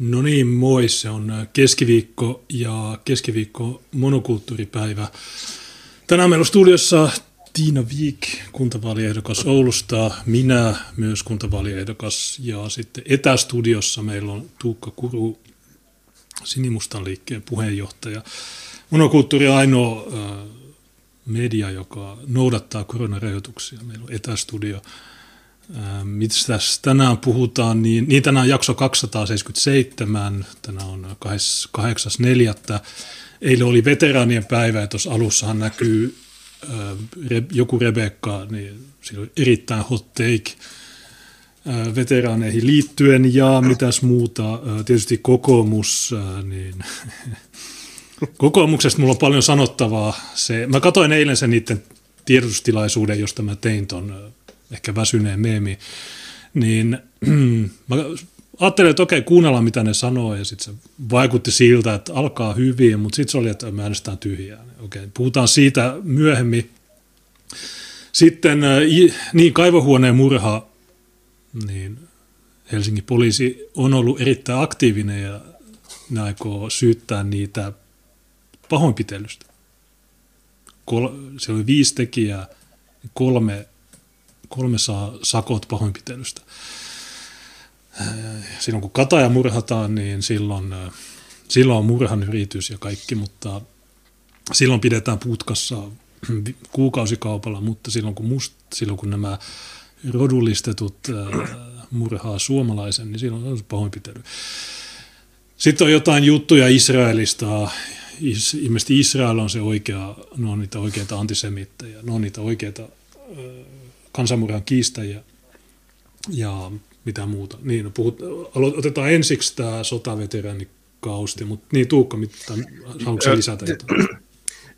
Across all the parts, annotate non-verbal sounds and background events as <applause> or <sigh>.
No niin, moi. Se on keskiviikko ja keskiviikko monokulttuuripäivä. Tänään meillä on studiossa Tiina Viik, kuntavaaliehdokas Oulusta, minä myös kuntavaaliehdokas ja sitten etästudiossa meillä on Tuukka Kuru, Sinimustan liikkeen puheenjohtaja. Monokulttuuri on ainoa media, joka noudattaa koronarajoituksia. Meillä on etästudio. Mistä tänään puhutaan, niin, niin tänään jakso 277, tänään on 8.4. Eilen oli veteraanien päivä ja tuossa alussahan näkyy joku Rebekka, niin siinä oli erittäin hot take veteraaneihin liittyen ja mitäs muuta, tietysti kokoomus, niin <laughs> kokoomuksesta mulla on paljon sanottavaa. Se, mä katsoin eilen sen niiden tiedotustilaisuuden, josta mä tein ton ehkä väsyneen meemi, niin <clears throat> mä ajattelin, että okei, kuunnellaan mitä ne sanoo, ja sitten se vaikutti siltä, että alkaa hyvin, mutta sitten se oli, että me äänestetään tyhjää. Okei, puhutaan siitä myöhemmin. Sitten niin kaivohuoneen murha, niin Helsingin poliisi on ollut erittäin aktiivinen ja ne aikoo syyttää niitä pahoinpitelystä. Kol, se oli viisi tekijää, kolme, kolme saa sakot pahoinpitelystä. Silloin kun kataja murhataan, niin silloin, silloin on murhan yritys ja kaikki, mutta silloin pidetään putkassa <clears throat> kuukausikaupalla, mutta silloin kun, must, silloin kun nämä rodullistetut murhaa suomalaisen, niin silloin on pahoinpitely. Sitten on jotain juttuja Israelista. Is, ilmeisesti Israel on se oikea, ne on niitä oikeita antisemittejä, ne on niitä oikeita kansanmurhan kiistäjiä ja mitä muuta. Niin, no puhut, otetaan ensiksi tämä sotaveteraanikausti, mutta niin Tuukka, mitä, haluatko lisätä jotain? <clears throat>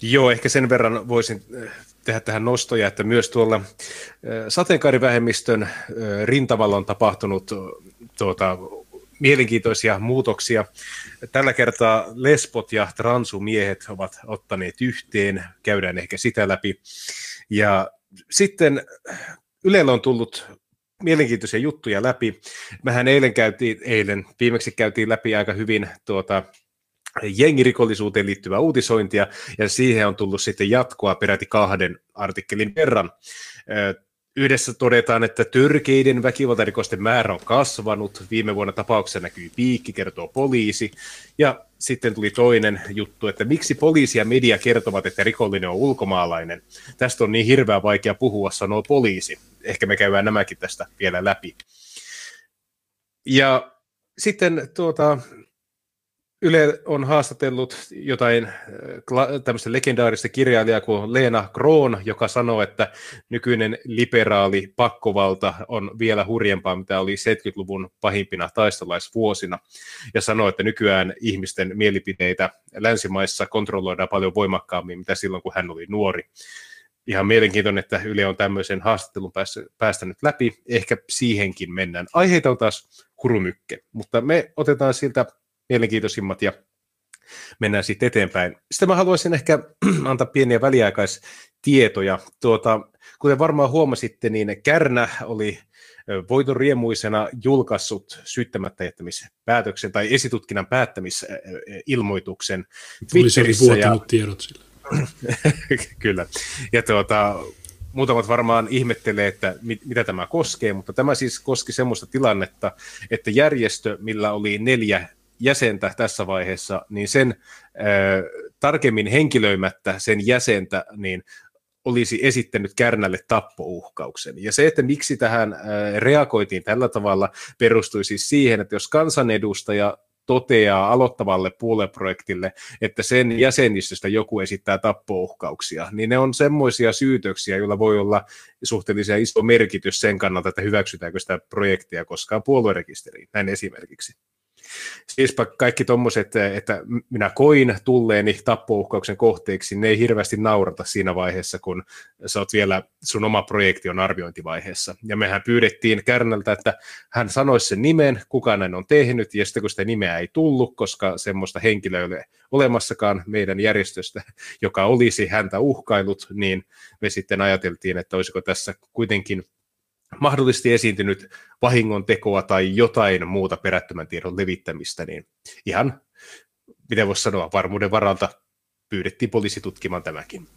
Joo, ehkä sen verran voisin eh, tehdä tähän nostoja, että myös tuolla eh, sateenkaarivähemmistön eh, rintavalla on tapahtunut tuota, mielenkiintoisia muutoksia. Tällä kertaa lesbot ja transumiehet ovat ottaneet yhteen, käydään ehkä sitä läpi. Ja sitten Ylellä on tullut mielenkiintoisia juttuja läpi. Mehän eilen käytiin, eilen viimeksi käytiin läpi aika hyvin tuota, jengirikollisuuteen liittyvää uutisointia, ja siihen on tullut sitten jatkoa peräti kahden artikkelin verran. Yhdessä todetaan, että törkeiden väkivaltarikosten määrä on kasvanut. Viime vuonna tapauksessa näkyy piikki, kertoo poliisi. Ja sitten tuli toinen juttu, että miksi poliisi ja media kertovat, että rikollinen on ulkomaalainen. Tästä on niin hirveän vaikea puhua, sanoo poliisi. Ehkä me käydään nämäkin tästä vielä läpi. Ja sitten tuota, Yle on haastatellut jotain äh, tämmöistä legendaarista kirjailijaa kuin Leena Kroon, joka sanoo, että nykyinen liberaali pakkovalta on vielä hurjempaa, mitä oli 70-luvun pahimpina taistolaisvuosina. Ja sanoo, että nykyään ihmisten mielipiteitä länsimaissa kontrolloidaan paljon voimakkaammin, mitä silloin, kun hän oli nuori. Ihan mielenkiintoinen, että Yle on tämmöisen haastattelun päästänyt läpi. Ehkä siihenkin mennään. Aiheita on taas hurumykke, mutta me otetaan siltä mielenkiintoisimmat ja mennään sitten eteenpäin. Sitten mä haluaisin ehkä <clears throat> antaa pieniä väliaikaistietoja. Tuota, kuten varmaan huomasitte, niin Kärnä oli voiton riemuisena julkaissut syyttämättä jättämispäätöksen tai esitutkinnan päättämisilmoituksen Twitterissä. Olisi ja... tiedot sille. <laughs> Kyllä. Ja tuota, muutamat varmaan ihmettelee, että mit, mitä tämä koskee, mutta tämä siis koski semmoista tilannetta, että järjestö, millä oli neljä jäsentä tässä vaiheessa, niin sen tarkemmin henkilöimättä sen jäsentä, niin olisi esittänyt Kärnälle tappouhkauksen. Ja se, että miksi tähän äh, reagoitiin tällä tavalla, perustui siis siihen, että jos kansanedustaja toteaa aloittavalle puoleprojektille, että sen jäsenistöstä joku esittää tappouhkauksia, niin ne on semmoisia syytöksiä, joilla voi olla suhteellisen iso merkitys sen kannalta, että hyväksytäänkö sitä projektia koskaan puoluerekisteriin, näin esimerkiksi. Siispä kaikki tuommoiset, että minä koin tulleeni tappouhkauksen kohteeksi, ne ei hirveästi naurata siinä vaiheessa, kun sä oot vielä, sun oma projekti on arviointivaiheessa. Ja mehän pyydettiin Kärnältä, että hän sanoisi sen nimen, kuka näin on tehnyt, ja sitten kun sitä nimeä ei tullut, koska semmoista henkilöä ei ole olemassakaan meidän järjestöstä, joka olisi häntä uhkailut, niin me sitten ajateltiin, että olisiko tässä kuitenkin mahdollisesti esiintynyt vahingon tekoa tai jotain muuta perättömän tiedon levittämistä, niin ihan, miten voisi sanoa, varmuuden varalta pyydettiin poliisi tutkimaan tämäkin.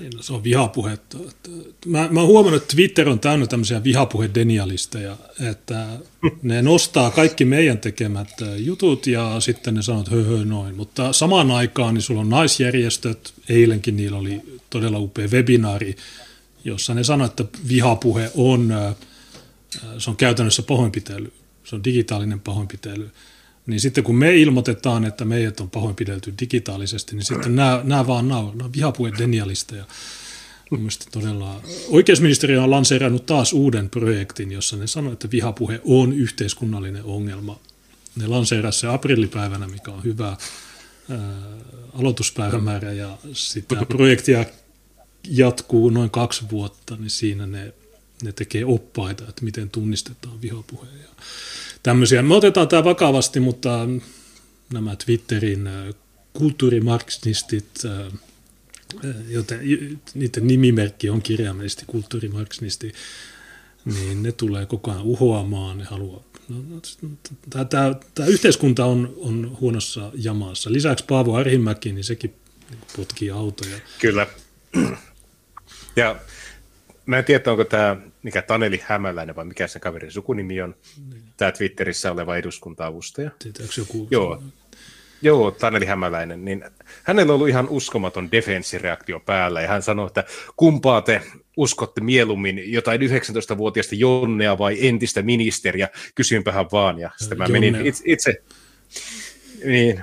Niin, no, se on vihapuhetta. Mä, mä oon huomannut, että Twitter on täynnä tämmöisiä vihapuhedenialisteja, että ne nostaa kaikki meidän tekemät jutut ja sitten ne sanoo, että hö, noin. Mutta samaan aikaan niin sulla on naisjärjestöt, eilenkin niillä oli todella upea webinaari, jossa ne sanoivat, että vihapuhe on, se on käytännössä pahoinpitely, se on digitaalinen pahoinpitely. Niin sitten kun me ilmoitetaan, että meidät on pahoinpidelty digitaalisesti, niin sitten nämä, nämä vaan nämä vihapuheet denialisteja. Mielestäni todella. Oikeusministeriö on lanseerannut taas uuden projektin, jossa ne sanoo, että vihapuhe on yhteiskunnallinen ongelma. Ne lanseerasivat se aprillipäivänä, mikä on hyvä ää, aloituspäivämäärä, ja sitä projektia jatkuu noin kaksi vuotta, niin siinä ne, ne tekee oppaita, että miten tunnistetaan vihapuhe. Ja tämmöisiä. Me otetaan tämä vakavasti, mutta nämä Twitterin äh, kulttuurimarksistit, äh, joten niiden nimimerkki on kirjaimellisesti kulttuurimarksisti, niin ne tulee koko ajan uhoamaan, ne haluaa No, no tämä, tämä, tämä yhteiskunta on, on huonossa jamassa. Lisäksi Paavo Arhimäki, niin sekin potkii autoja. Kyllä. Ja mä en tiedä, onko tämä mikä Taneli Hämäläinen vai mikä sen kaverin sukunimi on, niin. tämä Twitterissä oleva eduskunta-avustaja. joku? Joo. Joo, Taneli Hämäläinen, niin hänellä on ollut ihan uskomaton defenssireaktio päällä, ja hän sanoi, että kumpaa te uskotte mieluummin, jotain 19-vuotiaista Jonnea vai entistä ministeriä, kysynpähän vaan, ja sitten mä menin itse, itse niin,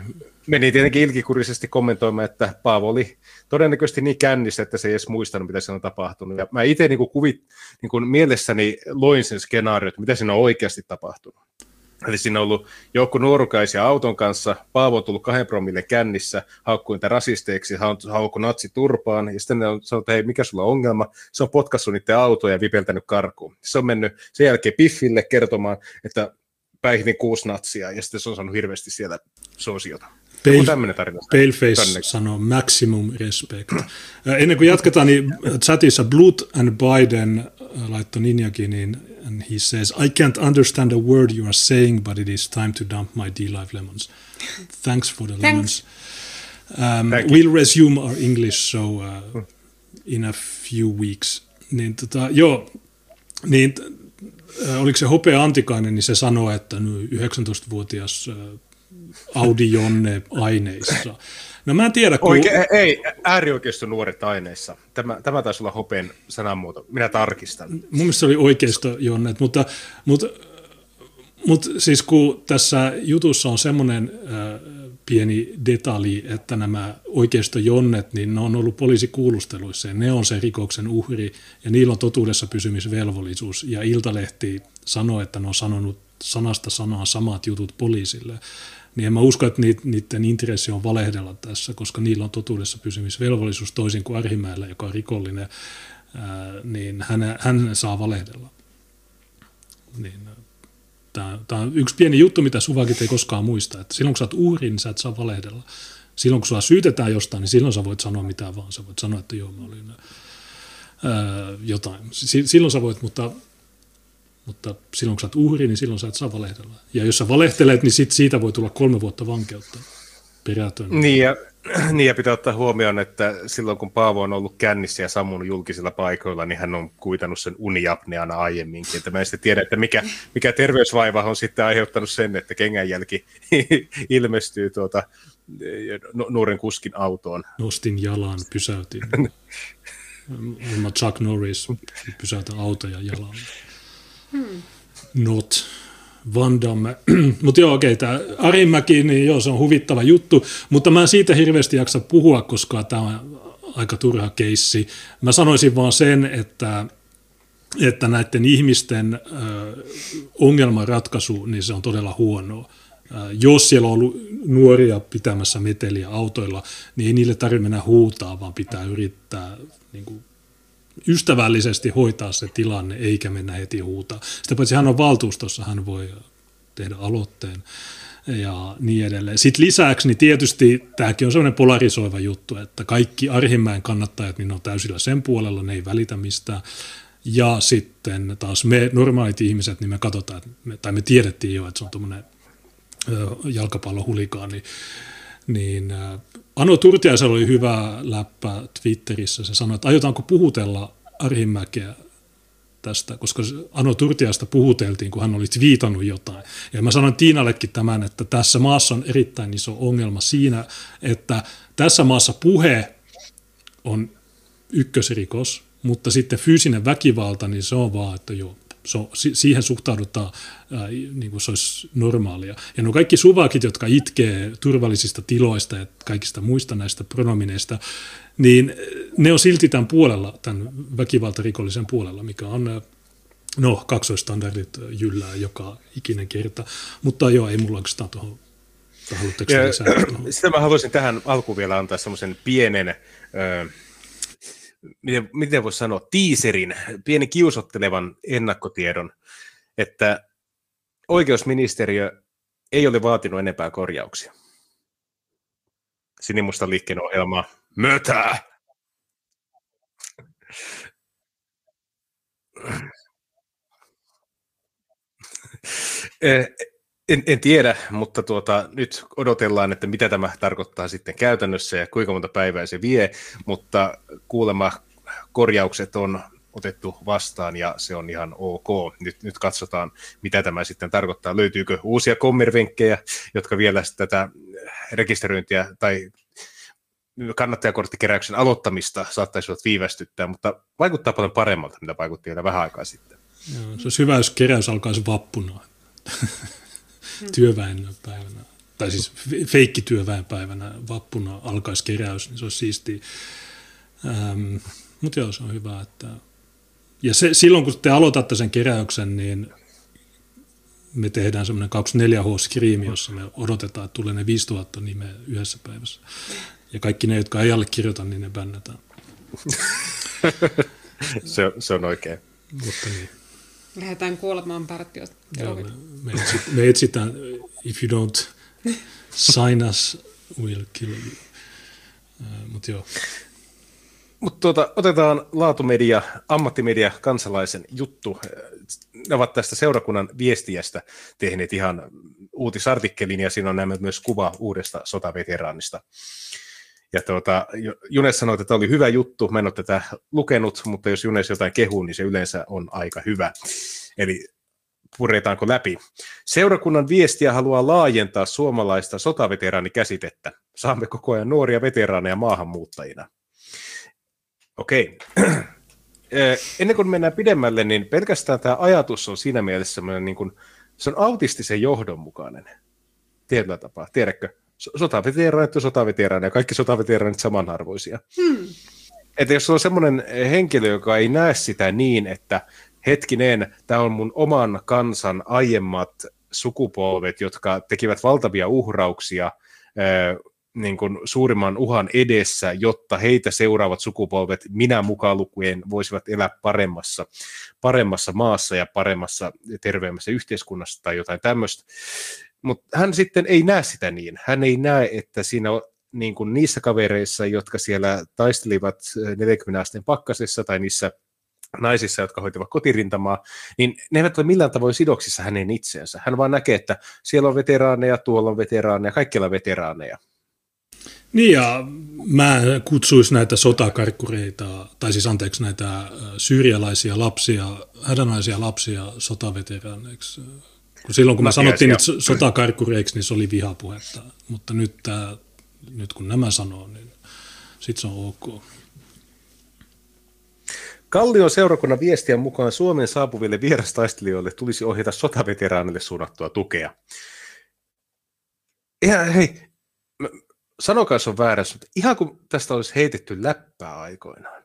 menin tietenkin ilkikurisesti kommentoimaan, että Paavo oli todennäköisesti niin kännissä, että se ei edes muistanut, mitä siinä on tapahtunut. Ja mä itse niin kuvit, niin kuin mielessäni loin sen skenaario, että mitä siinä on oikeasti tapahtunut. Eli siinä on ollut joukko nuorukaisia auton kanssa, Paavo on tullut kahden promille kännissä, haukkuu niitä rasisteiksi, haukku natsi turpaan, ja sitten ne on sanonut, että hei, mikä sulla on ongelma? Se on potkassut niiden autoja ja vipeltänyt karkuun. Se on mennyt sen jälkeen Piffille kertomaan, että päihitin kuusi natsia, ja sitten se on saanut hirveästi siellä sosiota. Pale, Paleface sanoo maximum respect. Ennen kuin jatketaan, niin chatissa Blood and Biden laittoi Ninjakin, niin and he says, I can't understand a word you are saying, but it is time to dump my D-Live lemons. Thanks for the Thanks. lemons. Um, we'll resume our English show uh, in a few weeks. Niin tota, joo, niin oliko se Hopea Antikainen, niin se sanoi, että 19-vuotias Audi Jonne aineissa. No mä en tiedä, kun... Oike, ei, äärioikeisto nuoret aineissa. Tämä, tämä taisi olla Hopen sanamuoto. Minä tarkistan. Mun mielestä se oli oikeisto Jonnet, mutta, mutta, mutta siis kun tässä jutussa on semmoinen äh, pieni detalji, että nämä oikeisto Jonnet, niin ne on ollut poliisikuulusteluissa ja ne on se rikoksen uhri ja niillä on totuudessa pysymisvelvollisuus ja Iltalehti sanoi, että ne on sanonut sanasta sanaa samat jutut poliisille niin en mä usko, että niiden intressi on valehdella tässä, koska niillä on totuudessa pysymisvelvollisuus toisin kuin Arhimäellä, joka on rikollinen, niin hän, hän saa valehdella. Niin, Tämä, on yksi pieni juttu, mitä suvakit ei koskaan muista, että silloin kun sä oot uhri, niin sä et saa valehdella. Silloin kun sua syytetään jostain, niin silloin sä voit sanoa mitä vaan. Sä voit sanoa, että joo, mä olin ää, jotain. Silloin sä voit, mutta mutta silloin kun sä oot uhri, niin silloin sä et saa valehdella. Ja jos sä valehtelet, niin sit siitä voi tulla kolme vuotta vankeutta periaatteessa. Niin ja, <clears throat> niin ja pitää ottaa huomioon, että silloin kun Paavo on ollut kännissä ja sammunut julkisilla paikoilla, niin hän on kuitannut sen uniapneana aiemminkin. Että mä en sitten tiedä, että mikä, mikä terveysvaiva on sitten aiheuttanut sen, että kengänjälki <laughs> ilmestyy tuota, nuoren kuskin autoon. Nostin jalan, pysäytin. <laughs> Mä Chuck Norris, pysäytä autoja jalalla. Hmm. Not. Van Damme. <clears throat> mutta joo, okei, tämä Arimäki, niin joo, se on huvittava juttu, mutta mä en siitä hirveästi jaksa puhua, koska tämä on aika turha keissi. Mä sanoisin vaan sen, että, että näiden ihmisten äh, ongelmanratkaisu, niin se on todella huonoa. Jos siellä on ollut nuoria pitämässä meteliä autoilla, niin ei niille tarvitse mennä huutaa, vaan pitää yrittää niin kuin, ystävällisesti hoitaa se tilanne, eikä mennä heti huutaa. Sitä paitsi hän on valtuustossa, hän voi tehdä aloitteen ja niin edelleen. Sitten lisäksi niin tietysti tämäkin on sellainen polarisoiva juttu, että kaikki Arhimäen kannattajat niin on täysillä sen puolella, ne ei välitä mistään. Ja sitten taas me normaalit ihmiset, niin me katsotaan, tai me tiedettiin jo, että se on tuommoinen jalkapallohulikaani, niin, Ano Turtiaisella oli hyvä läppä Twitterissä. Se sanoi, että aiotaanko puhutella Arhimäkeä tästä, koska Ano Turtiasta puhuteltiin, kun hän oli viitannut jotain. Ja mä sanoin Tiinallekin tämän, että tässä maassa on erittäin iso ongelma siinä, että tässä maassa puhe on ykkösrikos, mutta sitten fyysinen väkivalta, niin se on vaan, että joo, se on, siihen suhtaudutaan ää, niin kuin se olisi normaalia. Ja no kaikki suvakit, jotka itkee turvallisista tiloista ja kaikista muista näistä pronomineista, niin ne on silti tämän puolella, tämän väkivaltarikollisen puolella, mikä on No, kaksoistandardit jyllää joka ikinen kerta, mutta joo, ei mulla oikeastaan tuohon Sitä mä haluaisin tähän alkuun vielä antaa semmoisen pienen, äh, miten, miten voisi sanoa, tiiserin, pieni kiusottelevan ennakkotiedon, että oikeusministeriö ei ole vaatinut enempää korjauksia. Sinimusta liikkeen ohjelma Mötää! En, en tiedä, mutta tuota, nyt odotellaan, että mitä tämä tarkoittaa sitten käytännössä ja kuinka monta päivää se vie, mutta kuulemma korjaukset on otettu vastaan ja se on ihan ok. Nyt, nyt katsotaan, mitä tämä sitten tarkoittaa. Löytyykö uusia kommervenkkejä, jotka vielä tätä rekisteröintiä tai kannattajakorttikeräyksen aloittamista saattaisivat viivästyttää, mutta vaikuttaa paljon paremmalta, mitä vaikutti vielä vähän aikaa sitten. Joo, se olisi hyvä, jos keräys alkaisi vappuna työväenpäivänä, tai siis feikkityöväenpäivänä vappuna alkaisi keräys, niin se olisi siistiä. Ähm, mutta joo, se on hyvä. Että... Ja se, silloin kun te aloitatte sen keräyksen, niin me tehdään semmoinen 24H-skriimi, jossa me odotetaan, että tulee ne 5000 nimeä yhdessä päivässä. Ja kaikki ne, jotka ei allekirjoita, niin ne bännätään. <laughs> se, se on oikein. Mutta niin. Lähdetään kuolemaan partiosta. Joo, me, me, etsit, me etsitään, if you don't sign us, we'll kill you. Uh, Mutta joo. Mutta tuota, otetaan laatumedia, ammattimedia, kansalaisen juttu. Ne ovat tästä seurakunnan viestiästä tehneet ihan uutisartikkelin ja siinä on nämä myös kuva uudesta sotaveteraanista. Ja tuota, Junes sanoi, että tämä oli hyvä juttu, mä en ole tätä lukenut, mutta jos Junes jotain kehuu, niin se yleensä on aika hyvä. Eli puretaanko läpi. Seurakunnan viestiä haluaa laajentaa suomalaista sotaveteraanikäsitettä. Saamme koko ajan nuoria veteraaneja maahanmuuttajina. Okei. <clears throat> Ennen kuin mennään pidemmälle, niin pelkästään tämä ajatus on siinä mielessä niin kuin, se on autistisen johdonmukainen tietyllä tapaa. Tiedätkö? Sotaveteraanit ja sotaveteraanit ja kaikki sotaveteraanit samanarvoisia. Hmm. Että jos on semmoinen henkilö, joka ei näe sitä niin, että hetkinen, tämä on mun oman kansan aiemmat sukupolvet, jotka tekivät valtavia uhrauksia niin kuin suurimman uhan edessä, jotta heitä seuraavat sukupolvet, minä mukaan lukuen, voisivat elää paremmassa, paremmassa maassa ja paremmassa terveemmässä yhteiskunnassa tai jotain tämmöistä. Mutta hän sitten ei näe sitä niin. Hän ei näe, että siinä on niin kuin niissä kavereissa, jotka siellä taistelivat 40 asteen pakkasessa tai niissä naisissa, jotka hoitivat kotirintamaa, niin ne eivät ole millään tavoin sidoksissa hänen itseensä. Hän vaan näkee, että siellä on veteraaneja, tuolla on veteraaneja, kaikkialla on veteraaneja. Niin ja mä kutsuisin näitä sotakarkkureita, tai siis anteeksi näitä syyrialaisia lapsia, hädänalaisia lapsia sotaveteraaneiksi. Kun silloin kun me sanottiin että sotakarkkureiksi, niin se oli vihapuhetta. Mutta nyt, tää, nyt kun nämä sanoo, niin sitten se on ok. Kallion seurakunnan viestien mukaan Suomen saapuville vierastaistelijoille tulisi ohjata sotaveteraanille suunnattua tukea. Ja hei, sanokaa jos on väärässä, mutta ihan kuin tästä olisi heitetty läppää aikoinaan.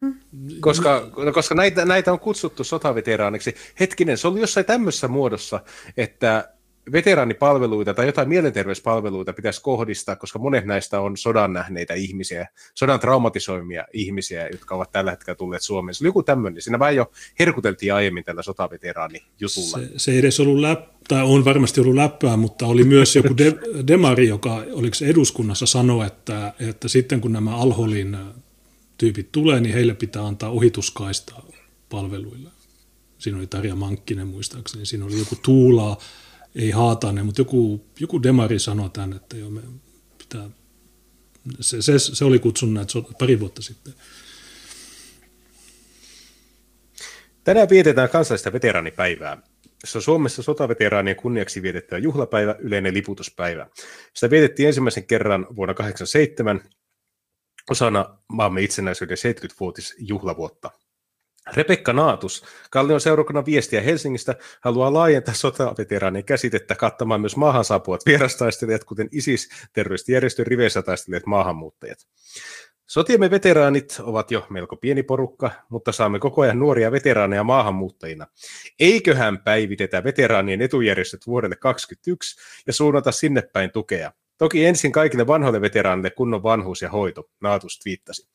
Hmm. Koska, no, koska näitä, näitä on kutsuttu sotaveteraaniksi. Hetkinen, se oli jossain tämmöisessä muodossa, että veteraanipalveluita tai jotain mielenterveyspalveluita pitäisi kohdistaa, koska monet näistä on sodan nähneitä ihmisiä, sodan traumatisoimia ihmisiä, jotka ovat tällä hetkellä tulleet Suomeen. Se oli joku tämmöinen. Siinä vähän jo herkuteltiin aiemmin tällä sotaveteraanijutulla. Se, se ei edes ollut läppä, tai on varmasti ollut läppää, mutta oli myös joku de, demari, joka oliko eduskunnassa sanoa, että, että sitten kun nämä alholin tyypit tulee, niin heille pitää antaa ohituskaista palveluilla. Siinä oli Tarja Mankkinen muistaakseni, siinä oli joku Tuulaa, ei Haatanen, mutta joku, joku demari sanoi tämän, että joo, me pitää, se, se, se oli kutsun näitä pari vuotta sitten. Tänään vietetään kansallista veteraanipäivää. Se on Suomessa sotaveteraanien kunniaksi vietettävä juhlapäivä, yleinen liputuspäivä. Sitä vietettiin ensimmäisen kerran vuonna 1987 osana maamme itsenäisyyden 70-vuotisjuhlavuotta. Rebekka Naatus, Kallion seurakunnan viestiä Helsingistä, haluaa laajentaa sotaveteraanien käsitettä kattamaan myös maahan saapuvat vierastaistelijat, kuten ISIS-terroristijärjestön riveissä taistelijat maahanmuuttajat. Sotiemme veteraanit ovat jo melko pieni porukka, mutta saamme koko ajan nuoria veteraaneja maahanmuuttajina. Eiköhän päivitetä veteraanien etujärjestöt vuodelle 2021 ja suunnata sinne päin tukea. Toki ensin kaikille vanhoille veteraanille kunnon vanhuus ja hoito, Naatus twiittasi.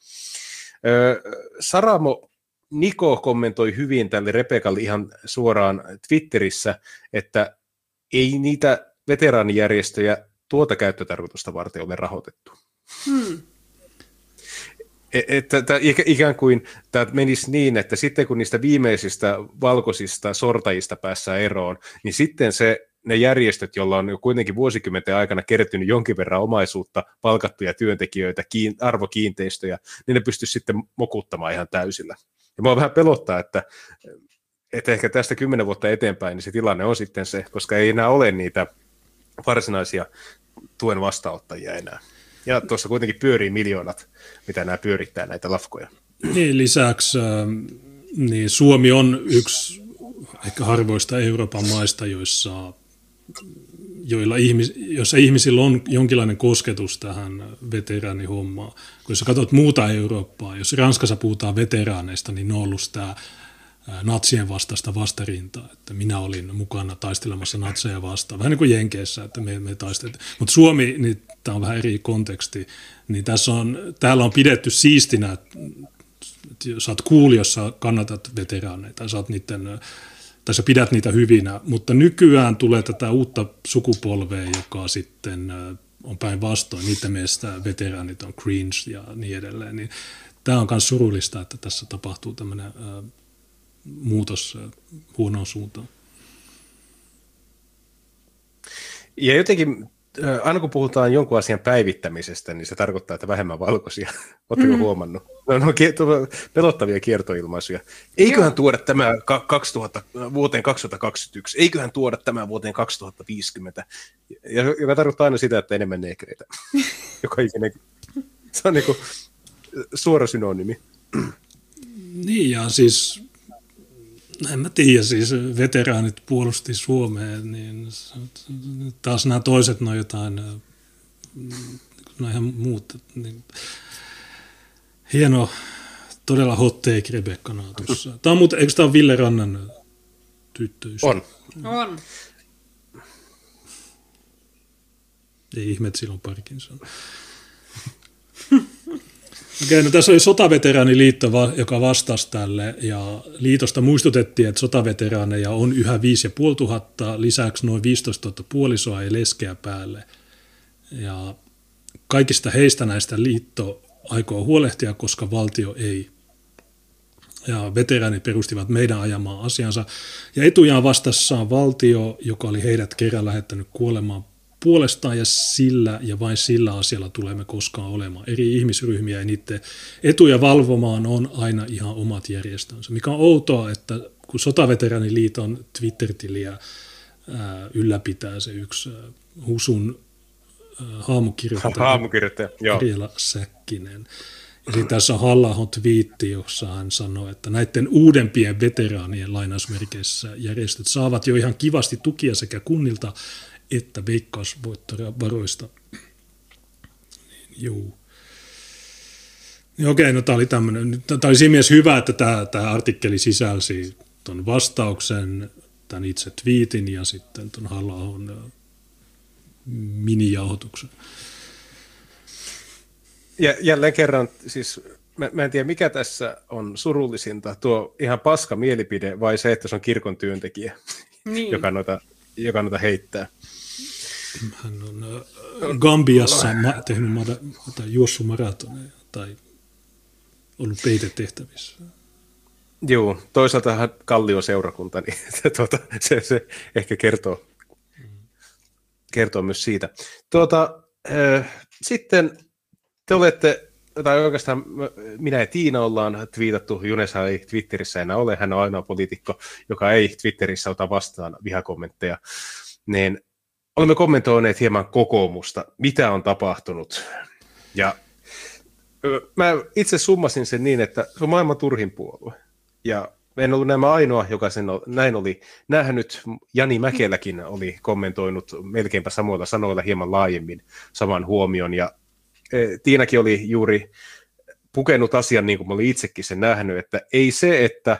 Öö, Saramo Niko kommentoi hyvin tälle Rebekalle ihan suoraan Twitterissä, että ei niitä veteraanijärjestöjä tuota käyttötarkoitusta varten ole rahoitettu. Hmm. E, että, että ikään kuin tämä menisi niin, että sitten kun niistä viimeisistä valkoisista sortajista päässään eroon, niin sitten se ne järjestöt, joilla on jo kuitenkin vuosikymmenten aikana kertynyt jonkin verran omaisuutta, palkattuja työntekijöitä, kiin, arvokiinteistöjä, niin ne pystyisi sitten mokuttamaan ihan täysillä. Ja mua vähän pelottaa, että, että ehkä tästä kymmenen vuotta eteenpäin niin se tilanne on sitten se, koska ei enää ole niitä varsinaisia tuen vastaanottajia enää. Ja tuossa kuitenkin pyörii miljoonat, mitä nämä pyörittää näitä lafkoja. Niin, lisäksi niin Suomi on yksi ehkä harvoista Euroopan maista, joissa, joilla ihmis, joissa ihmisillä on jonkinlainen kosketus tähän veteraanihommaan. Kun jos katsot muuta Eurooppaa, jos Ranskassa puhutaan veteraaneista, niin ne on ollut sitä natsien vastaista vastarintaa, että minä olin mukana taistelemassa natseja vastaan, vähän niin kuin Jenkeissä, että me, me taisteltiin. Mutta Suomi, niin tämä on vähän eri konteksti, niin tässä on, täällä on pidetty siistinä, että sä oot sä kannatat veteraaneita, sä oot niiden tai sä pidät niitä hyvinä, mutta nykyään tulee tätä uutta sukupolvea, joka sitten on päinvastoin, niiden mielestä veteraanit on cringe ja niin edelleen, niin tämä on myös surullista, että tässä tapahtuu tämmöinen muutos huonoon suuntaan. Ja jotenkin aina kun puhutaan jonkun asian päivittämisestä, niin se tarkoittaa, että vähemmän valkoisia. <laughs> Oletteko mm. huomannut? No, no pelottavia kiertoilmaisuja. Eiköhän Joo. tuoda tämä 2000, vuoteen 2021, eiköhän tuoda tämä vuoteen 2050, ja, joka tarkoittaa aina sitä, että enemmän neekreitä. <laughs> joka ikinen. Se on niin kuin suora synonyymi. Niin, ja siis en mä tiedä, siis veteraanit puolusti Suomeen, niin taas nämä toiset, no jotain, no ihan muut. Niin, hieno, todella hot take Rebekka Naatussa. Tämä on muuten, eikö tämä ole Ville Rannan tyttöystä? On. On. Ei ihme, että sillä on Parkinson. Okei, no tässä oli sotaveteraaniliitto, joka vastasi tälle, ja liitosta muistutettiin, että sotaveteraaneja on yhä 5500, lisäksi noin 15 000 puolisoa ja leskeä päälle. Ja kaikista heistä näistä liitto aikoo huolehtia, koska valtio ei. Ja veteraanit perustivat meidän ajamaan asiansa. Ja etujaan vastassaan valtio, joka oli heidät kerran lähettänyt kuolemaan puolestaan ja sillä ja vain sillä asialla tulemme koskaan olemaan. Eri ihmisryhmiä ja niiden etuja valvomaan on aina ihan omat järjestönsä. Mikä on outoa, että kun Sotaveteraniliiton Twitter-tiliä ylläpitää se yksi Husun haamukirjoittaja, <laughs> haamukirjoittaja Ariela Säkkinen. Ja sitten tässä on halla twiitti, jossa hän sanoi, että näiden uudempien veteraanien lainausmerkeissä järjestöt saavat jo ihan kivasti tukia sekä kunnilta että veikkausvoittovaroista. Niin, juu. Niin okei, no tämä oli tämmöinen, tämä oli siinä mielessä hyvä, että tämä, tämä artikkeli sisälsi tuon vastauksen, tämän itse twiitin ja sitten tuon halla minijauhoituksen. Ja jälleen kerran, siis mä, mä en tiedä mikä tässä on surullisinta, tuo ihan paska mielipide vai se, että se on kirkon työntekijä, niin. joka, noita, joka noita heittää. Hän on äh, Gambiassa tehnyt tai juossut maratoneja tai ollut peitetehtävissä. Joo, toisaalta Kallio seurakunta, niin <laughs> tuota, se, se ehkä kertoo, kertoo myös siitä. Tuota, äh, sitten te olette, tai oikeastaan minä ja Tiina ollaan twiitattu, Junesa ei Twitterissä enää ole, hän on ainoa poliitikko, joka ei Twitterissä ota vastaan vihakommentteja, niin olemme kommentoineet hieman kokoomusta, mitä on tapahtunut. Ja mä itse summasin sen niin, että se on maailman turhin puolue. Ja en ollut nämä ainoa, joka sen näin oli nähnyt. Jani Mäkeläkin oli kommentoinut melkeinpä samoilla sanoilla hieman laajemmin saman huomion. Ja e, Tiinakin oli juuri pukenut asian niin kuin mä olin itsekin sen nähnyt, että ei se, että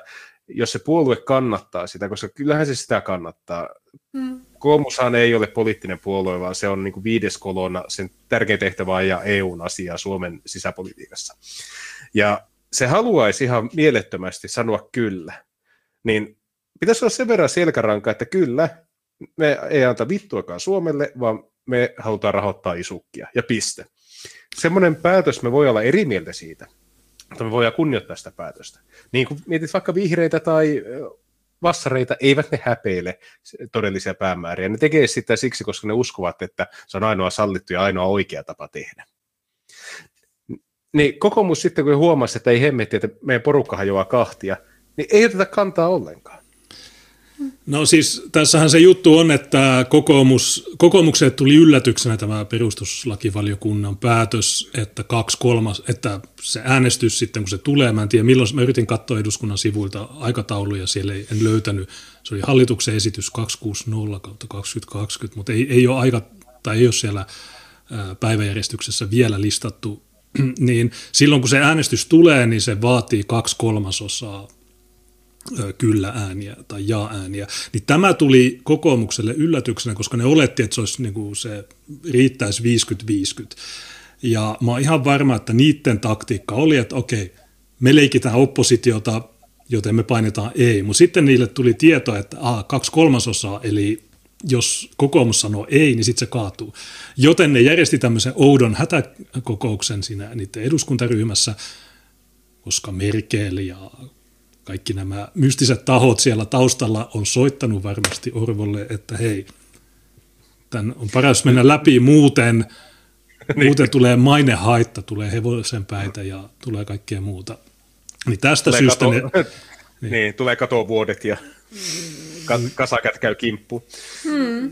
jos se puolue kannattaa sitä, koska kyllähän se sitä kannattaa. Hmm. Koomushan ei ole poliittinen puolue, vaan se on niin kuin viides kolona, sen tärkein tehtävä ja EUn asiaa Suomen sisäpolitiikassa. Ja se haluaisi ihan mielettömästi sanoa kyllä, niin pitäisi olla sen verran selkäranka, että kyllä, me ei anta vittuakaan Suomelle, vaan me halutaan rahoittaa isukkia, ja piste. Semmoinen päätös, me voi olla eri mieltä siitä, mutta me voidaan kunnioittaa sitä päätöstä. Niin kuin mietit vaikka vihreitä tai vassareita, eivät ne häpeile todellisia päämääriä. Ne tekee sitä siksi, koska ne uskovat, että se on ainoa sallittu ja ainoa oikea tapa tehdä. Niin kokoomus sitten, kun huomasi, että ei hemmetti, että meidän porukka hajoaa kahtia, niin ei oteta kantaa ollenkaan. No siis tässähän se juttu on, että kokoomus, kokoomukselle tuli yllätyksenä tämä perustuslakivaliokunnan päätös, että kaksi kolmas, että se äänestys sitten kun se tulee, mä en tiedä milloin, mä yritin katsoa eduskunnan sivuilta aikatauluja, siellä ei, en löytänyt, se oli hallituksen esitys 260 kautta 2020, mutta ei, ei ole aika, tai ei ole siellä päiväjärjestyksessä vielä listattu. <clears throat> Niin silloin kun se äänestys tulee, niin se vaatii kaksi kolmasosaa kyllä ääniä tai jaa-ääniä. Niin tämä tuli kokoomukselle yllätyksenä, koska ne oletti, että se, olisi, niin kuin se riittäisi 50-50. Ja mä oon ihan varma, että niiden taktiikka oli, että okei, me leikitään oppositiota, joten me painetaan ei. Mutta sitten niille tuli tieto, että a, kaksi kolmasosaa, eli jos kokoomus sanoo ei, niin sitten se kaatuu. Joten ne järjesti tämmöisen oudon hätäkokouksen siinä niiden eduskuntaryhmässä, koska Merkel ja kaikki nämä mystiset tahot siellä taustalla on soittanut varmasti Orvolle, että hei, tämän on paras mennä läpi muuten, <laughs> niin. muuten tulee mainehaitta, tulee hevosen päitä ja tulee kaikkea muuta. Niin tästä tulee syystä kato, ne... <laughs> Niin. niin, tulee katovuodet ja kasakat käy kimppu. Hmm.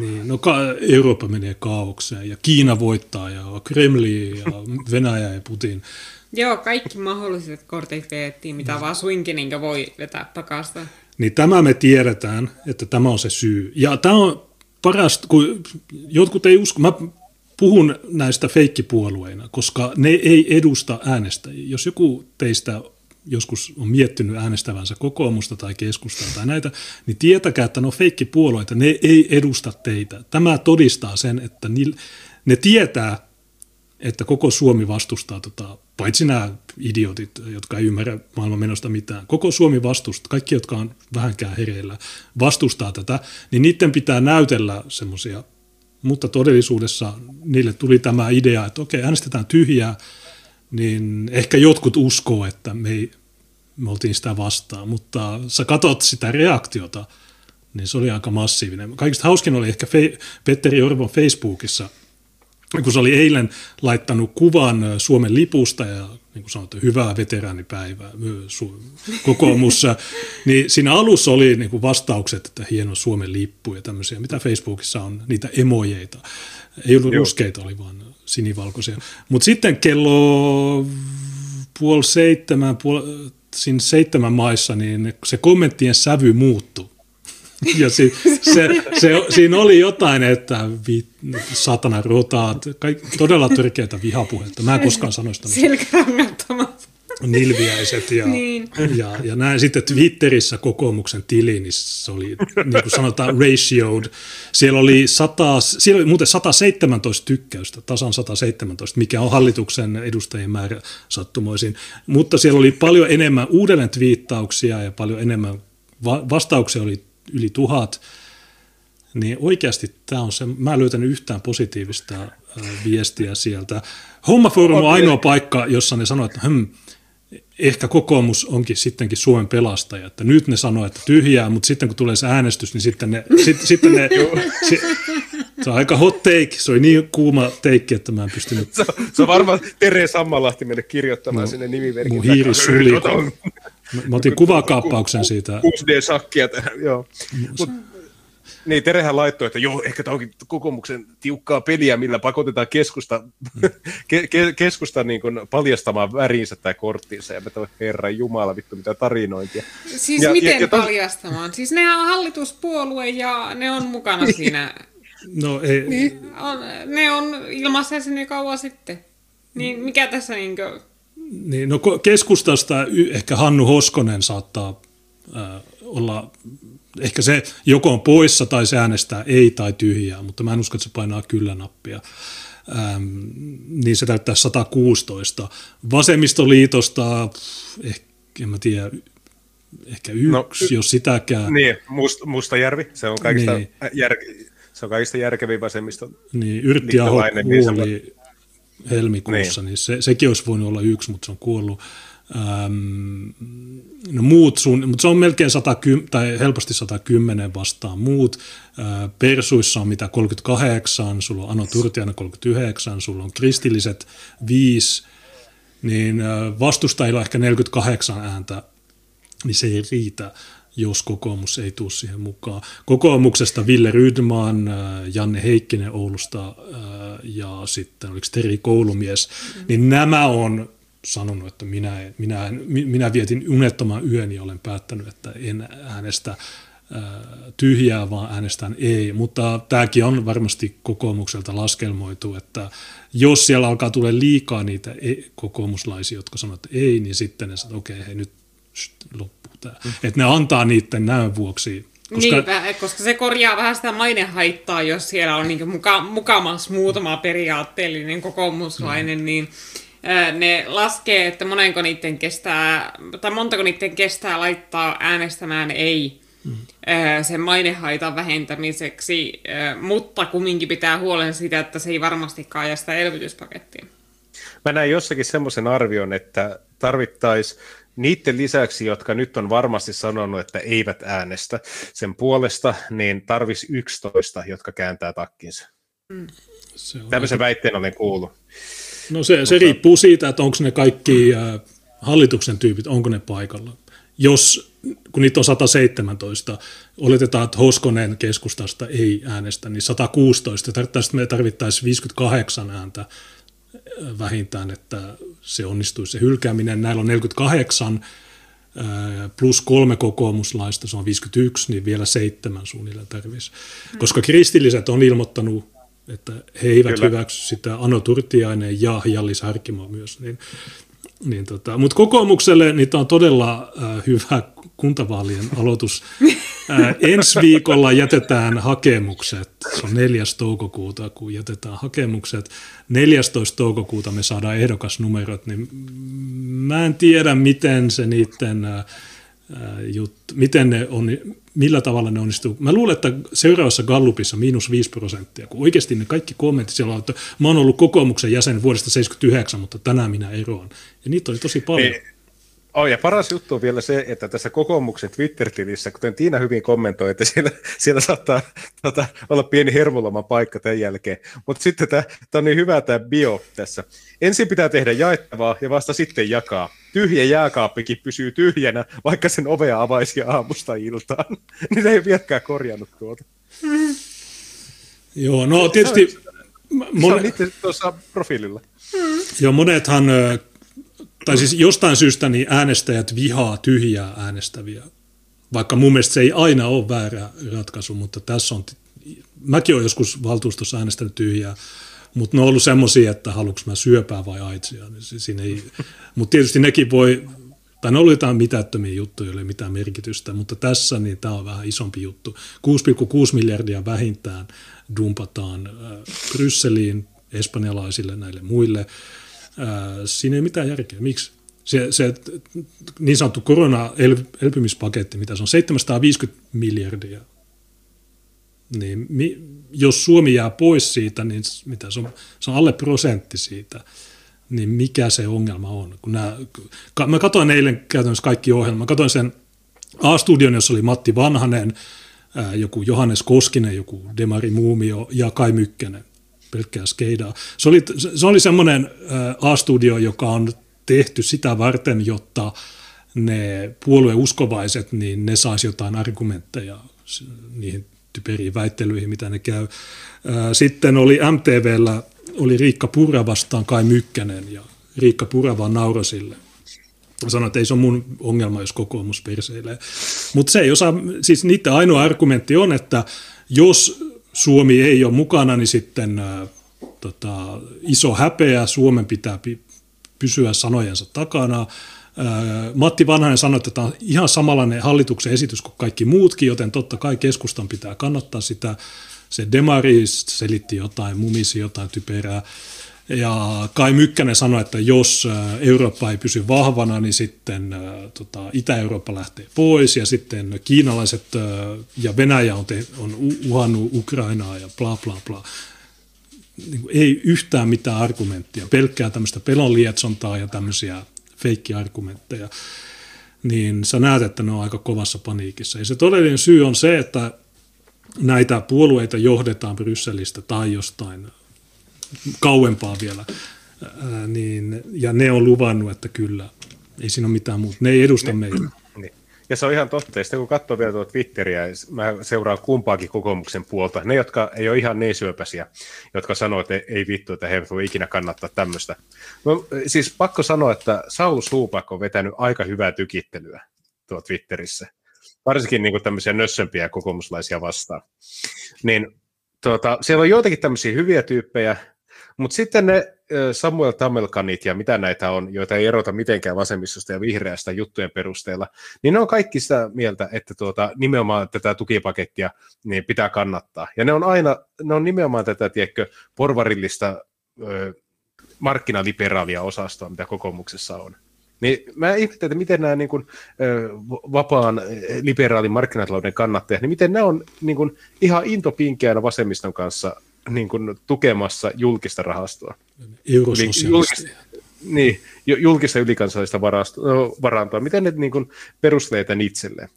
Niin, no ka- Eurooppa menee kaaukseen ja Kiina voittaa ja Kremli ja Venäjä ja Putin. Joo, kaikki mahdolliset kortit mitä no. vaan suinkin niin voi vetää takasta. Niin tämä me tiedetään, että tämä on se syy. Ja tämä on parasta, kun jotkut ei usko, mä puhun näistä feikkipuolueina, koska ne ei edusta äänestäjiä. Jos joku teistä joskus on miettinyt äänestävänsä kokoomusta tai keskustaa tai näitä, niin tietäkää, että ne on feikkipuolueita, ne ei edusta teitä. Tämä todistaa sen, että ne tietää, että koko Suomi vastustaa, tota, paitsi nämä idiotit, jotka ei ymmärrä maailman menosta mitään, koko Suomi vastustaa, kaikki, jotka on vähänkään hereillä, vastustaa tätä, niin niiden pitää näytellä semmoisia, mutta todellisuudessa niille tuli tämä idea, että okei, äänestetään tyhjää, niin ehkä jotkut uskoo, että me, ei, me oltiin sitä vastaan, mutta sä katot sitä reaktiota, niin se oli aika massiivinen. Kaikista hauskin oli ehkä Fe- Petteri Orvon Facebookissa, kun se oli eilen laittanut kuvan Suomen lipusta ja niin kuin sanottu, hyvää veteraanipäivää kokoomussa, niin siinä alussa oli niin kuin vastaukset, että hieno Suomen lippu ja tämmöisiä, mitä Facebookissa on, niitä emojeita. Ei ollut Joo. ruskeita, oli vaan sinivalkoisia. Mutta sitten kello puoli seitsemän, puoli, siinä seitsemän maissa, niin se kommenttien sävy muuttui. Ja se, se, se, siinä oli jotain, että vi, satana rotaat, kaikki, todella törkeitä vihapuhetta. Mä en koskaan sanoisi Selkärangattomat nilviäiset ja, niin. ja, ja näin sitten Twitterissä kokoomuksen tili, niin se oli niin kuin sanotaan ratioed. Siellä oli, 100, siellä oli muuten 117 tykkäystä, tasan 117, mikä on hallituksen edustajien määrä sattumoisin, mutta siellä oli paljon enemmän uudelleen twiittauksia ja paljon enemmän va- vastauksia oli yli tuhat, niin oikeasti tämä on se, mä en löytänyt yhtään positiivista viestiä sieltä. Hommaforum on ainoa paikka, jossa ne sanoivat, että hm, ehkä kokoomus onkin sittenkin Suomen pelastaja, että nyt ne sanoo, että tyhjää, mutta sitten kun tulee se äänestys, niin sitten ne, sit, sitten ne se, se, on aika hot take, se oli niin kuuma teikki, että mä en pystynyt. Se, se on varmaan Tere Sammalahti mennyt kirjoittamaan no, sinne nimimerkin. Mun hiiri suli. Mä, mä otin kuvakaappauksen siitä. 6D-sakkia tähän, joo. Mut, niin, Terehän laittoi, että joo, ehkä tämä onkin kokoomuksen tiukkaa peliä, millä pakotetaan keskusta, <laughs> ke, ke, keskusta niin kuin paljastamaan värinsä tai korttinsa. Ja mä herra jumala, vittu mitä tarinointia. Siis ja, miten ja, ja paljastamaan? Siis ne on hallituspuolue ja ne on mukana <laughs> siinä. No ei. Niin. On, ne on ilmassa sinne kauan sitten. Niin mikä tässä niin kuin... Niin, no keskustasta ehkä Hannu Hoskonen saattaa äh, olla ehkä se joko on poissa tai se äänestää ei tai tyhjää, mutta mä en usko, että se painaa kyllä-nappia. Ähm, niin se täyttää 116. Vasemmistoliitosta, ehkä, en mä tiedä, ehkä no, yksi, no, jos sitäkään. Niin, Must, Mustajärvi, se on kaikista, niin. jär, se on kaikista järkevin vasemmisto. Niin, Yrtti Aho kuoli niin helmikuussa, niin, niin se, sekin olisi voinut olla yksi, mutta se on kuollut. Ähm, no muut sun, mutta se on melkein 110, tai helposti 110 vastaan muut. Äh, persuissa on mitä 38, sulla on Ano Turtiana 39, sulla on kristilliset 5, niin vastustajilla on ehkä 48 ääntä, niin se ei riitä jos kokoomus ei tule siihen mukaan. Kokoomuksesta Ville Rydman, äh, Janne Heikkinen Oulusta ja sitten oliko Teri Koulumies, mm. niin nämä on sanonut, että minä, minä, minä vietin unettoman yön ja olen päättänyt, että en äänestä tyhjää, vaan äänestän ei. Mutta tämäkin on varmasti kokoomukselta laskelmoitu, että jos siellä alkaa tulla liikaa niitä kokoomuslaisia, jotka sanovat, että ei, niin sitten ne sanoo, että okei, okay, hei nyt tämä. Mm. Että ne antaa niiden näön vuoksi koska... Niinpä, koska se korjaa vähän sitä mainehaittaa, jos siellä on niin muka, mukamas muutama periaatteellinen kokoomuslainen, mm. niin ne laskee, että monenko niiden kestää, tai montako niiden kestää laittaa äänestämään ei mm. sen mainehaitan vähentämiseksi, mutta kumminkin pitää huolen siitä, että se ei varmastikaan aja sitä elvytyspakettia. Mä näin jossakin semmoisen arvion, että tarvittaisiin niiden lisäksi, jotka nyt on varmasti sanonut, että eivät äänestä sen puolesta, niin tarvisi 11, jotka kääntää takkinsa. Mm. Tämmöisen aika... väitteen olen kuullut. No se, se riippuu siitä, että onko ne kaikki äh, hallituksen tyypit, onko ne paikalla. Jos, kun niitä on 117, oletetaan, että Hoskonen keskustasta ei äänestä, niin 116, tarvittaisiin, me tarvittaisiin 58 ääntä vähintään, että se onnistuisi se hylkääminen. Näillä on 48 äh, plus kolme kokoomuslaista, se on 51, niin vielä seitsemän suunnilleen tarvitsisi. Koska kristilliset on ilmoittanut että he eivät Kyllä. hyväksy sitä Ano Turtiainen ja Jallis Harkimo myös. Niin, niin tota, Mutta kokoomukselle niitä on todella äh, hyvä kuntavaalien aloitus. <laughs> Äh, ensi viikolla jätetään hakemukset, se on 4. toukokuuta, kun jätetään hakemukset. 14. toukokuuta me saadaan ehdokasnumerot, niin mä en tiedä, miten se niiden äh, juttu, miten ne on, millä tavalla ne onnistuu. Mä luulen, että seuraavassa Gallupissa miinus 5 prosenttia, kun oikeasti ne kaikki kommentit siellä on, että mä oon ollut kokoomuksen jäsen vuodesta 79, mutta tänään minä eroan. Ja niitä oli tosi paljon. Niin. Oh, ja paras juttu on vielä se, että tässä kokoomuksen Twitter-tilissä, kuten Tiina hyvin kommentoi, että siellä, siellä saattaa tota, olla pieni hermoloman paikka tämän jälkeen. Mutta sitten tämä on niin hyvä tämä bio tässä. Ensin pitää tehdä jaettavaa ja vasta sitten jakaa. Tyhjä jääkaappikin pysyy tyhjänä, vaikka sen ovea avaisi aamusta iltaan. <laughs> niin ei vieläkään korjannut tuota. Mm. Joo, no tietysti... Se on, mon... se on itse tuossa profiililla. Mm. Joo, monethan tai siis jostain syystä niin äänestäjät vihaa tyhjää äänestäviä, vaikka mun mielestä se ei aina ole väärä ratkaisu, mutta tässä on, mäkin olen joskus valtuustossa äänestänyt tyhjää, mutta ne on ollut semmoisia, että haluanko mä syöpää vai aitsia. Niin ei, mutta tietysti nekin voi, tai ne oli jotain mitättömiä juttuja, ei ole mitään merkitystä, mutta tässä niin tämä on vähän isompi juttu. 6,6 miljardia vähintään dumpataan äh, Brysseliin, espanjalaisille näille muille siinä ei mitään järkeä. Miksi? Se, se niin sanottu korona-elpymispaketti, mitä se on, 750 miljardia. Niin mi, jos Suomi jää pois siitä, niin mitä se on, se on alle prosentti siitä. niin mikä se ongelma on? Kun nämä, mä katsoin eilen käytännössä kaikki ohjelmat. Mä katsoin sen A-studion, jossa oli Matti Vanhanen, joku Johannes Koskinen, joku Demari Muumio ja Kai Mykkänen, pelkkää skeidaa. Se oli, se oli semmoinen A-studio, joka on tehty sitä varten, jotta ne puolueuskovaiset, niin ne saisi jotain argumentteja niihin typeriin väittelyihin, mitä ne käy. Sitten oli MTVllä, oli Riikka Purra vastaan Kai Mykkänen, ja Riikka Purra vaan nauroi sille. Sanoin, että ei se ole mun ongelma, jos kokoomus perseilee. Mutta se ei osaa, siis niiden ainoa argumentti on, että jos Suomi ei ole mukana, niin sitten ää, tota, iso häpeä, Suomen pitää pysyä sanojensa takana. Matti Vanhanen sanoi, että tämä on ihan samanlainen hallituksen esitys kuin kaikki muutkin, joten totta kai keskustan pitää kannattaa sitä. Se Demari selitti jotain, mumisi jotain typerää. Ja Kai Mykkänen sanoi, että jos Eurooppa ei pysy vahvana, niin sitten tota, Itä-Eurooppa lähtee pois ja sitten kiinalaiset ja Venäjä on, te, on uhannut Ukrainaa ja bla bla bla. Niin ei yhtään mitään argumenttia, pelkkää tämmöistä pelonlietsontaa ja tämmöisiä feikkiargumentteja, niin sä näet, että ne on aika kovassa paniikissa. Ja se todellinen syy on se, että näitä puolueita johdetaan Brysselistä tai jostain kauempaa vielä, ää, niin, ja ne on luvannut, että kyllä, ei siinä ole mitään muuta. Ne ei edusta meitä. Ja se on ihan totta. Ja sitten kun katsoo vielä tuota Twitteriä, mä seuraan kumpaakin kokoomuksen puolta. Ne, jotka ei ole ihan niin syöpäisiä, jotka sanoo, että ei vittu, että he voi ikinä kannattaa tämmöistä. No, siis pakko sanoa, että Saul Suupak on vetänyt aika hyvää tykittelyä tuo Twitterissä. Varsinkin niin kuin tämmöisiä nössömpiä kokoomuslaisia vastaan. Niin tuota, siellä on joitakin tämmöisiä hyviä tyyppejä, mutta sitten ne Samuel Tamelkanit ja mitä näitä on, joita ei erota mitenkään vasemmistosta ja vihreästä juttujen perusteella, niin ne on kaikki sitä mieltä, että tuota, nimenomaan tätä tukipakettia niin pitää kannattaa. Ja ne on aina, ne on nimenomaan tätä, tiedätkö, porvarillista ö, markkinaliberaalia osastoa, mitä kokoomuksessa on. Niin mä ihmettelen, että miten nämä niin kuin, vapaan liberaalin markkinatalouden kannattajat, niin miten nämä on niin kuin, ihan intopinkeänä vasemmiston kanssa niin kuin, tukemassa julkista rahastoa. Eurososialisteja. Niin, julkista ylikansallista varantoa. Miten ne niin kuin, perustelee tämän itselleen?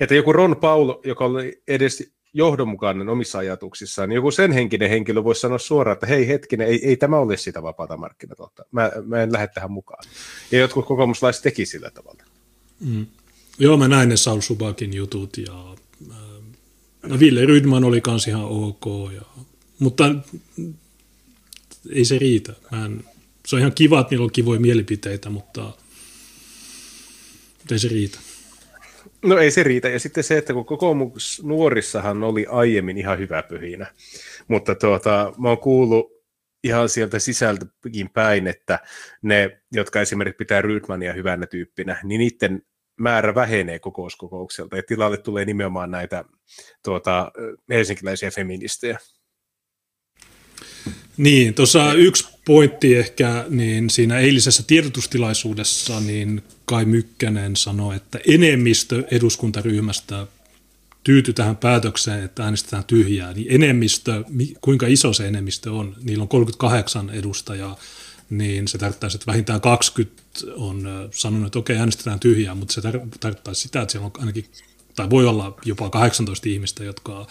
Että joku Ron Paul, joka oli edes johdonmukainen omissa ajatuksissaan, niin joku sen henkinen henkilö voisi sanoa suoraan, että hei hetkinen, ei, ei tämä ole sitä vapaata markkinataloutta. Mä, mä en lähde tähän mukaan. Ja jotkut kokoomuslaiset teki sillä tavalla. Mm. Joo, mä näin ne Saul Subakin jutut ja No Ville Rydman oli kans ihan ok, ja, mutta ei se riitä. Mä en, se on ihan kiva, että niillä on kivoja mielipiteitä, mutta, mutta ei se riitä. No ei se riitä. Ja sitten se, että kun kokoomus nuorissahan oli aiemmin ihan hyvä pyhinä, mutta tuota, mä oon kuullut ihan sieltä sisältäkin päin, että ne, jotka esimerkiksi pitää Rydmania hyvänä tyyppinä, niin niiden määrä vähenee kokouskokoukselta ja tilalle tulee nimenomaan näitä tuota, helsinkiläisiä feministejä. Niin, tuossa yksi pointti ehkä, niin siinä eilisessä tiedotustilaisuudessa niin Kai Mykkänen sanoi, että enemmistö eduskuntaryhmästä tyytyi tähän päätökseen, että äänestetään tyhjää, niin enemmistö, kuinka iso se enemmistö on, niillä on 38 edustajaa, niin se tarkoittaisi, että vähintään 20 on sanonut, että okei, äänestetään tyhjää, mutta se tar- tarkoittaisi sitä, että siellä on ainakin, tai voi olla jopa 18 ihmistä, jotka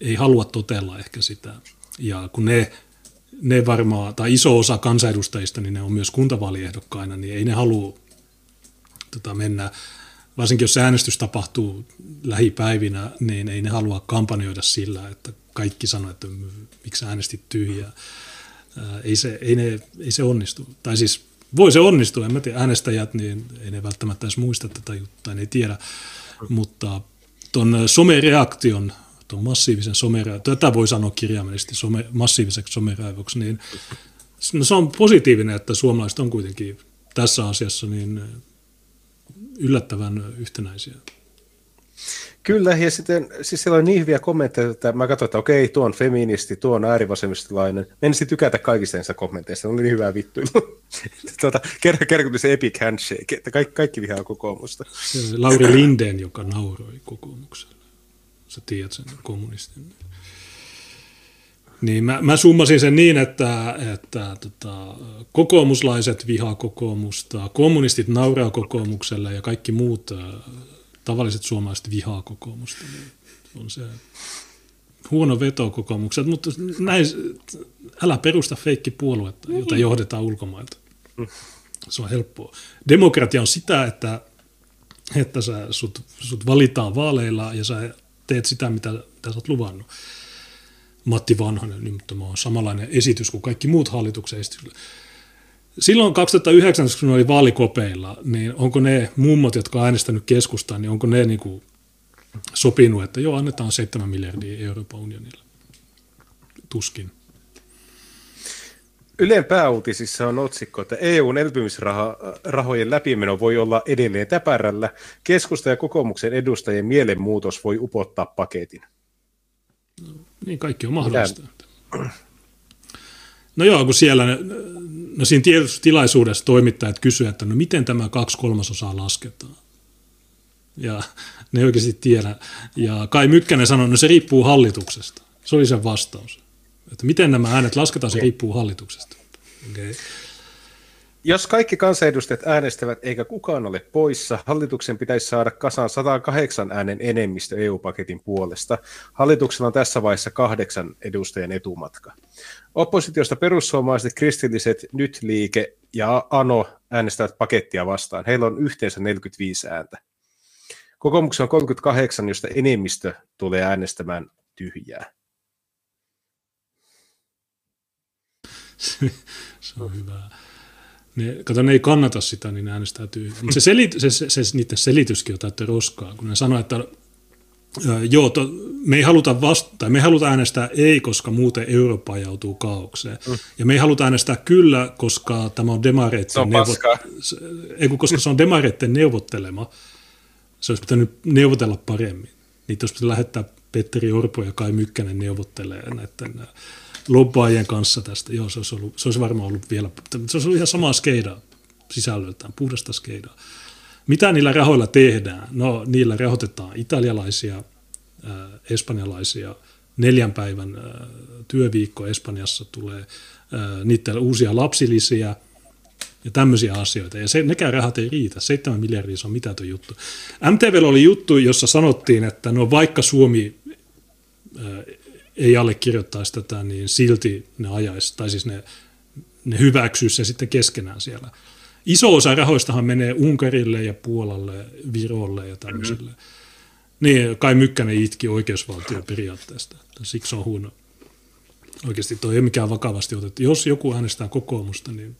ei halua totella ehkä sitä. Ja kun ne, ne varmaan, tai iso osa kansanedustajista, niin ne on myös kuntavaaliehdokkaina, niin ei ne halua tota, mennä, varsinkin jos se äänestys tapahtuu lähipäivinä, niin ei ne halua kampanjoida sillä, että kaikki sanoo, että miksi äänestit tyhjää ei se, ei, ne, ei se onnistu. Tai siis voi se onnistua, en mä tiedä, äänestäjät, niin ei ne välttämättä edes muista tätä juttua, ei tiedä. Mutta tuon somereaktion, tuon massiivisen somereaktion, tätä voi sanoa kirjaimellisesti some, massiiviseksi someraivoksi, niin no se on positiivinen, että suomalaiset on kuitenkin tässä asiassa niin yllättävän yhtenäisiä. Kyllä, ja sitten siis siellä on niin hyviä kommentteja, että mä katsoin, että okei, tuo on feministi, tuo on äärivasemmistolainen. Menisin tykätä kaikista näistä kommenteista, ne oli niin hyvää vittuilua. <laughs> tuota, kerran kerran se epic handshake, että kaikki, kaikki vihaa kokoomusta. Se Lauri Lindeen, joka nauroi kokoomukselle. Sä tiedät sen kommunistin. Niin mä, mä summasin sen niin, että, että tota, kokoomuslaiset vihaa kokoomusta, kommunistit nauraa kokoomukselle ja kaikki muut äh, tavalliset suomalaiset vihaa kokoomusta. Niin on se huono veto kokoomukset, mutta näin, älä perusta feikkipuoluetta, jota johdetaan ulkomailta. Se on helppoa. Demokratia on sitä, että, että sä, sut, sut valitaan vaaleilla ja sä teet sitä, mitä, mitä sä oot luvannut. Matti Vanhanen, niin tämä on samanlainen esitys kuin kaikki muut hallituksen esitykset. Silloin 2009, kun oli vaalikopeilla, niin onko ne mummot, jotka on äänestänyt keskustaan, niin onko ne niin kuin sopinut, että joo, annetaan 7 miljardia Euroopan unionille? Tuskin. Ylen pääuutisissa on otsikko, että EUn elpymisrahojen läpimeno voi olla edelleen täpärällä. Keskusta ja kokoomuksen edustajien mielenmuutos voi upottaa paketin. Niin kaikki on mahdollista. Mitä? No joo, kun siellä, no siinä tilaisuudessa toimittajat kysyivät, että no miten tämä kaksi kolmasosaa lasketaan? Ja ne ei oikeasti tiedä. Ja Kai Mykkänen sanoi, no se riippuu hallituksesta. Se oli sen vastaus. Että miten nämä äänet lasketaan, se riippuu hallituksesta. Okay. Jos kaikki kansanedustajat äänestävät eikä kukaan ole poissa, hallituksen pitäisi saada kasaan 108 äänen enemmistö EU-paketin puolesta. Hallituksella on tässä vaiheessa kahdeksan edustajan etumatka. Oppositiosta perussuomalaiset, kristilliset, nyt liike ja ANO äänestävät pakettia vastaan. Heillä on yhteensä 45 ääntä. Kokoomuksen on 38, josta enemmistö tulee äänestämään tyhjää. se on hyvä. Ne, kato, ne ei kannata sitä, niin ne äänestää tyhjää. Mutta se, selit, se, se, se, niiden selityskin on täyttä roskaa, kun ne sanoo, että joo, to, me ei haluta vasta- me ei haluta äänestää ei, koska muuten Eurooppa joutuu kaaukseen. Mm. Ja me ei haluta äänestää kyllä, koska tämä on demareitten, neuvot- ei, koska se on demareitten neuvottelema se olisi pitänyt neuvotella paremmin. Niitä olisi pitänyt lähettää Petteri Orpo ja Kai Mykkänen neuvottelee näiden äh, lobbaajien kanssa tästä. Joo, se olisi, ollut, se olisi varmaan ollut vielä, se olisi ollut ihan samaa skeidaa sisällöltään, puhdasta skeidaa. Mitä niillä rahoilla tehdään? No, niillä rahoitetaan italialaisia, äh, espanjalaisia, neljän päivän äh, työviikko Espanjassa tulee, äh, niiden uusia lapsilisiä – ja tämmöisiä asioita. Ja se, nekään rahat ei riitä. 7 miljardia se on mitätön juttu. MTV oli juttu, jossa sanottiin, että no vaikka Suomi ei allekirjoittaisi tätä, niin silti ne ajaisi, tai siis ne, ne hyväksyisi se sitten keskenään siellä. Iso osa rahoistahan menee Unkarille ja Puolalle, Virolle ja tämmöisille. Mm-hmm. Niin, Kai Mykkänen itki oikeusvaltioperiaatteesta. Siksi on huono. Oikeasti toi ei mikään vakavasti otettu. Jos joku äänestää kokoomusta, niin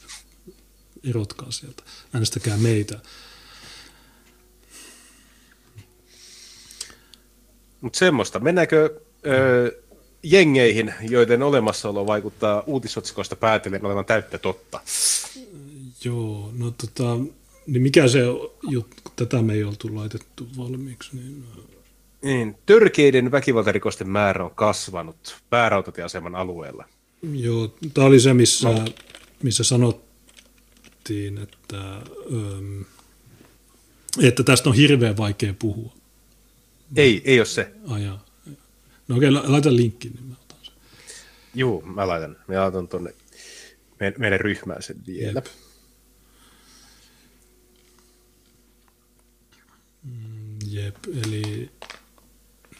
erotkaa sieltä, äänestäkää meitä. Mutta semmoista. Mennäänkö ö, jengeihin, joiden olemassaolo vaikuttaa uutisotsikoista päätellen olevan täyttä totta? Joo, no tota, niin mikä se juttu, tätä me ei oltu laitettu valmiiksi, niin... Niin, törkeiden väkivaltarikosten määrä on kasvanut päärautatieaseman alueella. Joo, tämä oli se, missä, no. missä sanot, sanottiin, että, että tästä on hirveän vaikea puhua. Ei, ei ole se. Aja. No okei, laita linkki, niin mä otan sen. Juu, mä laitan. Mä laitan tuonne meidän, meidän ryhmään sen vielä. Jep. Mm, jep, eli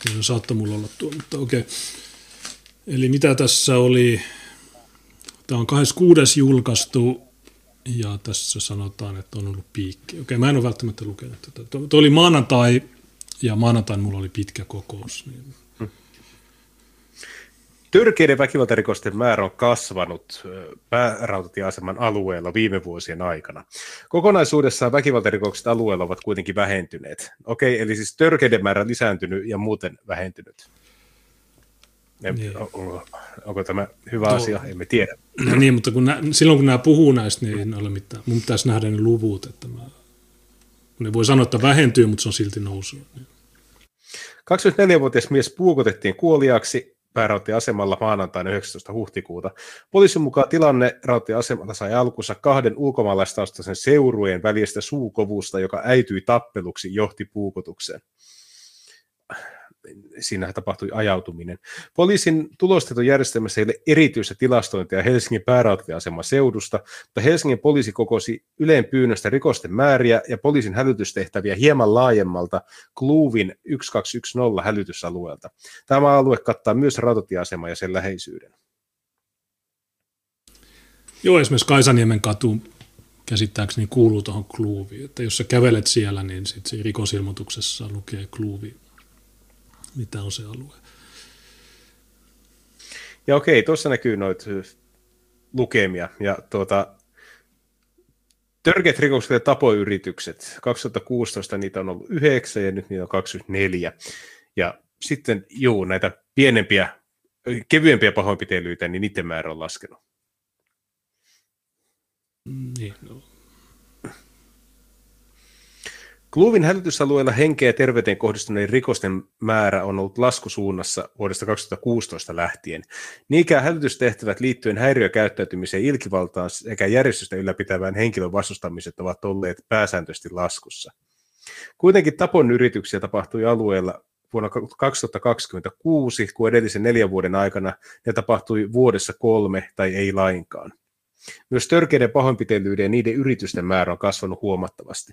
niin saattoi mulla olla tuo, mutta okei. Eli mitä tässä oli? Tämä on 26. julkaistu ja tässä sanotaan, että on ollut piikki. Okei, mä en ole välttämättä lukenut tätä. Tuo oli maanantai, ja maanantai mulla oli pitkä kokous. Niin... Törkeiden väkivaltarikosten määrä on kasvanut päärautatieaseman alueella viime vuosien aikana. Kokonaisuudessaan väkivaltarikokset alueella ovat kuitenkin vähentyneet. Okei, eli siis törkeiden määrä lisääntynyt ja muuten vähentynyt. Niin. onko, onko tämä hyvä Tuo, asia? Emme tiedä. No niin, mutta kun nä, silloin kun nämä puhuu näistä, niin ei ole mitään. Mun pitäisi nähdä ne luvut, että mä, ne voi sanoa, että vähentyy, mutta se on silti nousu. Niin. 24-vuotias mies puukotettiin kuoliaksi päärautatieasemalla maanantaina 19. huhtikuuta. Poliisin mukaan tilanne rautatieasemalla sai alkunsa kahden ulkomaalaistaustaisen seurueen välistä suukovusta, joka äityi tappeluksi johti puukotukseen siinä tapahtui ajautuminen. Poliisin tulostietojärjestelmässä ei ole erityistä tilastointia Helsingin päärautatieaseman seudusta, mutta Helsingin poliisi kokosi Yleen pyynnöstä rikosten määriä ja poliisin hälytystehtäviä hieman laajemmalta Kluuvin 1210 hälytysalueelta. Tämä alue kattaa myös rautatieaseman ja sen läheisyyden. Joo, esimerkiksi Kaisaniemen katu käsittääkseni kuuluu tuohon kluuviin. Että jos sä kävelet siellä, niin sitten siinä rikosilmoituksessa lukee kluuvi, mitä on se alue. Ja okei, tuossa näkyy noita lukemia. Ja tuota, törkeät rikokset ja tapoyritykset. 2016 niitä on ollut 9 ja nyt niitä on 24. Ja sitten juu, näitä pienempiä, kevyempiä pahoinpitelyitä, niin niiden määrä on laskenut. Niin, no. Kluvin hälytysalueella henkeä ja terveyteen kohdistuneiden rikosten määrä on ollut laskusuunnassa vuodesta 2016 lähtien. Niinkään hälytystehtävät liittyen häiriökäyttäytymiseen ilkivaltaan sekä järjestystä ylläpitävään henkilön vastustamiset ovat olleet pääsääntöisesti laskussa. Kuitenkin tapon yrityksiä tapahtui alueella vuonna 2026, kun edellisen neljän vuoden aikana ne tapahtui vuodessa kolme tai ei lainkaan. Myös törkeiden pahoinpitelyiden ja niiden yritysten määrä on kasvanut huomattavasti.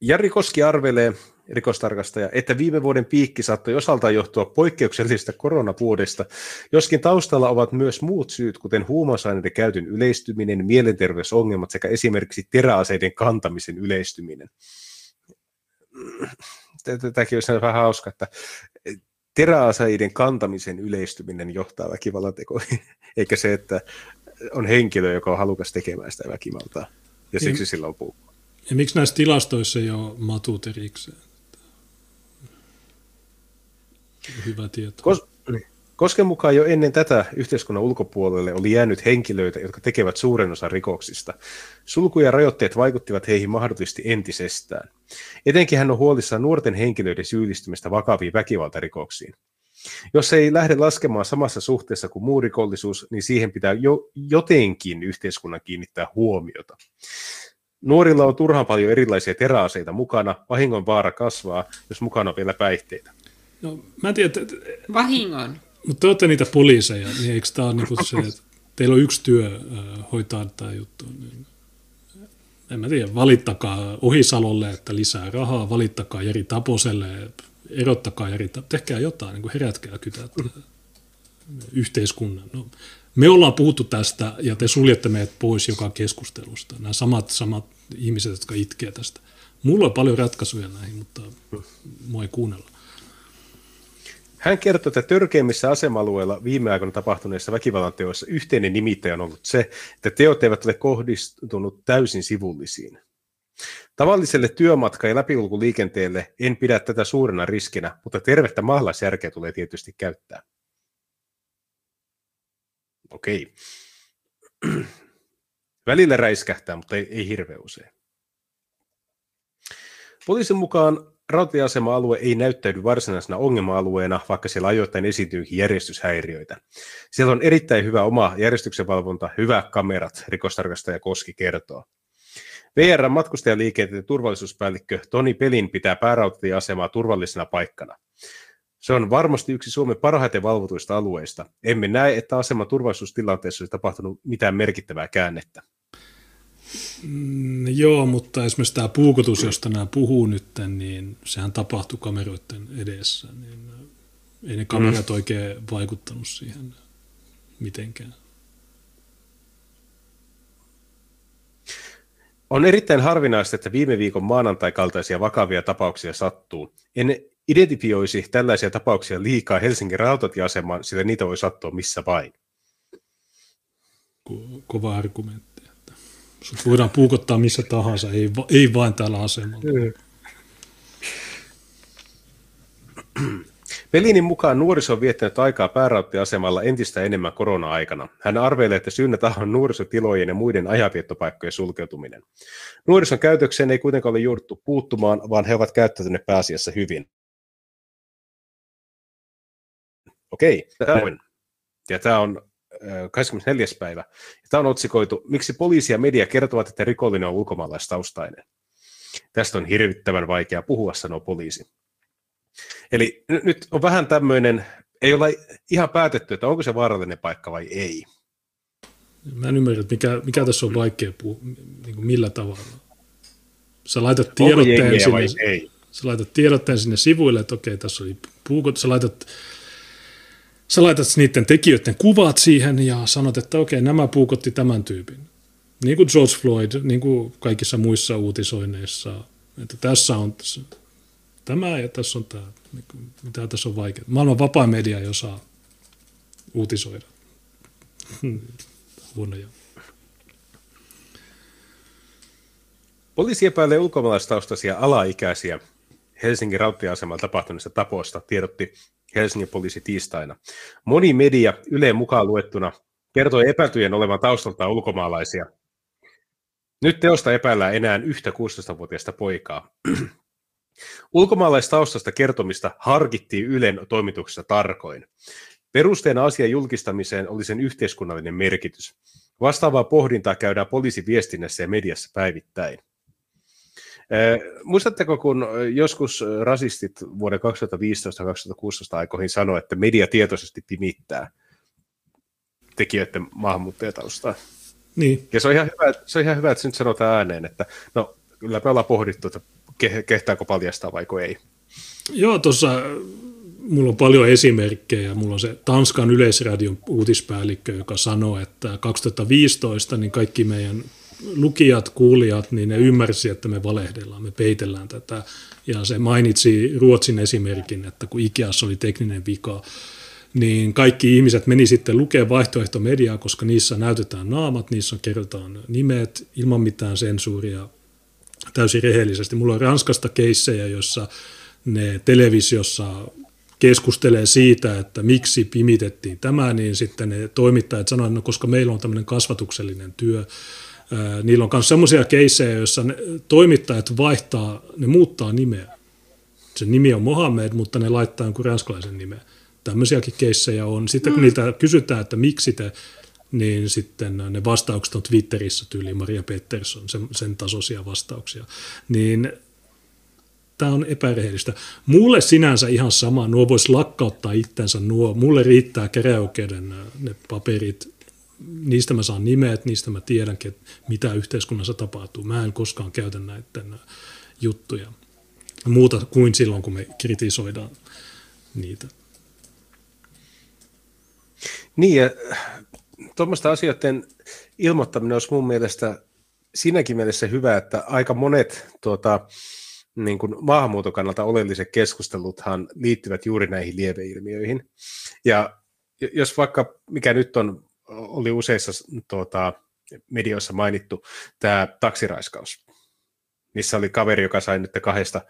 Jari Koski arvelee, rikostarkastaja, että viime vuoden piikki saattoi osaltaan johtua poikkeuksellisesta koronavuodesta, joskin taustalla ovat myös muut syyt, kuten huumausaineiden käytön yleistyminen, mielenterveysongelmat sekä esimerkiksi teräaseiden kantamisen yleistyminen. Tämäkin olisi vähän hauska, että teräaseiden kantamisen yleistyminen johtaa väkivallan tekoihin, eikä se, että on henkilö, joka on halukas tekemään sitä väkivaltaa, ja siksi ja, sillä on puu. Ja miksi näissä tilastoissa ei ole matut erikseen? Hyvä tieto. Kos, niin. Kosken mukaan jo ennen tätä yhteiskunnan ulkopuolelle oli jäänyt henkilöitä, jotka tekevät suuren osan rikoksista. Sulku ja rajoitteet vaikuttivat heihin mahdollisesti entisestään. Etenkin hän on huolissaan nuorten henkilöiden syyllistymistä vakaviin väkivaltarikoksiin. Jos ei lähde laskemaan samassa suhteessa kuin muu rikollisuus, niin siihen pitää jo, jotenkin yhteiskunnan kiinnittää huomiota. Nuorilla on turhaan paljon erilaisia teräaseita mukana, vahingon vaara kasvaa, jos mukana on vielä päihteitä. No, mä en tiedä, että... Vahingon? Mutta te olette niitä poliiseja, niin eikö tämä ole niinku se, että teillä on yksi työ äh, hoitaa tämä juttu, niin en mä tiedä, valittakaa Ohisalolle, että lisää rahaa, valittakaa Jeri Taposelle, erottakaa Jeri Taposelle, tehkää jotain, niin kuin herätkää kytät yhteiskunnan. No, me ollaan puhuttu tästä ja te suljette meidät pois joka keskustelusta. Nämä samat, samat ihmiset, jotka itkee tästä. Mulla on paljon ratkaisuja näihin, mutta mua ei kuunnella. Hän kertoi, että törkeimmissä asema-alueilla viime aikoina tapahtuneissa väkivallan teoissa yhteinen nimittäjä on ollut se, että teot eivät ole kohdistunut täysin sivullisiin. Tavalliselle työmatka- ja läpiulkuliikenteelle en pidä tätä suurena riskinä, mutta tervettä maalaisjärkeä tulee tietysti käyttää. Okei. <clears throat> Välillä räiskähtää, mutta ei, ei hirveän usein. Poliisin mukaan Rautatieasema-alue ei näyttäydy varsinaisena ongelma-alueena, vaikka siellä ajoittain esiintyykin järjestyshäiriöitä. Siellä on erittäin hyvä oma järjestyksenvalvonta, hyvä kamerat, rikostarkastaja Koski kertoo. VR matkustajaliikenteen turvallisuuspäällikkö Toni Pelin pitää päärautatieasemaa turvallisena paikkana. Se on varmasti yksi Suomen parhaiten valvotuista alueista. Emme näe, että aseman turvallisuustilanteessa olisi tapahtunut mitään merkittävää käännettä. Mm, joo, mutta esimerkiksi tämä puukotus, josta nämä puhuu nyt, niin sehän tapahtui kameroiden edessä. Niin ei ne kamerat mm. oikein vaikuttanut siihen mitenkään. On erittäin harvinaista, että viime viikon maanantai-kaltaisia vakavia tapauksia sattuu. En identifioisi tällaisia tapauksia liikaa Helsingin rautatieasemaan, sillä niitä voi sattua missä vain. Ko- kova argumentti. Sut voidaan puukottaa missä tahansa, ei, ei vain täällä asemalla. Pelinin mukaan nuoriso on viettänyt aikaa päärauttiasemalla entistä enemmän korona-aikana. Hän arvelee, että syynä on nuorisotilojen ja muiden ajanviettopaikkojen sulkeutuminen. Nuorison käytökseen ei kuitenkaan ole jouduttu puuttumaan, vaan he ovat käyttäneet pääasiassa hyvin. Okei, tämä on. Ja tämä on 24. päivä. Ja tämä on otsikoitu, miksi poliisi ja media kertovat, että rikollinen on ulkomaalaistaustainen. Tästä on hirvittävän vaikea puhua, sanoo poliisi. Eli nyt on vähän tämmöinen, ei olla ihan päätetty, että onko se vaarallinen paikka vai ei. Mä en ymmärrä, mikä, mikä tässä on vaikea puhua, niin kuin millä tavalla. Sä laitat tiedotteen sinne, ei? sä laitat tiedotteen sinne sivuille, että okei, tässä oli puukot, sä laitat, sä laitat niiden tekijöiden kuvat siihen ja sanot, että okei, nämä puukotti tämän tyypin. Niin kuin George Floyd, niin kuin kaikissa muissa uutisoinneissa, että tässä on tämä ja tässä on tämä, mitä tässä on vaikea. Maailman vapaa media ei osaa uutisoida. <laughs> Huonoja. Poliisi epäilee ulkomaalaistaustaisia alaikäisiä Helsingin rautatieasemalla tapahtuneista tapoista, tiedotti Helsingin poliisi tiistaina. Moni media, Yleen mukaan luettuna, kertoi epäiltyjen olevan taustaltaan ulkomaalaisia. Nyt teosta epäillään enää yhtä 16-vuotiaista poikaa. <clears throat> Ulkomaalaistaustasta kertomista harkittiin Ylen toimituksessa tarkoin. Perusteena asian julkistamiseen oli sen yhteiskunnallinen merkitys. Vastaavaa pohdintaa käydään poliisiviestinnässä ja mediassa päivittäin. Muistatteko, kun joskus rasistit vuoden 2015-2016 aikoihin sanoi, että media tietoisesti pimittää tekijöiden maahanmuuttajataustaa? Niin. Ja se on, ihan hyvä, se on ihan hyvä, että se nyt sanotaan ääneen, että no kyllä me ollaan pohdittu, että kehtaako paljastaa vai ei. Joo, tuossa mulla on paljon esimerkkejä. Mulla on se Tanskan yleisradion uutispäällikkö, joka sanoo, että 2015 niin kaikki meidän lukijat, kuulijat, niin ne ymmärsi, että me valehdellaan, me peitellään tätä. Ja se mainitsi Ruotsin esimerkin, että kun Ikeassa oli tekninen vika, niin kaikki ihmiset meni sitten lukemaan vaihtoehtomediaa, koska niissä näytetään naamat, niissä kerrotaan nimet ilman mitään sensuuria täysin rehellisesti. Mulla on Ranskasta keissejä, jossa ne televisiossa keskustelee siitä, että miksi pimitettiin tämä, niin sitten ne toimittajat sanoivat, no, koska meillä on tämmöinen kasvatuksellinen työ, Niillä on myös sellaisia keissejä, joissa ne toimittajat vaihtaa, ne muuttaa nimeä. Se nimi on Mohammed, mutta ne laittaa jonkun ranskalaisen nimen. Tämmöisiäkin keissejä on. Sitten kun mm. niitä kysytään, että miksi te, niin sitten ne vastaukset on Twitterissä tyyli Maria Pettersson, sen, sen tasoisia vastauksia. Niin tämä on epärehellistä. Mulle sinänsä ihan sama, nuo voisi lakkauttaa itsensä nuo. Mulle riittää käräoikeuden ne paperit niistä mä saan nimet, niistä mä tiedän, mitä yhteiskunnassa tapahtuu. Mä en koskaan käytä näiden juttuja muuta kuin silloin, kun me kritisoidaan niitä. Niin, ja tuommoista asioiden ilmoittaminen olisi mun mielestä siinäkin mielessä hyvä, että aika monet tuota, niin kuin maahanmuuton kannalta oleelliset keskusteluthan liittyvät juuri näihin lieveilmiöihin. Ja jos vaikka, mikä nyt on oli useissa tuota, medioissa mainittu tämä taksiraiskaus, missä oli kaveri, joka sai nyt kahdesta,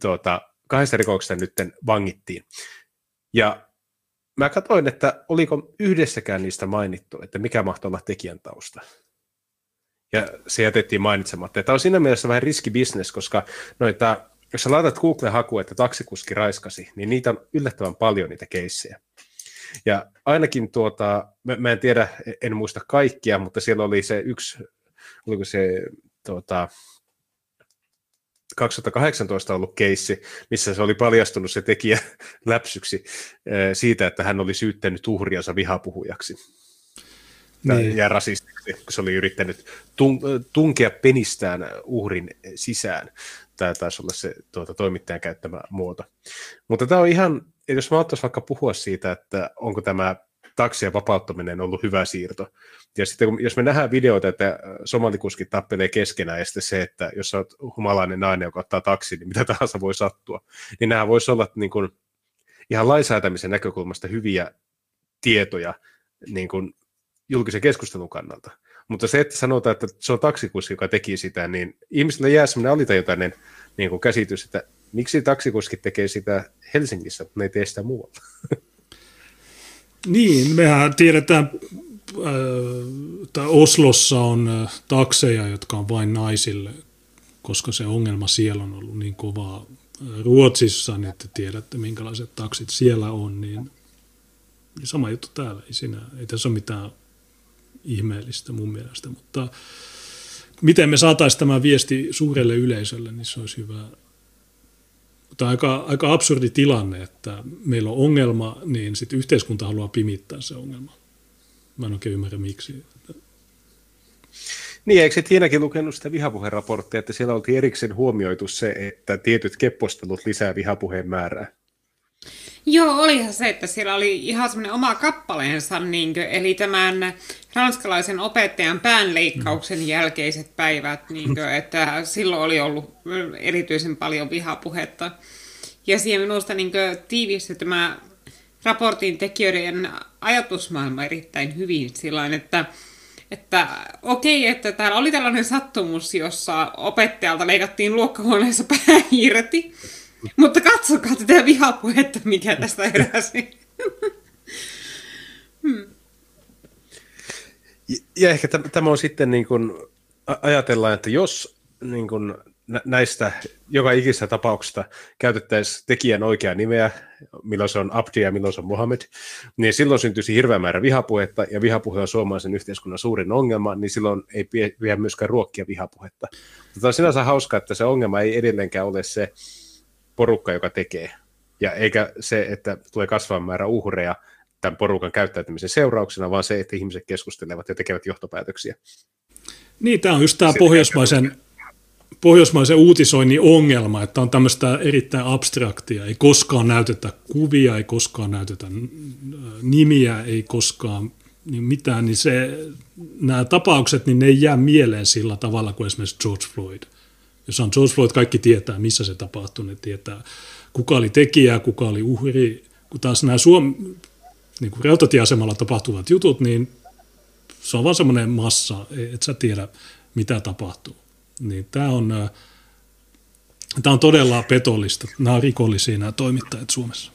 tuota, kahdesta rikoksesta nyt vangittiin. Ja mä katsoin, että oliko yhdessäkään niistä mainittu, että mikä mahtoi olla tekijän tausta. Ja se jätettiin mainitsematta. Tämä on siinä mielessä vähän riskibisnes, koska noita, jos sä laitat Google-haku, että taksikuski raiskasi, niin niitä on yllättävän paljon niitä keissejä. Ja ainakin tuota, mä, mä en tiedä, en muista kaikkia, mutta siellä oli se yksi, oliko se tuota, 2018 ollut keissi, missä se oli paljastunut se tekijä <laughs> läpsyksi siitä, että hän oli syyttänyt uhriansa vihapuhujaksi niin. ja rasistiksi, kun se oli yrittänyt tun- tunkea penistään uhrin sisään. Tämä taisi olla se tuota, toimittajan käyttämä muoto. Mutta tämä on ihan jos mä ottaisin vaikka puhua siitä, että onko tämä taksien vapauttaminen ollut hyvä siirto. Ja sitten kun, jos me nähdään videoita, että somalikuskit tappelee keskenään, ja sitten se, että jos olet humalainen nainen, joka ottaa taksi, niin mitä tahansa voi sattua, niin nämä voisi olla niin kuin, ihan lainsäätämisen näkökulmasta hyviä tietoja niin kuin, julkisen keskustelun kannalta. Mutta se, että sanotaan, että se on taksikuski, joka teki sitä, niin ihmisille jää sellainen alitajuntainen niin käsitys, että miksi taksikuskit tekee sitä Helsingissä, mutta ne ei tee sitä muualla. <laughs> Niin, mehän tiedetään, äh, että Oslossa on äh, takseja, jotka on vain naisille, koska se ongelma siellä on ollut niin kovaa. Ruotsissa, niin että tiedätte minkälaiset taksit siellä on, niin sama juttu täällä. Ei, siinä, ei tässä ole mitään ihmeellistä mun mielestä, mutta miten me saataisiin tämä viesti suurelle yleisölle, niin se olisi hyvä. Mutta aika, aika absurdi tilanne, että meillä on ongelma, niin sitten yhteiskunta haluaa pimittää se ongelma. Mä en oikein ymmärrä miksi. Niin, eikö Tiinakin lukenut sitä vihapuheraporttia, että siellä oltiin erikseen huomioitu se, että tietyt keppostelut lisää vihapuheen määrää? Joo, olihan se, että siellä oli ihan semmoinen oma kappaleensa, niin kuin, eli tämän ranskalaisen opettajan päänleikkauksen jälkeiset päivät, niin kuin, että silloin oli ollut erityisen paljon vihapuhetta. Ja siihen minusta niin kuin, tiivistyi tämä raportin tekijöiden ajatusmaailma erittäin hyvin sillä että että okei, että täällä oli tällainen sattumus, jossa opettajalta leikattiin luokkahuoneessa pää irti, mutta katsokaa tätä vihapuhetta, mikä tästä heräsi. hmm. Ja ehkä tämä on sitten niin kuin, ajatellaan, että jos niin kuin, näistä joka ikistä tapauksesta käytettäisiin tekijän oikeaa nimeä, milloin se on Abdi ja milloin se on Mohammed, niin silloin syntyisi hirveä määrä vihapuhetta, ja vihapuhe on suomalaisen yhteiskunnan suurin ongelma, niin silloin ei pidä myöskään ruokkia vihapuhetta. Mutta on sinänsä hauska, että se ongelma ei edelleenkään ole se porukka, joka tekee, ja eikä se, että tulee kasvavan määrä uhreja tämän porukan käyttäytymisen seurauksena, vaan se, että ihmiset keskustelevat ja tekevät johtopäätöksiä. Niin, tämä on just tämä pohjoismaisen pohjoismaisen uutisoinnin ongelma, että on tämmöistä erittäin abstraktia. Ei koskaan näytetä kuvia, ei koskaan näytetä nimiä, ei koskaan niin mitään, niin se, nämä tapaukset, niin ne ei jää mieleen sillä tavalla kuin esimerkiksi George Floyd. Jos on George Floyd, kaikki tietää, missä se tapahtui, ne tietää, kuka oli tekijä, kuka oli uhri. Kun taas nämä Suom, niin kuin rautatieasemalla tapahtuvat jutut, niin se on vaan semmoinen massa, että sä tiedä, mitä tapahtuu. Niin tämä on, tämä on todella petollista. Nämä on rikollisia nämä toimittajat Suomessa.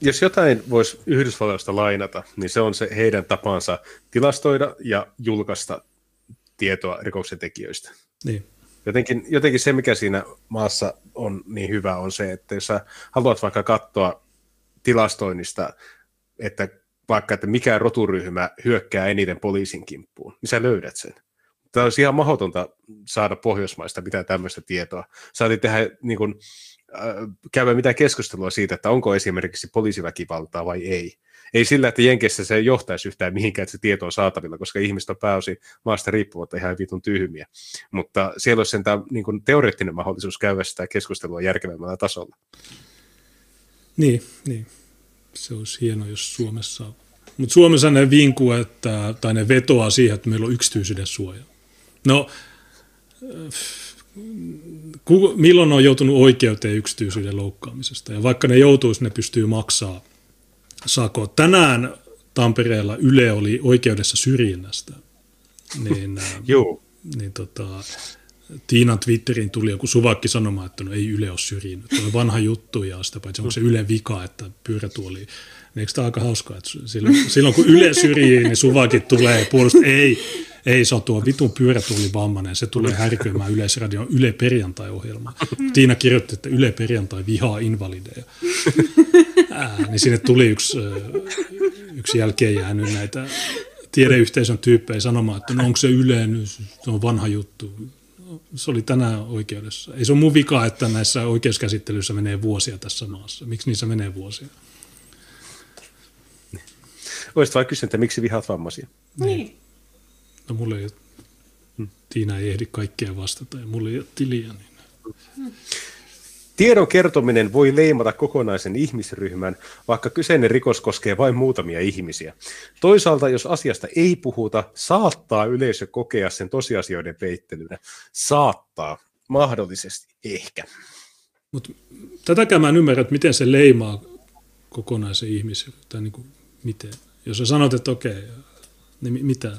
Jos jotain voisi Yhdysvalloista lainata, niin se on se heidän tapansa tilastoida ja julkaista tietoa rikoksen tekijöistä. Niin. Jotenkin, jotenkin se, mikä siinä maassa on niin hyvä, on se, että jos sä haluat vaikka katsoa tilastoinnista, että vaikka, että mikä roturyhmä hyökkää eniten poliisin kimppuun, niin sä löydät sen. Tämä olisi ihan mahdotonta saada Pohjoismaista mitään tämmöistä tietoa. Saatiin tehdä niin kuin, äh, käydä mitään keskustelua siitä, että onko esimerkiksi poliisiväkivaltaa vai ei. Ei sillä, että Jenkeissä se johtaisi yhtään mihinkään, että se tieto on saatavilla, koska ihmiset on pääosin maasta riippumatta ihan vitun tyhmiä. Mutta siellä olisi sentään niin kuin teoreettinen mahdollisuus käydä sitä keskustelua järkevämmällä tasolla. Niin, niin. Se olisi hienoa, jos Suomessa... Mutta Suomessa ne vinkuu, että, tai ne vetoaa siihen, että meillä on yksityisyyden suoja. No, milloin on joutunut oikeuteen yksityisyyden loukkaamisesta? Ja vaikka ne joutuisi, ne pystyy maksaa sako. Tänään Tampereella Yle oli oikeudessa syrjinnästä. Niin, <laughs> Joo. niin tota, Tiinan Twitteriin tuli joku suvakki sanomaan, että no ei Yle ole syrjinyt. Tuo on vanha juttu ja sitä paitsi onko se Yle vika, että pyörätuoli. Niin eikö tämä aika hauskaa, että silloin, silloin kun Yle syrjii, niin suvakit tulee puolesta. Ei, ei, se on tuo vitun pyörätuuli vammainen. Se tulee härkyämään Yleisradion Yle perjantai-ohjelma. <laughs> Tiina kirjoitti, että Yle perjantai vihaa invalideja. <laughs> Ää, niin sinne tuli yksi, yksi jälkeen jäänyt näitä tiedeyhteisön tyyppejä sanomaan, että no onko se Yle, se on vanha juttu. Se oli tänään oikeudessa. Ei se ole mun vika, että näissä oikeuskäsittelyissä menee vuosia tässä maassa. Miksi niissä menee vuosia? Olisit vain kysynyt, että miksi vihaat vammaisia? Niin. No mulle ei, hmm. Tiina ei ehdi kaikkea vastata ja mulle ei ole tiliä. Niin... Tiedon kertominen voi leimata kokonaisen ihmisryhmän, vaikka kyseinen rikos koskee vain muutamia ihmisiä. Toisaalta, jos asiasta ei puhuta, saattaa yleisö kokea sen tosiasioiden peittelynä. Saattaa, mahdollisesti, ehkä. Mutta tätäkään mä en ymmärrä, että miten se leimaa kokonaisen ihmisryhmän, niin kuin miten. Jos sä sanot, että okei, niin mitä?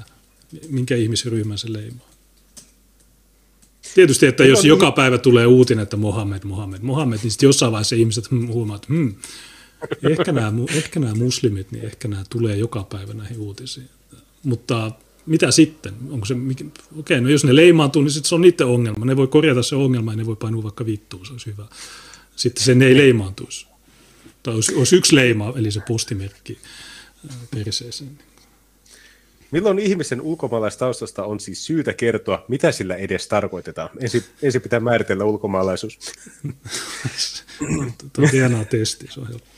minkä ihmisryhmän se leimaa. Tietysti, että jos joka päivä tulee uutinen, että Mohammed, Mohammed, Mohammed, niin sitten jossain vaiheessa ihmiset huomaavat, että hmm, ehkä, nämä, ehkä nämä muslimit, niin ehkä nämä tulee joka päivä näihin uutisiin. Mutta mitä sitten? Onko se, okei, no jos ne leimaantuu, niin sitten se on niiden ongelma. Ne voi korjata se ongelma ja ne voi painua vaikka vittuun, se olisi hyvä. Sitten se ei leimaantuisi. Tai olisi, olisi yksi leima, eli se postimerkki perseeseen. Milloin ihmisen ulkomaalaistaustasta on siis syytä kertoa, mitä sillä edes tarkoitetaan? Ensin, ensin pitää määritellä ulkomaalaisuus. Tuo on hienoa testi, se on helppo.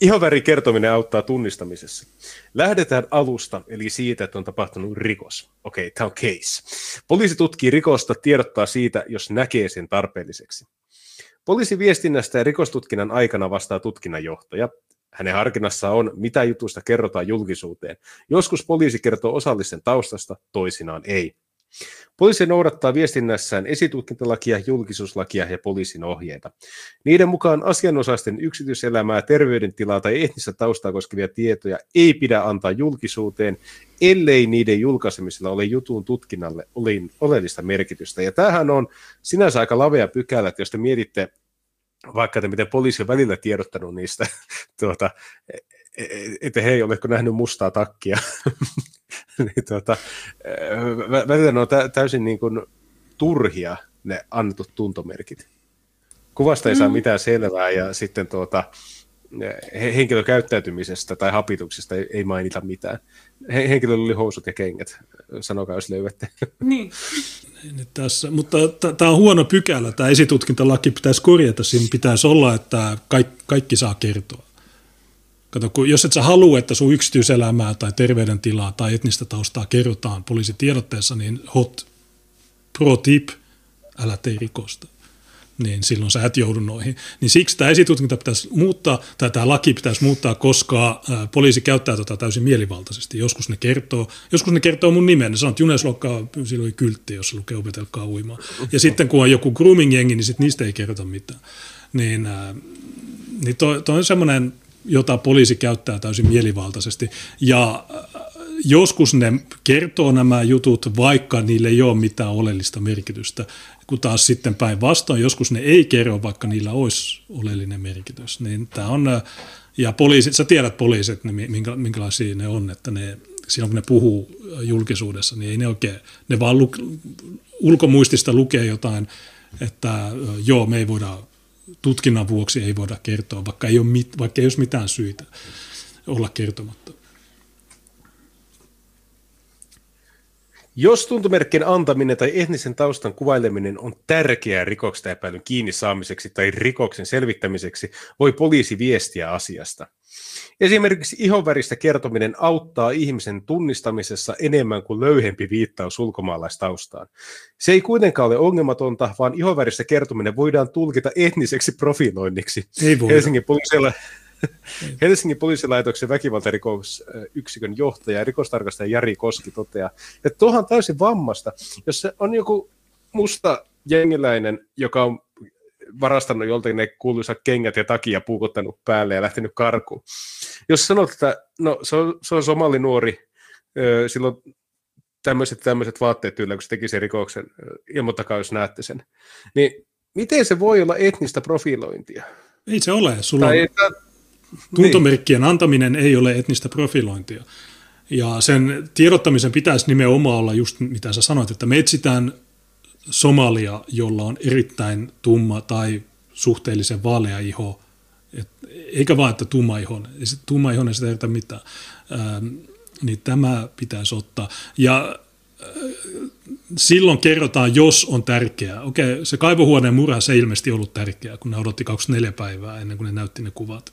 Ihoväri kertominen auttaa tunnistamisessa. Lähdetään alusta, eli siitä, että on tapahtunut rikos. Okei, okay, tämä on case. Poliisi tutkii rikosta, tiedottaa siitä, jos näkee sen tarpeelliseksi. Poliisiviestinnästä ja rikostutkinnan aikana vastaa tutkinnanjohtaja. Hänen harkinnassaan on, mitä jutusta kerrotaan julkisuuteen. Joskus poliisi kertoo osallisen taustasta, toisinaan ei. Poliisi noudattaa viestinnässään esitutkintalakia, julkisuuslakia ja poliisin ohjeita. Niiden mukaan asianosaisten yksityiselämää, terveydentilaa tai etnistä taustaa koskevia tietoja ei pidä antaa julkisuuteen, ellei niiden julkaisemisella ole jutun tutkinnalle oleellista merkitystä. Ja tämähän on sinänsä aika lavea pykälä, että jos te mietitte vaikka, että miten poliisi on välillä tiedottanut niistä, <laughs> tuota, e, e, että hei, oletko nähnyt mustaa takkia, <laughs> niin tuota, välillä ne on täysin niin kuin turhia ne annetut tuntomerkit. Kuvasta ei saa mm. mitään selvää ja sitten tuota, henkilökäyttäytymisestä tai hapituksesta ei, ei mainita mitään. Henkilöllä oli housut ja kengät, sanokaa jos löydätte. <laughs> Niin. niin tässä, mutta tämä on huono pykälä, tämä esitutkintalaki pitäisi korjata, siinä pitäisi olla, että kaikki, kaikki saa kertoa. Kato, kun jos et sä halua, että sun yksityiselämää tai terveydentilaa tai etnistä taustaa kerrotaan poliisitiedotteessa, niin hot pro tip, älä tee rikosta niin silloin sä et joudu noihin. Niin siksi tämä esitutkinta pitäisi muuttaa, tai tämä laki pitäisi muuttaa, koska poliisi käyttää tätä täysin mielivaltaisesti. Joskus ne kertoo, joskus ne kertoo mun nimen, ne sanoo, että Junes Lokka, sillä oli kyltti, jossa lukee opetelkaa uimaan. Ja sitten kun on joku grooming-jengi, niin sit niistä ei kerrota mitään. Niin, niin toi, toi on semmoinen, jota poliisi käyttää täysin mielivaltaisesti. Ja joskus ne kertoo nämä jutut, vaikka niille ei ole mitään oleellista merkitystä kun taas sitten päinvastoin joskus ne ei kerro, vaikka niillä olisi oleellinen merkitys. Niin tämä on, ja poliisit, sä tiedät poliisit, minkä, minkälaisia ne on, että ne, silloin kun ne puhuu julkisuudessa, niin ei ne oikein, ne vaan luk, ulkomuistista lukee jotain, että joo, me ei voida, tutkinnan vuoksi ei voida kertoa, vaikka ei ole, mit, vaikka ei olisi mitään syitä olla kertomatta. Jos tuntomerkkien antaminen tai etnisen taustan kuvaileminen on tärkeää rikoksesta epäilyn kiinni saamiseksi tai rikoksen selvittämiseksi, voi poliisi viestiä asiasta. Esimerkiksi ihonväristä kertominen auttaa ihmisen tunnistamisessa enemmän kuin löyhempi viittaus ulkomaalaistaustaan. Se ei kuitenkaan ole ongelmatonta, vaan ihonväristä kertominen voidaan tulkita etniseksi profiloinniksi. Ei voi. Helsingin poliisilla <laughs> Helsingin poliisilaitoksen väkivaltarikosyksikön johtaja ja rikostarkastaja Jari Koski toteaa, että tuohan täysin vammasta, jos se on joku musta jengiläinen, joka on varastanut joltakin ne kuuluisa kengät ja takia puukottanut päälle ja lähtenyt karkuun. Jos sanot, että no, se, on, se on somali nuori, silloin tämmöiset, tämmöiset vaatteet yllä, kun se teki sen rikoksen, ilmoittakaa, jos näette sen. Niin miten se voi olla etnistä profilointia? Ei se ole. Sulla tai, on... Tuntomerkkien antaminen ei ole etnistä profilointia. Ja sen tiedottamisen pitäisi nimenomaan olla just mitä sä sanoit, että me etsitään Somalia, jolla on erittäin tumma tai suhteellisen vaalea iho, et, eikä vaan, että tumma iho, tumma iho ei sitä edetä mitään, ähm, niin tämä pitäisi ottaa. Ja äh, silloin kerrotaan, jos on tärkeää. Okei, se kaivohuoneen murha se ei ilmeisesti ollut tärkeää, kun ne odotti 24 päivää ennen kuin ne näytti ne kuvat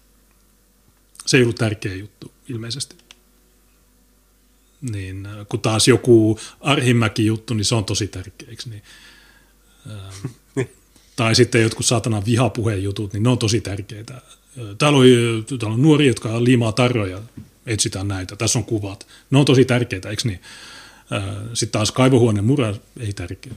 se ei ollut tärkeä juttu ilmeisesti. Niin, äh, kun taas joku Arhimäki-juttu, niin se on tosi tärkeä, eikö niin? Ähm, <laughs> tai sitten jotkut saatanan vihapuheen jutut, niin ne on tosi tärkeitä. Äh, täällä on, täällä on nuoria, jotka liimaa tarroja, etsitään näitä, tässä on kuvat. Ne on tosi tärkeitä, eikö niin? Äh, sitten taas kaivohuoneen murha ei tärkeä.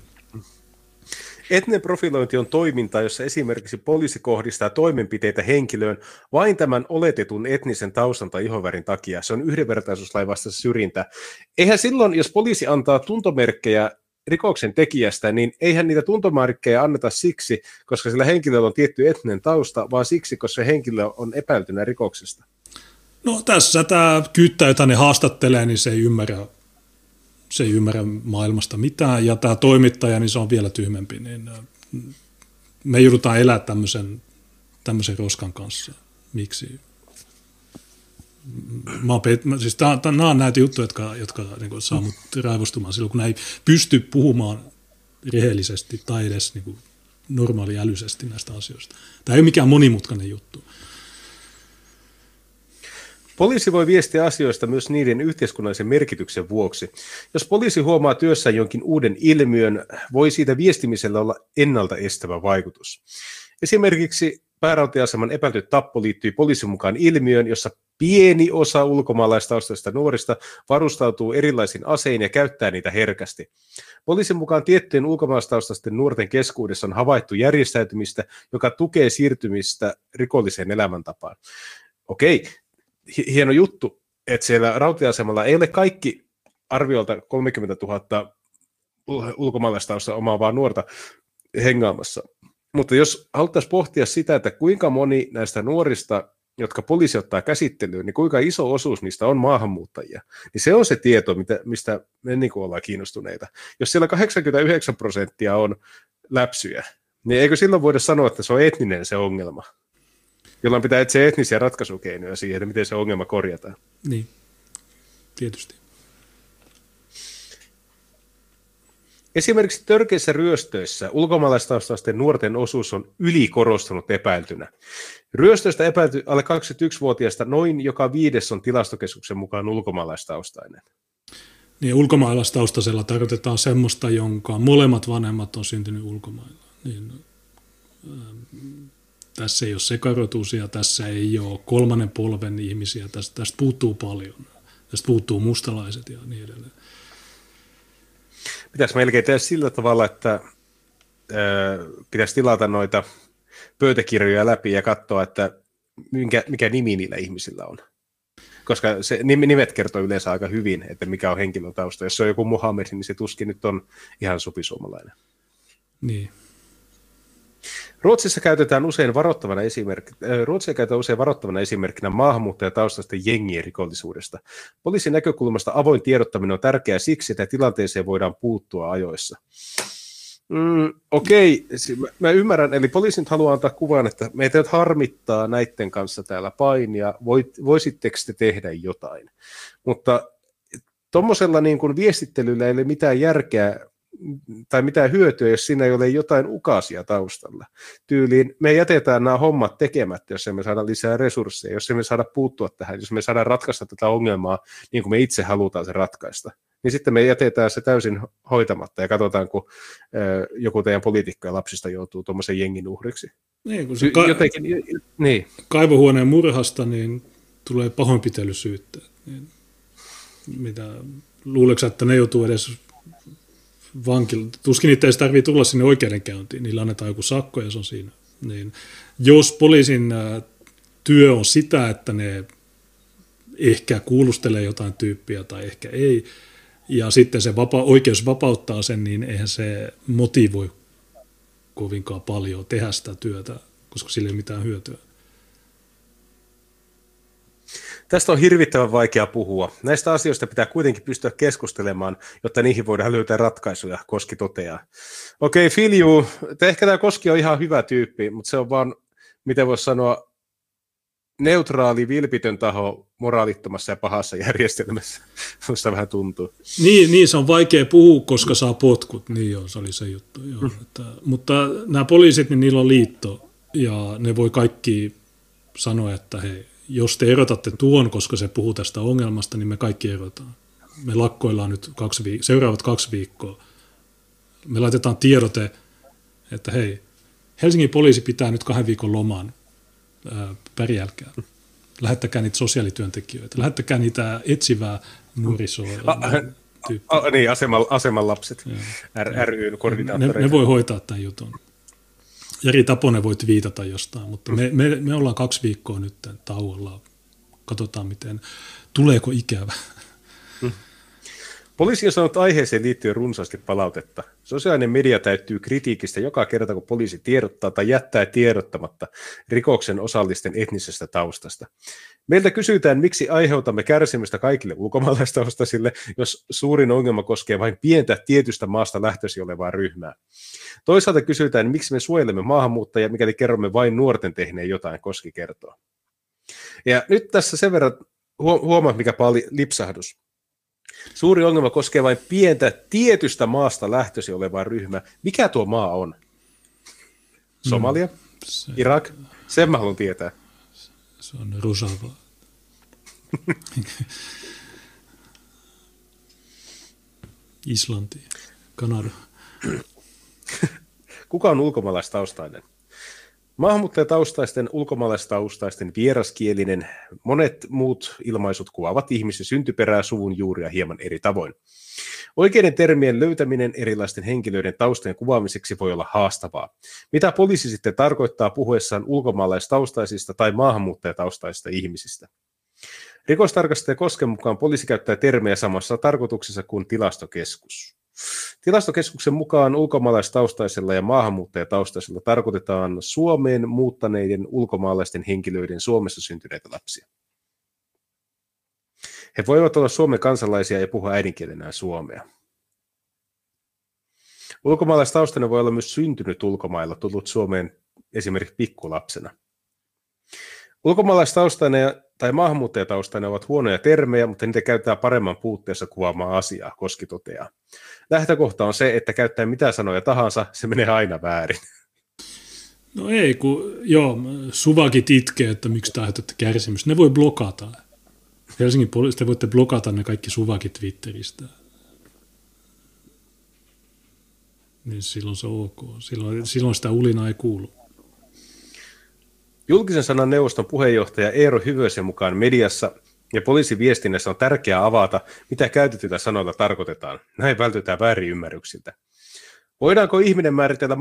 Etninen profilointi on toiminta, jossa esimerkiksi poliisi kohdistaa toimenpiteitä henkilöön vain tämän oletetun etnisen taustan tai ihovärin takia. Se on yhdenvertaisuuslain vastaista syrjintä. Eihän silloin, jos poliisi antaa tuntomerkkejä rikoksen tekijästä, niin eihän niitä tuntomerkkejä anneta siksi, koska sillä henkilöllä on tietty etninen tausta, vaan siksi, koska se henkilö on epäiltynä rikoksesta. No tässä tämä kyyttä, jota ne haastattelee, niin se ei ymmärrä se ei ymmärrä maailmasta mitään, ja tämä toimittaja, niin se on vielä tyhmempi, niin äh, me joudutaan elää tämmöisen, tämmöisen roskan kanssa. Miksi? mä oon mä, siis tää, tää, nämä on näitä juttuja, jotka, jotka niin saa mut raivostumaan silloin, kun nämä ei pysty puhumaan rehellisesti tai edes niin kuin, normaaliälyisesti näistä asioista. Tämä ei ole mikään monimutkainen juttu. Poliisi voi viestiä asioista myös niiden yhteiskunnallisen merkityksen vuoksi. Jos poliisi huomaa työssä jonkin uuden ilmiön, voi siitä viestimisellä olla ennalta estävä vaikutus. Esimerkiksi päärautiaseman epäilty tappo liittyy poliisin mukaan ilmiöön, jossa pieni osa ulkomaalaistaustaisista nuorista varustautuu erilaisiin asein ja käyttää niitä herkästi. Poliisin mukaan tiettyjen ulkomaalaistaustaisten nuorten keskuudessa on havaittu järjestäytymistä, joka tukee siirtymistä rikolliseen elämäntapaan. Okei, hieno juttu, että siellä rautiasemalla ei ole kaikki arviolta 30 000 ulkomaalaistausta omaavaa nuorta hengaamassa. Mutta jos haluttaisiin pohtia sitä, että kuinka moni näistä nuorista, jotka poliisi ottaa käsittelyyn, niin kuinka iso osuus niistä on maahanmuuttajia, niin se on se tieto, mistä me niin ollaan kiinnostuneita. Jos siellä 89 prosenttia on läpsyjä, niin eikö silloin voida sanoa, että se on etninen se ongelma? Jolloin pitää etsiä etnisiä ratkaisukeinoja siihen, että miten se ongelma korjataan. Niin, tietysti. Esimerkiksi törkeissä ryöstöissä ulkomaalaistaustaisten nuorten osuus on ylikorostunut epäiltynä. Ryöstöistä epäilty alle 21-vuotiaista noin joka viides on tilastokeskuksen mukaan ulkomaalaistaustainen. Niin, ulkomaalaistaustaisella tarkoitetaan semmoista, jonka molemmat vanhemmat on syntynyt ulkomailla. Niin, tässä ei ole sekarotusia, tässä ei ole kolmannen polven ihmisiä, tästä, tästä puuttuu paljon. Tästä puuttuu mustalaiset ja niin edelleen. Pitäisi melkein tehdä sillä tavalla, että äh, pitäisi tilata noita pöytäkirjoja läpi ja katsoa, että mikä, mikä nimi niillä ihmisillä on. Koska se, nimet kertoo yleensä aika hyvin, että mikä on henkilön tausta. Jos se on joku Muhammed, niin se tuskin nyt on ihan supisuomalainen. Niin. Ruotsissa käytetään usein varoittavana esimerkki, äh, Ruotsia käytetään usein varoittavana esimerkkinä maahanmuuttajataustaisten jengien rikollisuudesta. Poliisin näkökulmasta avoin tiedottaminen on tärkeää siksi, että tilanteeseen voidaan puuttua ajoissa. Mm, Okei, okay. mä ymmärrän, eli poliisin haluaa antaa kuvan, että meitä nyt harmittaa näiden kanssa täällä painia, Voit, voisitteko te tehdä jotain? Mutta tuommoisella niin kuin viestittelyllä ei ole mitään järkeä tai mitään hyötyä, jos siinä ei ole jotain ukasia taustalla. Tyyliin me jätetään nämä hommat tekemättä, jos emme saada lisää resursseja, jos emme saada puuttua tähän, jos me saadaan ratkaista tätä ongelmaa niin kuin me itse halutaan se ratkaista. Niin sitten me jätetään se täysin hoitamatta ja katsotaan, kun ö, joku teidän poliitikko ja lapsista joutuu tuommoisen jengin uhriksi. Niin, kun se ka- Jotenkin, niin. kaivohuoneen murhasta niin tulee pahoinpitelysyyttä. Niin, mitä, luuleeko että ne joutuu edes vankila. Tuskin niitä ei tarvitse tulla sinne oikeudenkäyntiin, niillä annetaan joku sakko ja se on siinä. Niin, jos poliisin työ on sitä, että ne ehkä kuulustelee jotain tyyppiä tai ehkä ei, ja sitten se vapa- oikeus vapauttaa sen, niin eihän se motivoi kovinkaan paljon tehdä sitä työtä, koska sillä ei ole mitään hyötyä. Tästä on hirvittävän vaikea puhua. Näistä asioista pitää kuitenkin pystyä keskustelemaan, jotta niihin voidaan löytää ratkaisuja, Koski toteaa. Okei, okay, Filju, ehkä tämä Koski on ihan hyvä tyyppi, mutta se on vaan, miten voisi sanoa, neutraali, vilpitön taho moraalittomassa ja pahassa järjestelmässä. <laughs> Minusta vähän tuntuu. Niin, niin, se on vaikea puhua, koska saa potkut. Niin joo, se oli se juttu. Joo. Mm. Että, mutta nämä poliisit, niin niillä on liitto ja ne voi kaikki sanoa, että hei, jos te erotatte tuon, koska se puhuu tästä ongelmasta, niin me kaikki erotaan. Me lakkoillaan nyt kaksi viik- seuraavat kaksi viikkoa. Me laitetaan tiedote, että hei, Helsingin poliisi pitää nyt kahden viikon loman, pärjälkää. Lähettäkää niitä sosiaalityöntekijöitä, lähettäkää niitä etsivää nuorisoa. A, a, niin, aseman, aseman lapset, R, ryn koordinaattoreita. Ne, ne voi hoitaa tämän jutun. Jari Taponen voit viitata jostain, mutta me, me, me ollaan kaksi viikkoa nyt tauolla. Katsotaan, miten, tuleeko ikävä. Hmm. Poliisi on saanut aiheeseen liittyen runsaasti palautetta. Sosiaalinen media täyttyy kritiikistä joka kerta, kun poliisi tiedottaa tai jättää tiedottamatta rikoksen osallisten etnisestä taustasta. Meiltä kysytään, miksi aiheutamme kärsimystä kaikille ulkomaalaistaustaisille, jos suurin ongelma koskee vain pientä tietystä maasta lähtöisin olevaa ryhmää. Toisaalta kysytään, miksi me suojelemme maahanmuuttajia, mikäli kerromme vain nuorten tehneen jotain, Koski kertoo. Ja nyt tässä sen verran huomaa, mikä pali lipsahdus. Suuri ongelma koskee vain pientä tietystä maasta lähtöisin olevaa ryhmää. Mikä tuo maa on? Somalia? Mm, se, Irak? Sen mä haluan tietää. Se on Rosava. <laughs> Islanti, Kanada. <laughs> Kuka on ulkomaalaistaustainen? Maahanmuuttajataustaisten, ulkomaalaistaustaisten, vieraskielinen, monet muut ilmaisut kuvaavat ihmisen syntyperää, suvun juuria hieman eri tavoin. Oikeiden termien löytäminen erilaisten henkilöiden taustojen kuvaamiseksi voi olla haastavaa. Mitä poliisi sitten tarkoittaa puhuessaan ulkomaalaistaustaisista tai maahanmuuttajataustaisista ihmisistä? Rikostarkastaja Kosken mukaan poliisi käyttää termejä samassa tarkoituksessa kuin tilastokeskus. Tilastokeskuksen mukaan ulkomaalaistaustaisella ja maahanmuuttajataustaisella tarkoitetaan Suomeen muuttaneiden ulkomaalaisten henkilöiden Suomessa syntyneitä lapsia. He voivat olla Suomen kansalaisia ja puhua äidinkielenään suomea. Ulkomaalaistaustainen voi olla myös syntynyt ulkomailla, tullut Suomeen esimerkiksi pikkulapsena. Ulkomaalaistaustainen tai maahanmuuttajataustainen ovat huonoja termejä, mutta niitä käytetään paremman puutteessa kuvaamaan asiaa, Koski toteaa. Lähtökohta on se, että käyttää mitä sanoja tahansa, se menee aina väärin. No ei, kun joo, suvakit itkee, että miksi tämä kärsimys. Ne voi blokata. Helsingin poliisista voitte blokata ne kaikki suvakit Twitteristä. Niin silloin se on ok. Silloin, silloin sitä ulinaa ei kuulu. Julkisen sanan neuvoston puheenjohtaja Eero Hyvösen mukaan mediassa ja poliisiviestinnässä on tärkeää avata, mitä käytetyillä sanoilla tarkoitetaan. Näin vältytään väärinymmärryksiltä. Voidaanko ihminen määritellä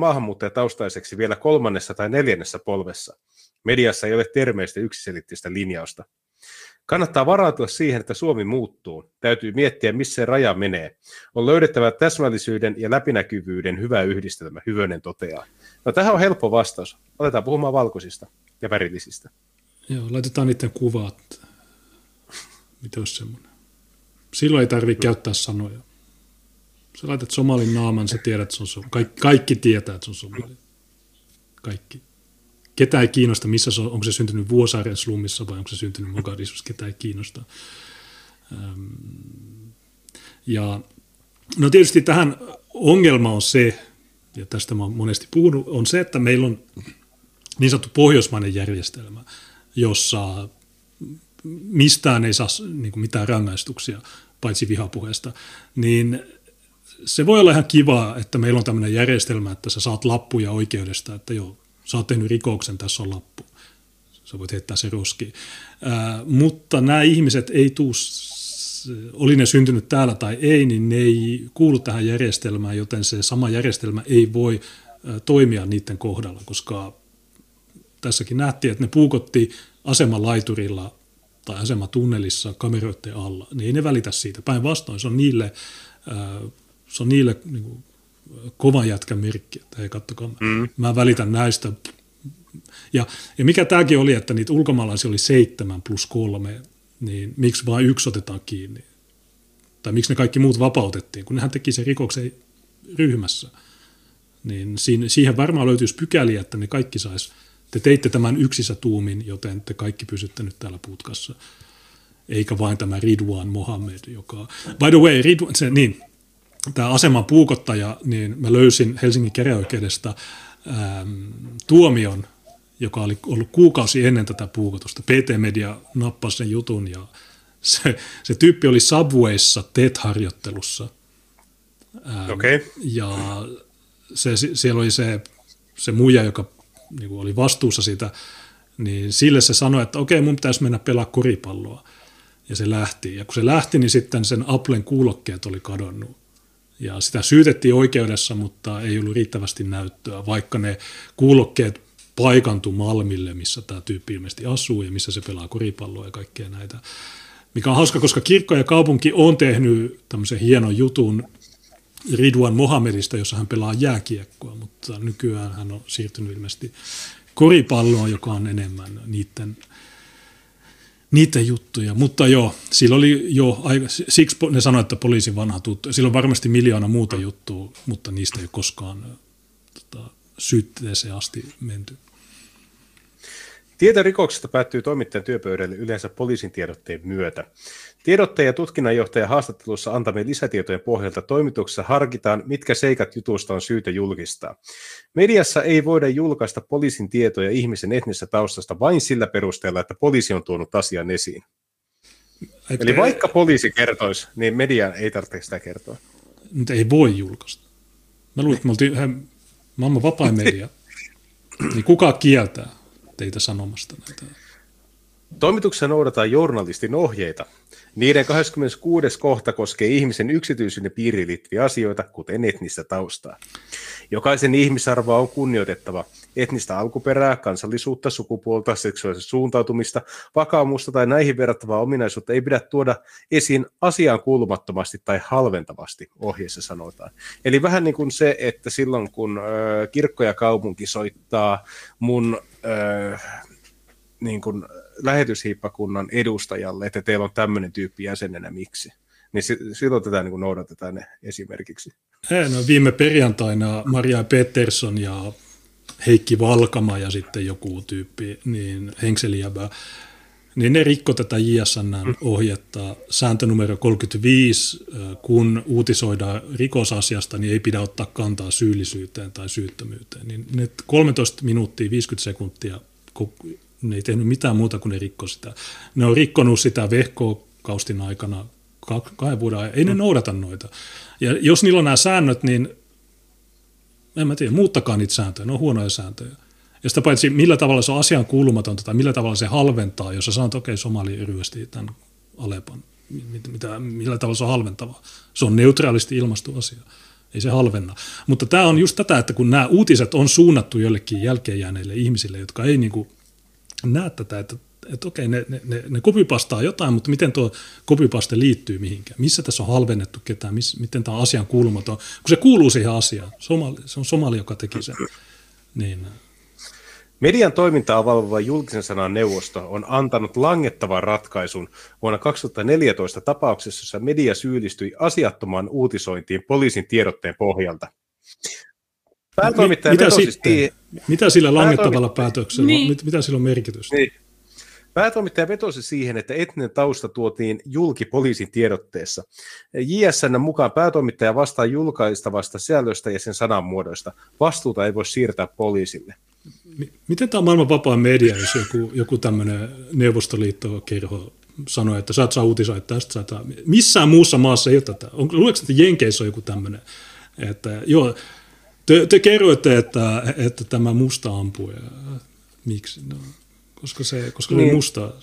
taustaiseksi vielä kolmannessa tai neljännessä polvessa? Mediassa ei ole termeistä yksiselittistä linjausta. Kannattaa varautua siihen, että Suomi muuttuu. Täytyy miettiä, missä se raja menee. On löydettävä täsmällisyyden ja läpinäkyvyyden hyvä yhdistelmä, Hyvönen toteaa. No tähän on helppo vastaus. Aletaan puhumaan valkoisista ja värillisistä. Joo, laitetaan niiden kuvat. Mitä olisi semmoinen? Silloin ei tarvitse käyttää sanoja. Sä laitat somalin naaman, sä tiedät, että se on somali. Kaikki, kaikki tietää, että se on somali. Kaikki. Ketä ei kiinnosta, missä se on, onko se syntynyt Vuosaaren slummissa vai onko se syntynyt Mogadishussa, ketä ei kiinnosta. Ja no tietysti tähän ongelma on se, ja tästä mä oon monesti puhunut, on se, että meillä on niin sanottu pohjoismainen järjestelmä, jossa mistään ei saa niin kuin mitään rangaistuksia, paitsi vihapuheesta, niin se voi olla ihan kivaa, että meillä on tämmöinen järjestelmä, että sä saat lappuja oikeudesta, että joo, sä oot tehnyt rikoksen, tässä on lappu. Sä voit heittää se roskiin. Ää, mutta nämä ihmiset ei tuu, oli ne syntynyt täällä tai ei, niin ne ei kuulu tähän järjestelmään, joten se sama järjestelmä ei voi toimia niiden kohdalla, koska tässäkin nähtiin, että ne puukotti asemalaiturilla tai asematunnelissa kameroiden alla, niin ei ne välitä siitä. Päinvastoin se on niille, se on niille niin kuin, kovan jätkän merkki, että hei kattokaa, mm. mä välitän näistä. Ja, ja mikä tämäkin oli, että niitä ulkomaalaisia oli seitsemän plus kolme, niin miksi vain yksi otetaan kiinni? Tai miksi ne kaikki muut vapautettiin, kun nehän teki sen rikoksen ryhmässä. Niin siihen varmaan löytyisi pykäliä, että ne kaikki sais te teitte tämän yksissä tuumin, joten te kaikki pysytte nyt täällä putkassa. Eikä vain tämä Ridwan Mohammed, joka... By the way, Ridwan, se, niin, tämä aseman puukottaja, niin mä löysin Helsingin käräjäoikeudesta ähm, tuomion, joka oli ollut kuukausi ennen tätä puukotusta. PT-media nappasi sen jutun ja <laughs> se, se tyyppi oli Subwayssa TET-harjoittelussa. Ähm, okay. Ja se, siellä oli se, se muija, joka niin kuin oli vastuussa siitä, niin sille se sanoi, että okei, mun pitäisi mennä pelaa koripalloa. Ja se lähti. Ja kun se lähti, niin sitten sen Applen kuulokkeet oli kadonnut. Ja sitä syytettiin oikeudessa, mutta ei ollut riittävästi näyttöä, vaikka ne kuulokkeet paikantu Malmille, missä tämä tyyppi ilmeisesti asuu ja missä se pelaa koripalloa ja kaikkea näitä. Mikä on hauska, koska kirkko ja kaupunki on tehnyt tämmöisen hienon jutun Ridwan Mohamedista, jossa hän pelaa jääkiekkoa, mutta nykyään hän on siirtynyt ilmeisesti koripalloon, joka on enemmän niiden, niiden juttuja. Mutta joo, sillä oli jo, siksi ne sanoivat, että poliisin vanha tuttu. Sillä on varmasti miljoona muuta juttua, mutta niistä ei koskaan tota, syytteeseen asti menty. Tieto rikoksesta päättyy toimittajan työpöydälle yleensä poliisin tiedotteen myötä. Tiedotteen ja tutkinnanjohtajan haastattelussa antamien lisätietojen pohjalta toimituksessa harkitaan, mitkä seikat jutusta on syytä julkistaa. Mediassa ei voida julkaista poliisin tietoja ihmisen etnisestä taustasta vain sillä perusteella, että poliisi on tuonut asian esiin. Eikö Eli vaikka poliisi kertoisi, niin median ei tarvitse sitä kertoa. Mutta ei voi julkaista. Mä luulen, että me oltiin maailman vapaa media. niin kuka kieltää teitä sanomasta näitä? Toimituksessa noudataan journalistin ohjeita. Niiden 26. kohta koskee ihmisen yksityisyyden piiriin liittyviä asioita, kuten etnistä taustaa. Jokaisen ihmisarvoa on kunnioitettava. Etnistä alkuperää, kansallisuutta, sukupuolta, seksuaalista suuntautumista, vakaumusta tai näihin verrattavaa ominaisuutta ei pidä tuoda esiin asiaan kuulumattomasti tai halventavasti, ohjeessa sanotaan. Eli vähän niin kuin se, että silloin kun kirkko ja kaupunki soittaa mun niin kuin lähetyshiippakunnan edustajalle, että teillä on tämmöinen tyyppi jäsenenä, miksi? Niin silloin tätä niin noudatetaan ne esimerkiksi. He, no viime perjantaina Maria Peterson ja Heikki Valkama ja sitten joku tyyppi, niin Henkselijäbä, niin ne rikko tätä JSN-ohjetta. Sääntö numero 35, kun uutisoidaan rikosasiasta, niin ei pidä ottaa kantaa syyllisyyteen tai syyttömyyteen. Niin ne 13 minuuttia 50 sekuntia ne ei tehnyt mitään muuta kuin ne rikko sitä. Ne on rikkonut sitä vehkokaustin aikana kahden vuoden ajan. Ei ne mm. noudata noita. Ja jos niillä on nämä säännöt, niin en mä tiedä, muuttakaa niitä sääntöjä, ne on huonoja sääntöjä. Ja sitä paitsi millä tavalla se on asian kuulumatonta tai millä tavalla se halventaa, jos sä sanot, okei, okay, Somali ryösti tämän Alepan, mitä, millä tavalla se on halventava. Se on neutraalisti ilmastu asia. Ei se halvenna. Mutta tämä on just tätä, että kun nämä uutiset on suunnattu jollekin jälkeenjääneille ihmisille, jotka ei niin kuin näe tätä, että, että okei, ne, ne, ne, ne kopipastaa jotain, mutta miten tuo kopipaste liittyy mihinkään? Missä tässä on halvennettu ketään? Miss, miten tämä on asian kuulumaton? Kun se kuuluu siihen asiaan. Somali, se on Somali, joka teki sen. Niin. Median toimintaa valvova julkisen sanan neuvosto on antanut langettavan ratkaisun vuonna 2014 tapauksessa, jossa media syyllistyi asiattomaan uutisointiin poliisin tiedotteen pohjalta. Päätoimittaja mitä, sitten? mitä sillä langettavalla päätöksellä niin. Mit, mitä sillä on merkitystä? Niin. Päätoimittaja vetosi siihen, että etninen tausta tuotiin julki poliisin tiedotteessa. JSN mukaan päätoimittaja vastaa julkaistavasta sisällöstä ja sen sananmuodoista. Vastuuta ei voi siirtää poliisille. Miten tämä on maailman vapaa media, jos joku, joku tämmöinen neuvostoliittokerho sanoo, että sä et saa uutisoida tästä, sä et saa... Missään muussa maassa ei ole tätä. On, luuletko, että Jenkeissä on joku tämmöinen, että joo, te, te kerroitte, että, että tämä musta ampuja, miksi? No, koska se, koska niin. se musta.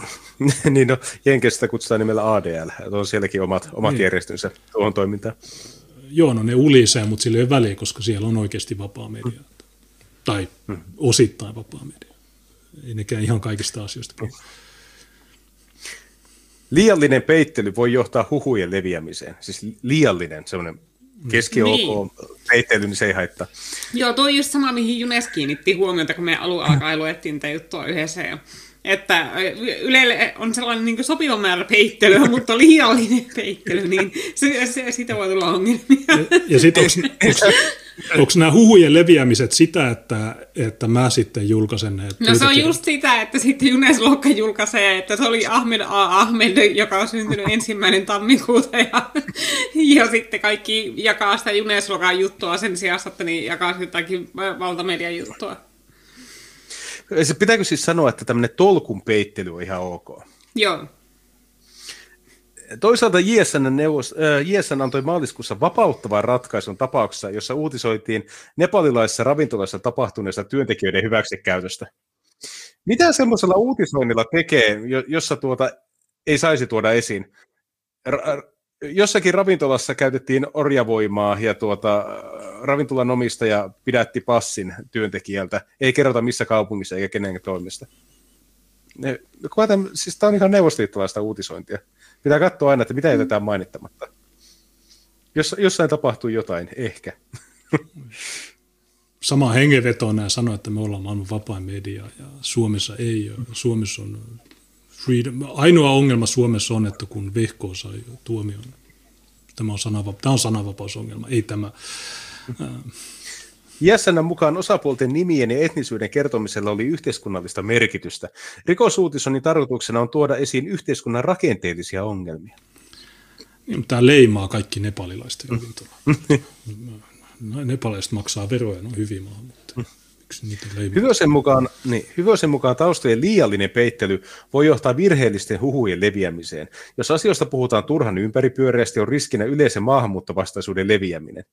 <laughs> niin no, Jenkeistä kutsutaan nimellä ADL, on sielläkin omat, omat niin. järjestönsä tuohon toimintaan. Joo, no ne ulisee, mutta sillä ei ole väliä, koska siellä on oikeasti vapaa media. Mm. Tai mm. osittain vapaa media. Ei nekään ihan kaikista asioista puhu. Liiallinen peittely voi johtaa huhujen leviämiseen. Siis liiallinen, semmoinen keski niin. peittely, niin se ei haittaa. Joo, tuo on just sama, mihin Junes kiinnitti huomiota, kun me alun alkaen luettiin tätä juttua yhdessä. Ja, että Ylelle on sellainen niin sopiva määrä peittelyä, <laughs> mutta liiallinen peittely, niin se, se, siitä voi tulla ongelmia. Ja, ja sitten Onko nämä huhujen leviämiset sitä, että, että mä sitten julkaisen ne? No se on just sitä, että sitten Junes Lokka julkaisee, että se oli Ahmed A. Ahmed, joka on syntynyt <laughs> ensimmäinen tammikuuta ja, ja sitten kaikki jakaa sitä Junes Lokan juttua sen sijaan, että niin jakaa jotakin valtamedian juttua. Pitääkö siis sanoa, että tämmöinen tolkun peittely on ihan ok? Joo. Toisaalta JSN, neuvos, äh, JSN antoi maaliskuussa vapauttavan ratkaisun tapauksessa, jossa uutisoitiin nepalilaisessa ravintolassa tapahtuneesta työntekijöiden hyväksikäytöstä. Mitä semmoisella uutisoinnilla tekee, jossa tuota ei saisi tuoda esiin? Ra- jossakin ravintolassa käytettiin orjavoimaa ja tuota, ravintolan omistaja pidätti passin työntekijältä. Ei kerrota missä kaupungissa eikä kenen toimesta. Ne, siis tämä on ihan neuvostoliittolaista uutisointia. Pitää katsoa aina, että mitä jätetään mainittamatta. Jos, jossain tapahtuu jotain, ehkä. <laughs> Sama hengenveto nämä sanoi, että me ollaan maailman vapain media ja Suomessa ei. Suomessa on freedom. Ainoa ongelma Suomessa on, että kun Vehko sai tuomion, tämä on, sananva- tämä on sananvapausongelma, ei tämä. JSN mukaan osapuolten nimien ja etnisyyden kertomisella oli yhteiskunnallista merkitystä. Rikosuutisoinnin tarkoituksena on tuoda esiin yhteiskunnan rakenteellisia ongelmia. Niin, tämä leimaa kaikki <laughs> nepalilaiset ravintola. No, nepalaiset maksaa veroja, ne on hyviä maahanmuuttajia. Hyvösen mukaan, niin, Hyvösen mukaan taustojen liiallinen peittely voi johtaa virheellisten huhujen leviämiseen. Jos asioista puhutaan turhan ympäripyöreästi, on riskinä yleisen maahanmuuttovastaisuuden leviäminen.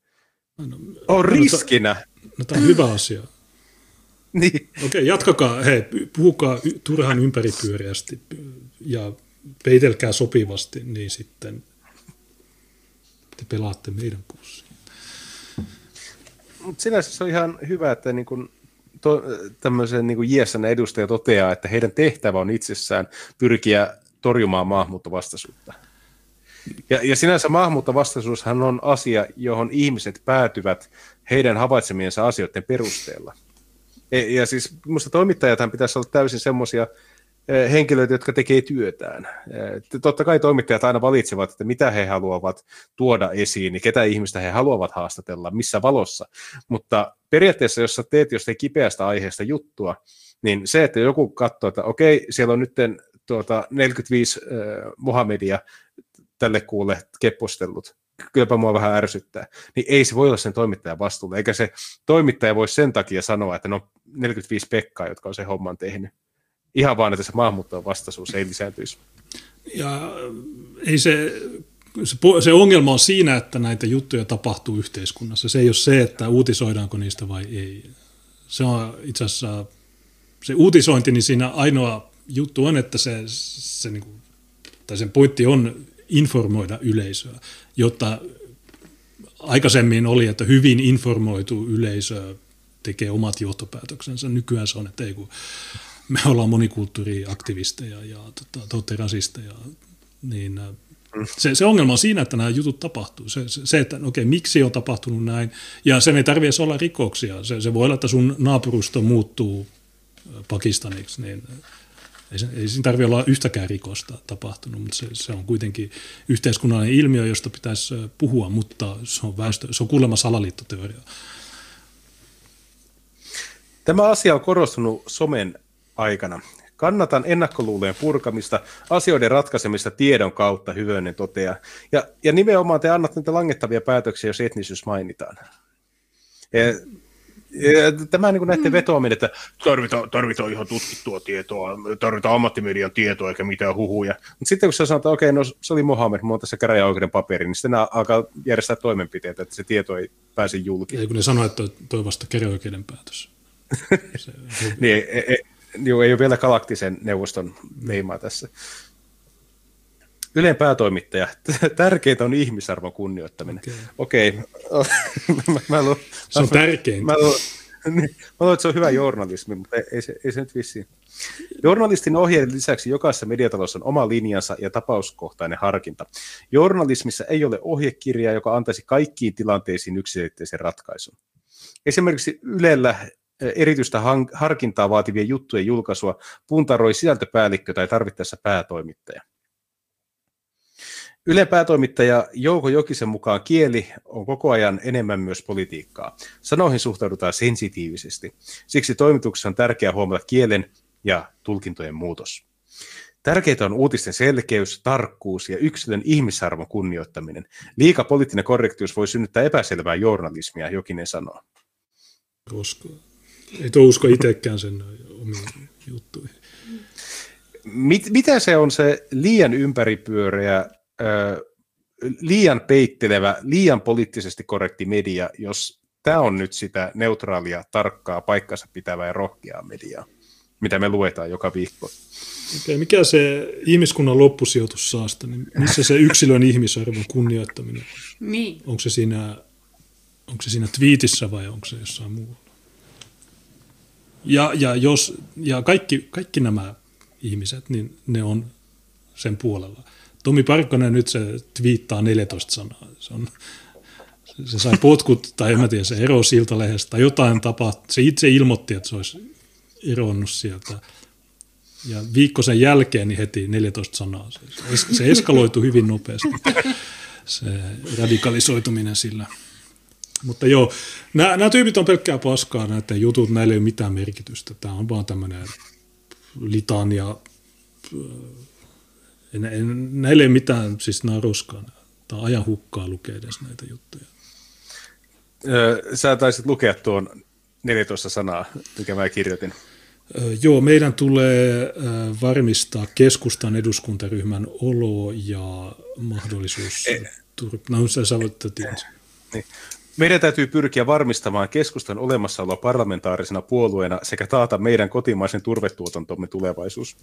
No, on riskinä. No, no tämä on hyvä asia. <laughs> niin. Okei, jatkakaa. Hei, puhukaa turhan ympäripyöreästi ja peitelkää sopivasti, niin sitten te pelaatte meidän pussiin. Sinänsä se on ihan hyvä, että niin kun to, tämmöisen niin JSN edustaja toteaa, että heidän tehtävä on itsessään pyrkiä torjumaan maahanmuuttovastaisuutta. Ja, ja sinänsä maahanmuuttovastaisuushan on asia, johon ihmiset päätyvät heidän havaitsemiensa asioiden perusteella. Ja, e, ja siis minusta toimittajathan pitäisi olla täysin semmoisia henkilöitä, jotka tekee työtään. Totta kai toimittajat aina valitsevat, että mitä he haluavat tuoda esiin, niin ketä ihmistä he haluavat haastatella, missä valossa. Mutta periaatteessa, jos sä teet jostain kipeästä aiheesta juttua, niin se, että joku katsoo, että okei, siellä on nyt tuota, 45 äh, Mohamedia tälle kuulle keppostellut, kylläpä mua vähän ärsyttää, niin ei se voi olla sen toimittajan vastuulla, eikä se toimittaja voi sen takia sanoa, että no 45 Pekkaa, jotka on se homman tehnyt. Ihan vaan, että se maahanmuuttoon vastaisuus ei lisääntyisi. Ja ei se, se, se ongelma on siinä, että näitä juttuja tapahtuu yhteiskunnassa. Se ei ole se, että uutisoidaanko niistä vai ei. Se on itse asiassa, se uutisointi, niin siinä ainoa juttu on, että se, se niin kuin, tai sen pointti on informoida yleisöä, jotta aikaisemmin oli, että hyvin informoitu yleisö tekee omat johtopäätöksensä. Nykyään se on, että ei kun me ollaan monikulttuuriaktivisteja ja tota, te olette rasisteja, niin äh, se, se ongelma on siinä, että nämä jutut tapahtuu. Se, se, että okei, miksi on tapahtunut näin, ja sen ei tarvitse olla rikoksia. Se, se voi olla, että sun naapurusto muuttuu äh, Pakistaniksi, niin ei, se, ei siinä tarvitse olla yhtäkään rikosta tapahtunut, mutta se, se on kuitenkin yhteiskunnallinen ilmiö, josta pitäisi puhua, mutta se on, väestö, se on kuulemma salaliittoteoria. Tämä asia on korostunut somen aikana. Kannatan ennakkoluulojen purkamista, asioiden ratkaisemista tiedon kautta, Hyvönen toteaa. Ja, ja nimenomaan te annatte niitä langettavia päätöksiä, jos etnisyys mainitaan. Ja Tämä niin näiden mm. vetoaminen, että tarvitaan, tarvitaan ihan tutkittua tietoa, tarvitaan ammattimedian tietoa eikä mitään huhuja. Mutta sitten kun sä sanot, että okei, no se oli Mohammed, mulla on tässä käräjäoikeuden paperi, niin sitten nämä alkaa järjestää toimenpiteitä, että se tieto ei pääse julki. Ja kun ne sanoo, että toi vasta käräjäoikeuden päätös. <laughs> se, se... niin, ei, ei, joo, ei ole vielä galaktisen neuvoston leimaa tässä. Ylen päätoimittaja. <laughs> Tärkeintä on ihmisarvon kunnioittaminen. Okei. Okay. <laughs> Okay. mä, mä se on tärkeintä. Mä, mä, <laughs> niin, mä luulen, että se on hyvä journalismi, mutta ei, se, ei se nyt vissiin. Journalistin ohjeiden lisäksi jokaisessa mediatalossa on oma linjansa ja tapauskohtainen harkinta. Journalismissa ei ole ohjekirjaa, joka antaisi kaikkiin tilanteisiin yksiselitteisen ratkaisun. Esimerkiksi Ylellä erityistä harkintaa vaativien juttujen julkaisua puntaroi sisältöpäällikkö tai tarvittaessa päätoimittaja. Ylen päätoimittaja Jouko Jokisen mukaan kieli on koko ajan enemmän myös politiikkaa. Sanoihin suhtaudutaan sensitiivisesti. Siksi toimituksessa on tärkeää huomata kielen ja tulkintojen muutos. Tärkeää on uutisten selkeys, tarkkuus ja yksilön ihmisarvon kunnioittaminen. Liika poliittinen korrektius voi synnyttää epäselvää journalismia, Jokinen sanoo. Usko. Ei usko itsekään sen omiin juttuihin. Mit, mitä se on se liian ympäripyöreä liian peittelevä, liian poliittisesti korrekti media, jos tämä on nyt sitä neutraalia, tarkkaa, paikkansa pitävää ja rohkeaa mediaa, mitä me luetaan joka viikko. Okay, mikä se ihmiskunnan loppusijoitus saasta, niin missä se yksilön ihmisarvon kunnioittaminen on? Niin. Onko se siinä, onko se siinä twiitissä vai onko se jossain muualla? Ja, ja, jos, ja kaikki, kaikki nämä ihmiset, niin ne on sen puolella. Tomi Parkkonen nyt se twiittaa 14 sanaa. Se, on, se sai potkut, tai en mä tiedä, se ero Siltalehdestä tai jotain tapahtui. Se itse ilmoitti, että se olisi eronnut sieltä. Ja viikko sen jälkeen niin heti 14 sanaa. Se, se eskaloitu hyvin nopeasti, se radikalisoituminen sillä. Mutta joo, nämä, nämä tyypit on pelkkää paskaa, näiden jutut, näillä ei ole mitään merkitystä. Tämä on vaan tämmöinen litania. Näillä ei ole mitään, siis nämä on roskaa. Tämä on ajan hukkaa lukea edes näitä juttuja. Sä taisit lukea tuon 14 sanaa, mikä mä kirjoitin. Joo, meidän tulee varmistaa keskustan eduskuntaryhmän olo ja mahdollisuus... E- no, sä sä niin. Meidän täytyy pyrkiä varmistamaan keskustan olemassaolo parlamentaarisena puolueena sekä taata meidän kotimaisen turvetuotantomme tulevaisuus.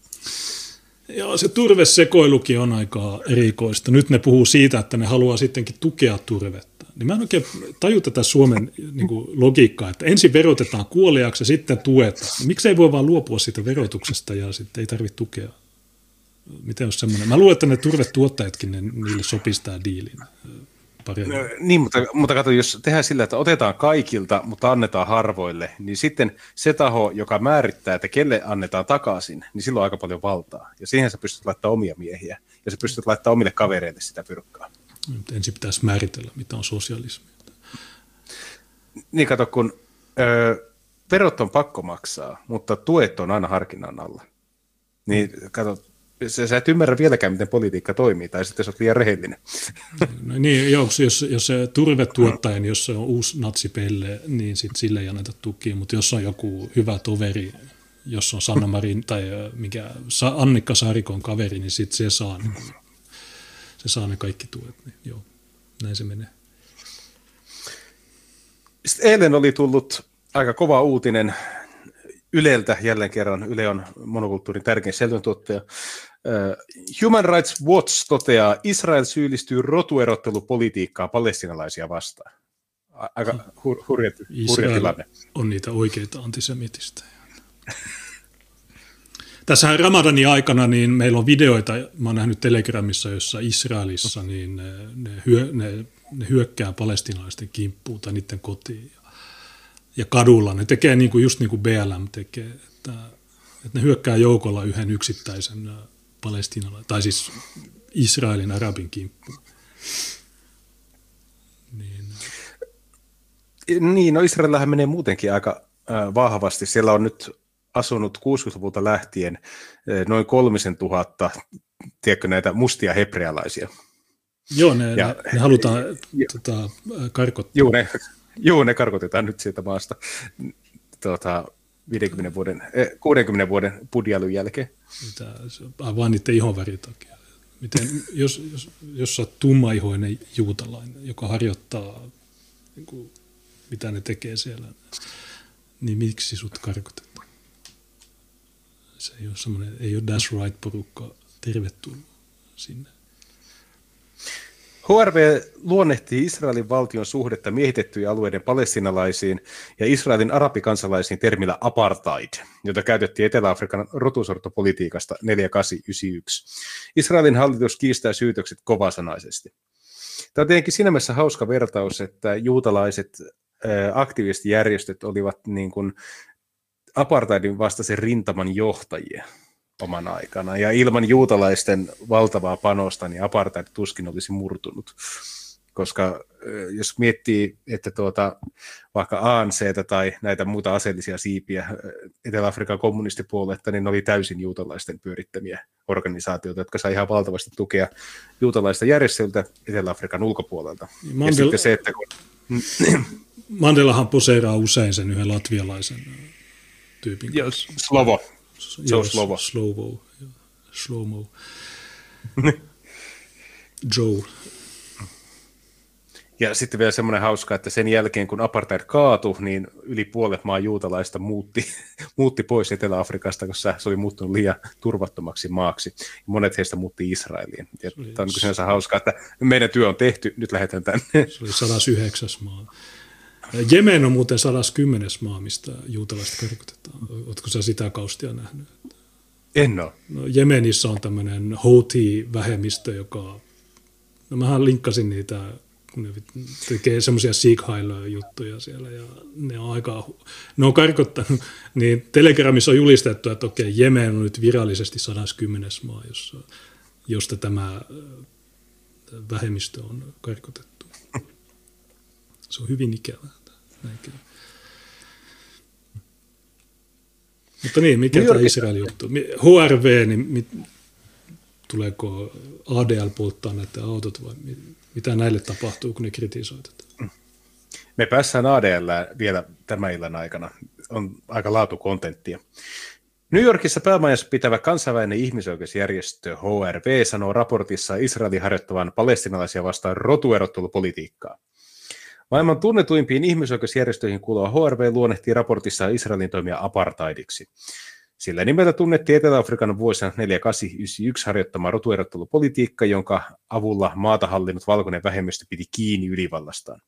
Joo, se turvesekoilukin on aika erikoista. Nyt ne puhuu siitä, että ne haluaa sittenkin tukea turvetta. Niin mä en oikein taju tätä Suomen niin kuin, logiikkaa, että ensin verotetaan kuoliaksi ja sitten tuetaan. Miksi ei voi vaan luopua siitä verotuksesta ja sitten ei tarvitse tukea? Miten on semmoinen? Mä luulen, että ne turvetuottajatkin ne, niille sopisi tämä diilin paremmin. No, niin, mutta, mutta kato, jos tehdään sillä, että otetaan kaikilta, mutta annetaan harvoille, niin sitten se taho, joka määrittää, että kelle annetaan takaisin, niin silloin on aika paljon valtaa. Ja siihen sä pystyt laittamaan omia miehiä, ja sä pystyt laittamaan omille kavereille sitä pyrkkaa. Nyt ensin pitäisi määritellä, mitä on sosialismi. Niin kato, kun ö, verot on pakko maksaa, mutta tuet on aina harkinnan alla. Niin kato, sä, sä et ymmärrä vieläkään, miten politiikka toimii, tai sitten sä oot liian rehellinen. No, niin, joo, jos, jos se turvetuottaja, niin jos se on uusi natsipelle, niin sit sille ei anneta tukia, mutta jos on joku hyvä toveri, jos on Sanna Marin tai mikä, Annikka Saarikon kaveri, niin sitten se saa, niin, se saa ne kaikki tuet. Niin, joo, näin se menee. Sitten eilen oli tullut aika kova uutinen Yleltä jälleen kerran. Yle on monokulttuurin tärkein selväntuottaja. Human Rights Watch toteaa, Israel syyllistyy rotuerottelupolitiikkaa palestinalaisia vastaan. Aika hur- hurja, hurja tilanne. on niitä oikeita antisemitistä. <laughs> Tässä Ramadanin aikana niin meillä on videoita, mä oon nähnyt Telegramissa, jossa Israelissa niin ne, ne, hyö, ne, ne hyökkää palestinalaisten kimppuun tai niiden kotiin ja, ja kadulla. Ne tekee niin kuin, just niin kuin BLM tekee, että, että ne hyökkää joukolla yhden yksittäisen palestinalaisen, tai siis Israelin arabin kimppuun. Niin. niin, no Israelillahan menee muutenkin aika äh, vahvasti. Siellä on nyt asunut 60-luvulta lähtien äh, noin kolmisen tuhatta, tiedätkö, näitä mustia hebrealaisia. Joo, ne, ja, ne, ne halutaan ja, tota, karkottaa. Joo ne, joo, ne karkotetaan nyt sieltä maasta. Tota, 50 vuoden, 60 eh, vuoden budjailun jälkeen. Mitä, vaan niiden ihonvärin takia. Miten, jos, jos, jos sä oot tummaihoinen juutalainen, joka harjoittaa, niin kuin, mitä ne tekee siellä, niin miksi sut karkotetaan? Se ei ole semmoinen, ei ole Dash Right-porukka tervetullut sinne. HRV luonnehtii Israelin valtion suhdetta miehitettyjen alueiden palestinalaisiin ja Israelin arabikansalaisiin termillä apartheid, jota käytettiin Etelä-Afrikan rotusortopolitiikasta 4891. Israelin hallitus kiistää syytökset kovasanaisesti. Tämä on tietenkin siinä mielessä hauska vertaus, että juutalaiset aktivistijärjestöt olivat niin kuin apartheidin vastaisen rintaman johtajia oman aikana. Ja ilman juutalaisten valtavaa panosta, niin apartheid tuskin olisi murtunut. Koska jos miettii, että tuota, vaikka ANC tai näitä muuta aseellisia siipiä Etelä-Afrikan kommunistipuoletta, niin ne oli täysin juutalaisten pyörittämiä organisaatioita, jotka sai ihan valtavasti tukea juutalaista järjestöiltä Etelä-Afrikan ulkopuolelta. Mandel- ja sitten se, että kun... Mandelahan poseeraa usein sen yhden latvialaisen tyypin kanssa. Slovo. Se on slovo. Slovo. Slow-mo. <laughs> Joe. Ja sitten vielä semmoinen hauska, että sen jälkeen kun apartheid kaatui, niin yli puolet maan juutalaista muutti, <laughs> muutti pois Etelä-Afrikasta, koska se oli muuttunut liian turvattomaksi maaksi. Monet heistä muutti Israeliin. Ja tämä on niin sinänsä hauskaa, että meidän työ on tehty, nyt lähdetään tänne. Se oli 109. maa. Jemen on muuten 110. maa, mistä juutalaiset karkotetaan. Oletko sä sitä kaustia nähnyt? En ole. No, Jemenissä on tämmöinen Houthi-vähemmistö, joka... No mähän linkkasin niitä, kun ne tekee semmoisia Sikh juttuja siellä ja ne on aika... Ne on karkottanut, <laughs> niin Telegramissa on julistettu, että okei, Jemen on nyt virallisesti 110. maa, jossa, josta tämä vähemmistö on karkotettu. Se on hyvin ikävää. Näinkin. Mutta niin, mikä New tämä Israelin juttu? HRV, niin mit, tuleeko ADL polttaa näitä autot vai mitä näille tapahtuu, kun ne kritisoitetaan? Me päässään ADL vielä tämän illan aikana. On aika laatu kontenttia. New Yorkissa päämajassa pitävä kansainvälinen ihmisoikeusjärjestö HRV sanoo raportissa Israelin harjoittavan palestinalaisia vastaan rotuerottelupolitiikkaa. Maailman tunnetuimpiin ihmisoikeusjärjestöihin kuuluva HRV luonnehtii raportissa Israelin toimia apartheidiksi. Sillä nimellä tunnettiin Etelä-Afrikan vuosina 4891 harjoittama rotuerottelupolitiikka, jonka avulla maata hallinnut valkoinen vähemmistö piti kiinni ylivallastaan.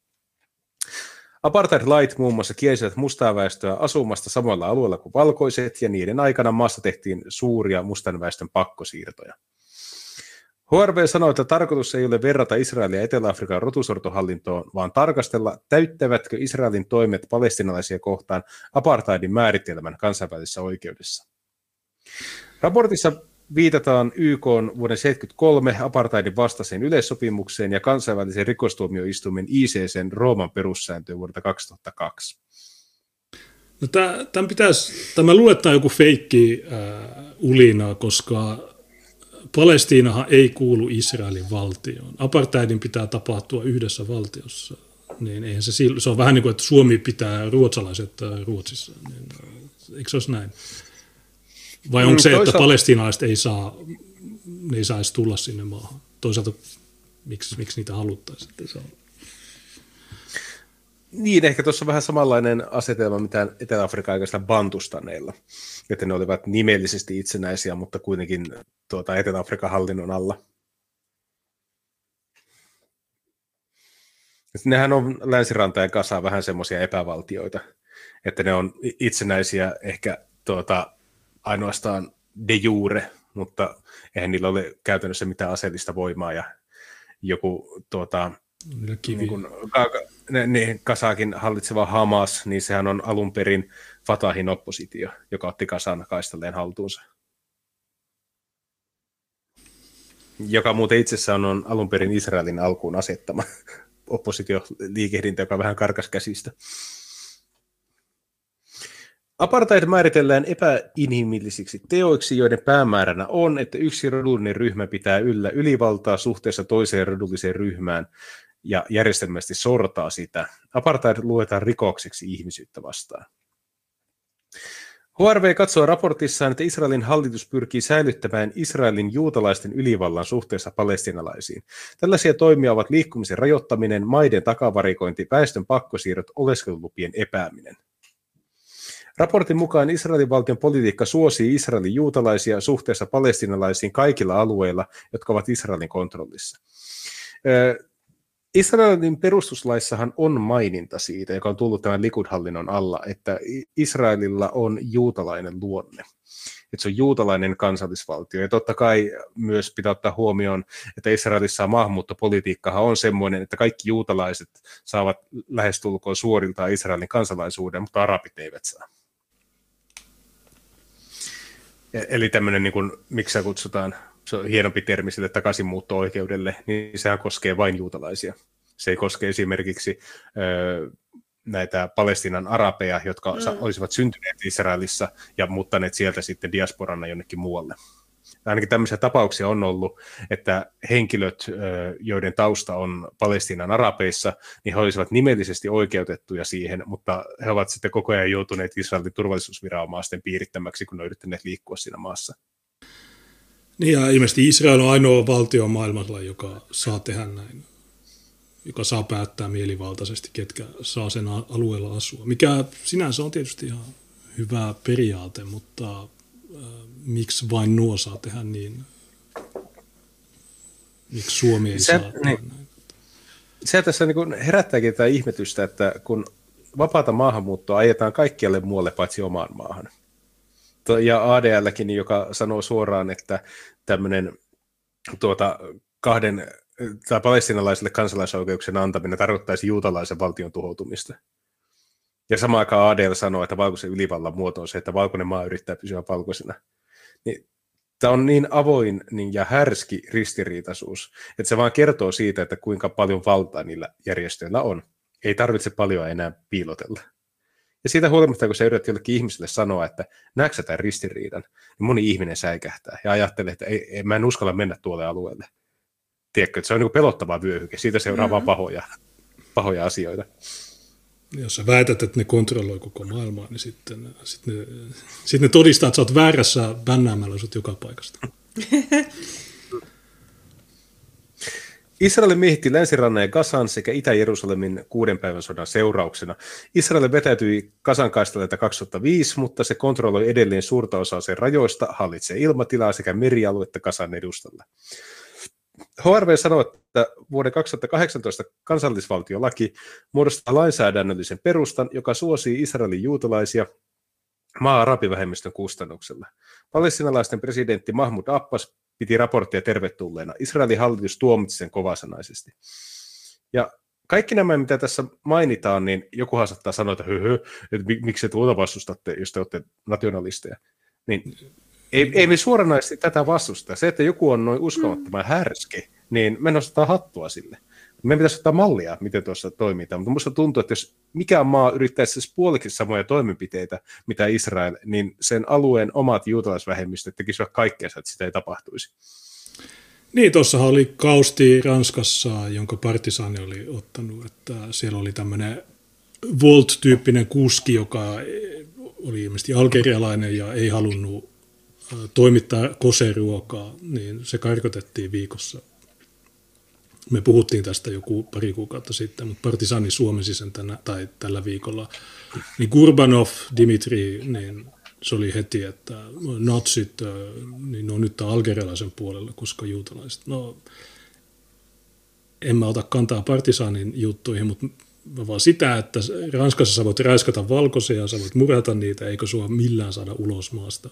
Apartheid-lait muun muassa kielsivät mustaa väestöä asumasta samalla alueella kuin valkoiset, ja niiden aikana maassa tehtiin suuria mustan väestön pakkosiirtoja. HRV sanoi, että tarkoitus ei ole verrata Israelia Etelä-Afrikan rotusortohallintoon, vaan tarkastella, täyttävätkö Israelin toimet palestinalaisia kohtaan apartheidin määritelmän kansainvälisessä oikeudessa. Raportissa viitataan YK vuoden 1973 apartheidin vastaiseen yleissopimukseen ja kansainvälisen rikostuomioistuimen ICCn Rooman perussääntöön vuodelta 2002. No, tämän pitäisi, tämä että joku feikki äh, ulina, koska Palestiinahan ei kuulu Israelin valtioon. Apartheidin pitää tapahtua yhdessä valtiossa. Niin eihän se, se on vähän niin kuin, että Suomi pitää ruotsalaiset äh, Ruotsissa. Niin, äh, eikö se olisi näin? Vai onko mm, se, toisaalta... että palestiinalaiset ei saa, ne ei saisi tulla sinne maahan? Toisaalta miksi, miksi niitä haluttaisiin? Se on... Niin, ehkä tuossa on vähän samanlainen asetelma, mitä Etelä-Afrikan aikaisilla bantustaneilla, että ne olivat nimellisesti itsenäisiä, mutta kuitenkin tuota, Etelä-Afrikan hallinnon alla. Nehän on länsiranta ja kasa vähän semmoisia epävaltioita, että ne on itsenäisiä ehkä tuota, ainoastaan de jure, mutta eihän niillä ole käytännössä mitään aseellista voimaa ja joku tuota, niin kun, ne, ne, Kasakin hallitseva Hamas, niin sehän on alun perin Fatahin oppositio, joka otti Kasan kaistalleen haltuunsa. Joka muuten itsessään on alun perin Israelin alkuun asettama <laughs> oppositioliikehdintä, joka vähän karkas käsistä. Apartheid määritellään epäinhimillisiksi teoiksi, joiden päämääränä on, että yksi rodullinen ryhmä pitää yllä ylivaltaa suhteessa toiseen rodulliseen ryhmään ja järjestelmästi sortaa sitä. Apartheid luetaan rikokseksi ihmisyyttä vastaan. HRV katsoo raportissaan, että Israelin hallitus pyrkii säilyttämään Israelin juutalaisten ylivallan suhteessa palestinalaisiin. Tällaisia toimia ovat liikkumisen rajoittaminen, maiden takavarikointi, väestön pakkosiirrot, oleskelulupien epääminen. Raportin mukaan Israelin valtion politiikka suosii Israelin juutalaisia suhteessa palestinalaisiin kaikilla alueilla, jotka ovat Israelin kontrollissa. Israelin perustuslaissahan on maininta siitä, joka on tullut tämän Likud-hallinnon alla, että Israelilla on juutalainen luonne. Että se on juutalainen kansallisvaltio. Ja totta kai myös pitää ottaa huomioon, että Israelissa maahanmuuttopolitiikkahan on semmoinen, että kaikki juutalaiset saavat lähestulkoon suoriltaan Israelin kansalaisuuden, mutta arabit eivät saa. E- eli tämmöinen, niin kuin, miksi kutsutaan se on hienompi termi sille takaisinmuutto-oikeudelle, niin sehän koskee vain juutalaisia. Se ei koske esimerkiksi ö, näitä Palestinan arabeja, jotka mm. olisivat syntyneet Israelissa ja muuttaneet sieltä sitten diasporana jonnekin muualle. Ainakin tämmöisiä tapauksia on ollut, että henkilöt, joiden tausta on Palestinan arabeissa, niin he olisivat nimellisesti oikeutettuja siihen, mutta he ovat sitten koko ajan joutuneet Israelin turvallisuusviranomaisten piirittämäksi, kun ne ovat yrittäneet liikkua siinä maassa. Niin ja ilmeisesti Israel on ainoa valtio maailmalla, joka saa tehdä näin, joka saa päättää mielivaltaisesti, ketkä saa sen alueella asua. Mikä sinänsä on tietysti ihan hyvä periaate, mutta äh, miksi vain nuo saa tehdä niin? Miksi Suomi ei se, saa tehdä niin, näin? Se tässä niin herättääkin tätä ihmetystä, että kun vapaata maahanmuuttoa ajetaan kaikkialle muualle paitsi omaan maahan – ja ADLkin, joka sanoo suoraan, että tämmöinen tuota, kahden tai palestinalaisille kansalaisoikeuksien antaminen tarkoittaisi juutalaisen valtion tuhoutumista. Ja samaan aikaan ADL sanoo, että valkoisen ylivallan muoto on se, että valkoinen maa yrittää pysyä valkoisena. Niin, tämä on niin avoin niin ja härski ristiriitaisuus, että se vaan kertoo siitä, että kuinka paljon valtaa niillä järjestöillä on. ei tarvitse paljon enää piilotella. Ja siitä huolimatta, kun sä yrität jollekin ihmiselle sanoa, että näetkö tämän ristiriidan, niin moni ihminen säikähtää ja ajattelee, että ei, ei, mä en uskalla mennä tuolle alueelle. Tiedätkö, että se on niin pelottava vyöhyke, siitä seuraa mm-hmm. pahoja, pahoja asioita. Jos sä väität, että ne kontrolloi koko maailmaa, niin sitten, sitten, ne, sitten ne todistaa, että sä oot väärässä bännäämällä sut joka paikasta. <laughs> Israel miehitti länsirannan ja Gasan sekä Itä-Jerusalemin kuuden päivän sodan seurauksena. Israel vetäytyi Gasan kaistaleita 2005, mutta se kontrolloi edelleen suurta osaa sen rajoista, hallitsee ilmatilaa sekä merialuetta Gasan edustalla. HRV sanoi, että vuoden 2018 kansallisvaltiolaki muodostaa lainsäädännöllisen perustan, joka suosii Israelin juutalaisia maa-arabivähemmistön kustannuksella. Palestinalaisten presidentti Mahmud Abbas piti raporttia tervetulleena. Israelin hallitus tuomitsi sen kovasanaisesti. Ja kaikki nämä, mitä tässä mainitaan, niin joku saattaa sanoa, että, höhö, että miksi tuota vastustatte, jos te olette nationalisteja. Niin ei, ei me suoranaisesti tätä vastusta. Se, että joku on noin uskomattoman härski, niin me nostetaan hattua sille. Meidän pitäisi ottaa mallia, miten tuossa toimitaan, mutta minusta tuntuu, että jos mikään maa yrittäisi siis puolikin samoja toimenpiteitä, mitä Israel, niin sen alueen omat juutalaisvähemmistöt tekisivät kaikkeensa, että sitä ei tapahtuisi. Niin, tuossahan oli kausti Ranskassa, jonka partisani oli ottanut, että siellä oli tämmöinen Volt-tyyppinen kuski, joka oli ilmeisesti algerialainen ja ei halunnut toimittaa koseruokaa, niin se karkotettiin viikossa me puhuttiin tästä joku pari kuukautta sitten, mutta Partisani suomesi sen tänä, tai tällä viikolla. Niin Kurbanov, Dimitri, niin se oli heti, että natsit, niin on nyt algerialaisen puolella, koska juutalaiset. No, en mä ota kantaa partisanin juttuihin, mutta vaan sitä, että Ranskassa sä voit räiskata valkoisia, sä voit murata niitä, eikö sua millään saada ulos maasta.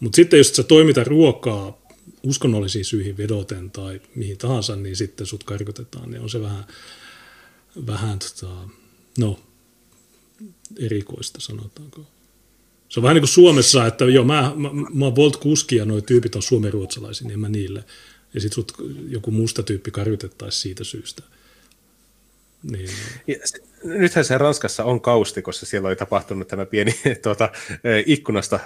Mutta sitten jos sä toimita ruokaa uskonnollisiin syihin vedoten tai mihin tahansa, niin sitten sut karkotetaan, niin on se vähän, vähän tota, no, erikoista sanotaanko. Se on vähän niin kuin Suomessa, että joo, mä, mä, mä oon Volt-kuski ja noi tyypit on suomenruotsalaisia, niin en mä niille. Ja sitten sut joku musta tyyppi karkotettaisiin siitä syystä. Niin. Ja nythän se Ranskassa on kausti, koska siellä oli tapahtunut tämä pieni <laughs> tuota, ikkunasta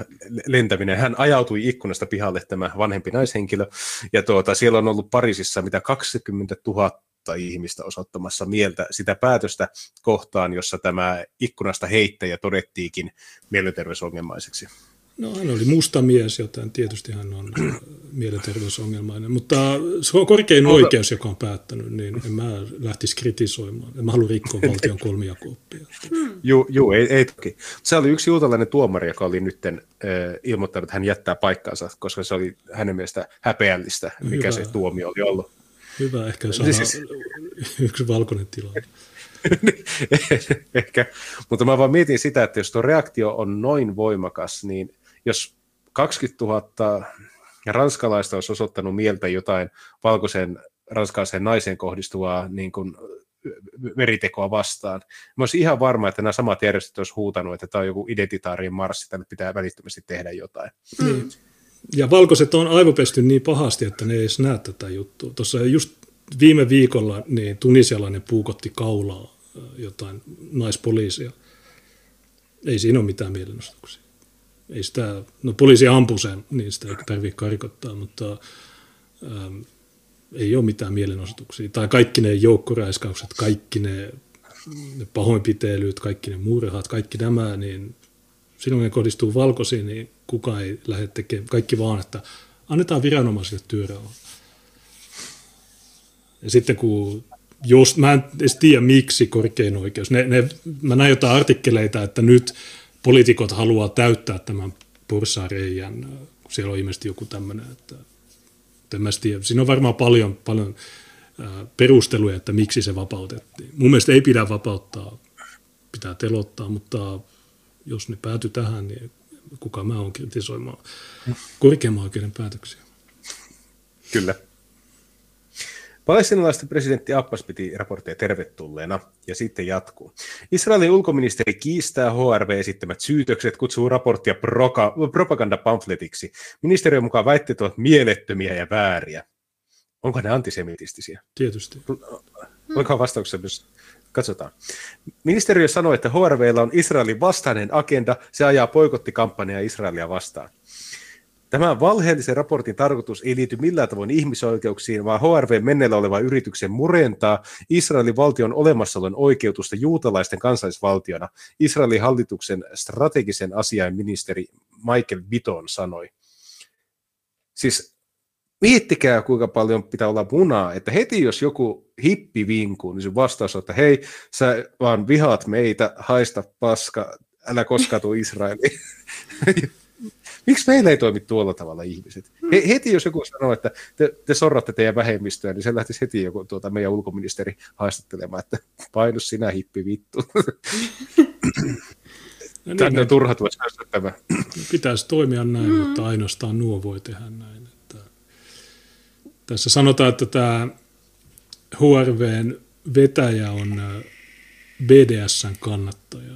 lentäminen. Hän ajautui ikkunasta pihalle, tämä vanhempi naishenkilö, ja tuota, siellä on ollut Pariisissa mitä 20 000 ihmistä osoittamassa mieltä sitä päätöstä kohtaan, jossa tämä ikkunasta heittäjä todettiinkin mielenterveysongelmaiseksi. No hän oli musta mies, joten tietysti hän on mielenterveysongelmainen, mutta se on korkein oikeus, joka on päättänyt, niin en mä lähtisi kritisoimaan. En mä halua rikkoa valtion kolmijakooppia. Joo, joo ei, ei toki. Se oli yksi juutalainen tuomari, joka oli nyt äh, ilmoittanut, että hän jättää paikkaansa, koska se oli hänen mielestä häpeällistä, mikä Hyvä. se tuomio oli ollut. Hyvä, ehkä saa siis... yksi valkoinen tilanne. <laughs> Ehkä, mutta mä vaan mietin sitä, että jos tuo reaktio on noin voimakas, niin jos 20 000 ranskalaista olisi osoittanut mieltä jotain valkoisen ranskalaiseen naiseen kohdistuvaa niin kuin veritekoa vastaan. Mä olisin ihan varma, että nämä samat järjestöt olisi huutanut, että tämä on joku identitaarien marssi, tänne pitää välittömästi tehdä jotain. Mm. Ja valkoiset on aivopesty niin pahasti, että ne ei edes näe tätä juttua. Tuossa just viime viikolla niin tunisialainen puukotti kaulaa jotain naispoliisia. Ei siinä ole mitään mielenosoituksia ei sitä, no poliisi ampui sen, niin sitä ei tarvitse karkottaa, mutta ähm, ei ole mitään mielenosoituksia. Tai kaikki ne joukkoräiskaukset, kaikki ne, ne pahoinpitelyt, kaikki ne murhat, kaikki nämä, niin silloin ne kohdistuu valkoisiin, niin kukaan ei lähde tekemään, kaikki vaan, että annetaan viranomaisille työrauha. Ja sitten kun jos, mä en edes tiedä miksi korkein oikeus, ne, ne, mä näin jotain artikkeleita, että nyt poliitikot haluaa täyttää tämän porsareijän. Siellä on ilmeisesti joku tämmöinen, että en mä tiedä. Siinä on varmaan paljon, paljon perusteluja, että miksi se vapautettiin. Mun mielestä ei pidä vapauttaa, pitää telottaa, mutta jos ne pääty tähän, niin kuka mä oon kritisoimaan korkeamman oikeuden päätöksiä. Kyllä. Palestinalaisten presidentti Abbas piti raportteja tervetulleena ja sitten jatkuu. Israelin ulkoministeri kiistää HRV esittämät syytökset, kutsuu raporttia proka- propagandapamfletiksi. Ministeriön mukaan väitteet ovat mielettömiä ja vääriä. Onko ne antisemitistisiä? Tietysti. Oliko vastauksessa myös Katsotaan. Ministeriö sanoi, että HRVllä on Israelin vastainen agenda. Se ajaa poikottikampanjaa Israelia vastaan. Tämän valheellisen raportin tarkoitus ei liity millään tavoin ihmisoikeuksiin, vaan HRV menneellä oleva yrityksen murentaa Israelin valtion olemassaolon oikeutusta juutalaisten kansallisvaltiona, Israelin hallituksen strategisen asiain ministeri Michael Bitton sanoi. Siis miettikää, kuinka paljon pitää olla munaa, että heti jos joku hippi vinkuu, niin sun vastaus on, että hei, sä vaan vihaat meitä, haista paska, älä koskaan tuu Israeliin. <laughs> Miksi meillä ei toimi tuolla tavalla ihmiset? He, heti jos joku sanoo, että te, te sorratte teidän vähemmistöä, niin se lähtisi heti joku tuota, meidän ulkoministeri haastattelemaan, että painu sinä hippi vittu. <laughs> No niin, Tänne on turha tämä. Pitäisi toimia näin, mm. mutta ainoastaan nuo voi tehdä näin. Että tässä sanotaan, että tämä HRVn vetäjä on BDSn kannattaja.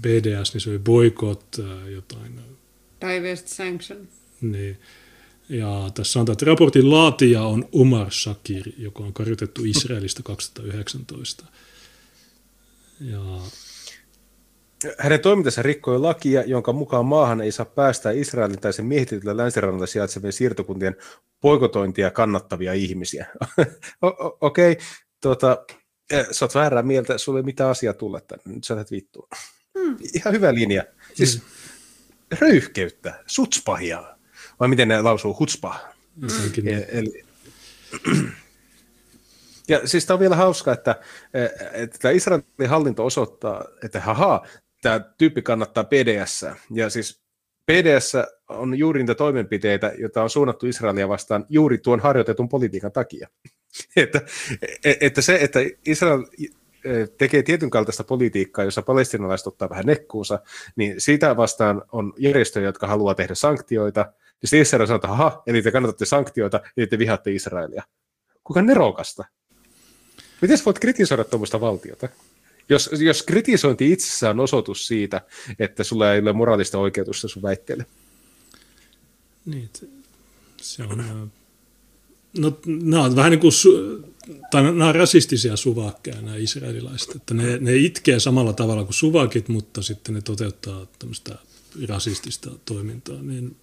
BDS, niin se oli boikot jotain Divest sanction. Niin. Ja tässä sanotaan, että raportin laatija on Omar Shakir, joka on karjoitettu Israelista 2019. Ja hänen toimintansa rikkoi lakia, jonka mukaan maahan ei saa päästää Israelin tai sen miehitetyllä länsirannalla sijaitsevien siirtokuntien poikotointia kannattavia ihmisiä. <laughs> Okei, okay, tuota, eh, sä oot väärää mieltä, sulle ei mitään asiaa tulla tänne, nyt sä lähdet vittuun. Hmm. Ihan hyvä linja. Siis hmm röyhkeyttä, sutspahia, vai miten ne lausuu, hutspa. Mm. Eli, ja siis tämä on vielä hauska, että, että Israelin hallinto osoittaa, että haha, tämä tyyppi kannattaa PDS. Ja siis PDS on juuri niitä toimenpiteitä, joita on suunnattu Israelia vastaan juuri tuon harjoitetun politiikan takia. <laughs> että, että se, että Israel tekee tietyn kaltaista politiikkaa, jossa palestinalaiset ottaa vähän nekkuunsa, niin siitä vastaan on järjestöjä, jotka haluaa tehdä sanktioita. Ja sitten Israel sanoo, että aha, eli te kannatatte sanktioita, eli te vihaatte Israelia. Kuka nerokasta? Miten voit kritisoida tuommoista valtiota? Jos, jos kritisointi itsessään on osoitus siitä, että sulla ei ole moraalista oikeutusta sun väitteelle. Niin, se on... No, nämä on vähän niin kuin tai nämä on rasistisia suvakkeja, nämä israelilaiset, että ne, ne itkee samalla tavalla kuin suvakit, mutta sitten ne toteuttaa tämmöistä rasistista toimintaa, niin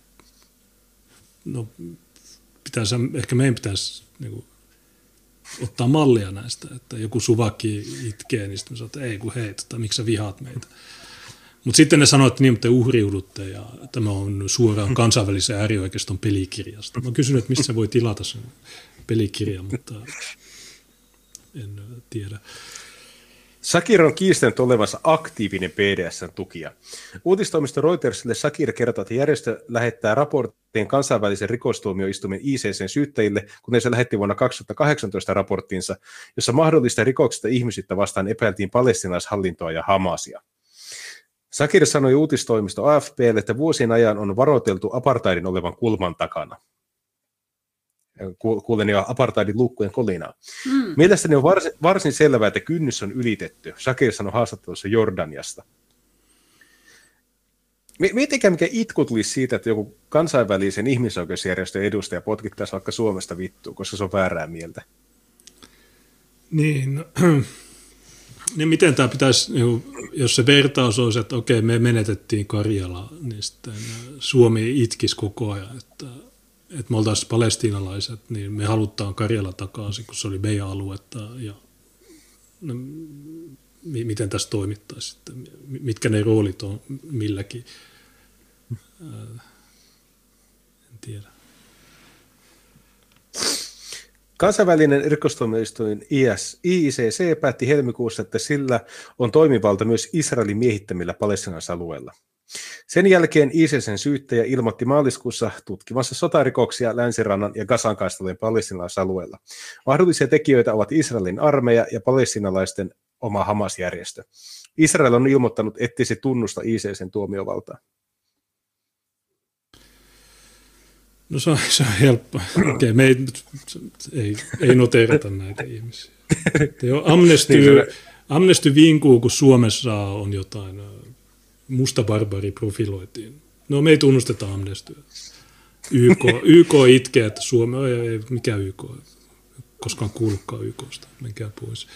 no, pitäisi, ehkä meidän pitäisi niin kuin, ottaa mallia näistä, että joku suvakki itkee, niin sitten sanotaan, että ei kun hei, tota, miksi sä vihaat meitä. Mutta sitten ne sanoivat, että niin, te uhriudutte ja tämä on suoraan kansainvälisen äärioikeiston pelikirjasta. Mä kysyn, että missä voi tilata sen pelikirjan, mutta en tiedä. Sakir on kiistänyt olevansa aktiivinen PDSn tukija. Uutistoimisto Reutersille Sakir kertoo, että järjestö lähettää raporttien kansainvälisen rikostuomioistuimen ICCn syyttäjille, kuten se lähetti vuonna 2018 raporttinsa, jossa mahdollista rikoksista ihmisyyttä vastaan epäiltiin palestinaishallintoa ja Hamasia. Sakir sanoi uutistoimisto AFPlle, että vuosien ajan on varoiteltu apartheidin olevan kulman takana kuulen jo apartheidin luukkujen kolinaa. Mm. Mielestäni on varsin, varsin selvää, että kynnys on ylitetty. Shakir sanoi haastattelussa Jordaniasta. Miettikää, mikä itku tulisi siitä, että joku kansainvälisen ihmisoikeusjärjestön edustaja potkittaisi vaikka Suomesta vittuun, koska se on väärää mieltä. Niin, no, <clears throat> niin miten tämä pitäisi, niin jos se vertaus olisi, että okei, me menetettiin Karjala, niin sitten Suomi itkisi koko ajan, että että me oltaisiin palestiinalaiset, niin me halutaan Karjala takaisin, kun se oli meidän aluetta ja no, miten tässä toimittaisiin sitten, mitkä ne roolit on milläkin. En tiedä. Kansainvälinen rikostuomioistuin IS, IICC päätti helmikuussa, että sillä on toimivalta myös Israelin miehittämillä palestinaisalueilla. Sen jälkeen ISISen syyttäjä ilmoitti maaliskuussa tutkimassa sotarikoksia länsirannan ja Gazan kaistelujen palestinalaisalueella. Mahdollisia tekijöitä ovat Israelin armeija ja palestinalaisten oma Hamas-järjestö. Israel on ilmoittanut, ettei se tunnusta ISISen tuomiovaltaa. No se on, se on helppo. Okei, me ei, ei, ei noteerata näitä ihmisiä. Amnesty, niin Amnesty vinkuu, kun Suomessa on jotain musta barbari profiloitiin. No me ei tunnusteta amnestyä. YK, YK itkee, että Suomi ei, ei mikä YK, koskaan kuullutkaan YKsta, menkää pois.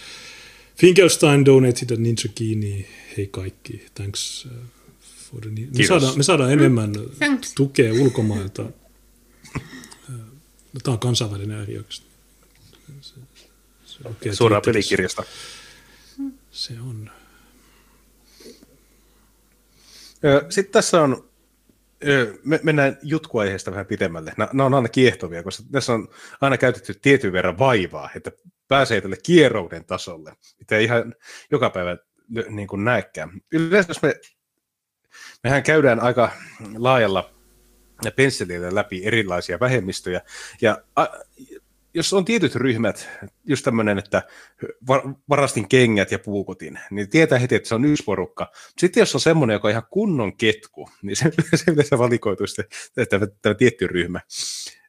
Finkelstein donated a ninja kiinni. Hei kaikki. Thanks for the... Me saadaan, me saadaan enemmän Thanks. tukea ulkomailta. No, Tämä on kansainvälinen ääri oikeasti. Se, se Suoraan pelikirjasta. Se on. Sitten tässä on, me mennään jutkuaiheesta vähän pitemmälle. Nämä on aina kiehtovia, koska tässä on aina käytetty tietyn verran vaivaa, että pääsee tälle kierrouden tasolle, mitä ei ihan joka päivä niin kuin näekään. Yleensä jos me, mehän käydään aika laajalla pensselillä läpi erilaisia vähemmistöjä, ja a, jos on tietyt ryhmät, just tämmöinen, että va- varastin kengät ja puukutin, niin tietää heti, että se on yksi porukka. Sitten jos on semmoinen, joka on ihan kunnon ketku, niin se, se yleensä valikoituu sitten tämä, tietty ryhmä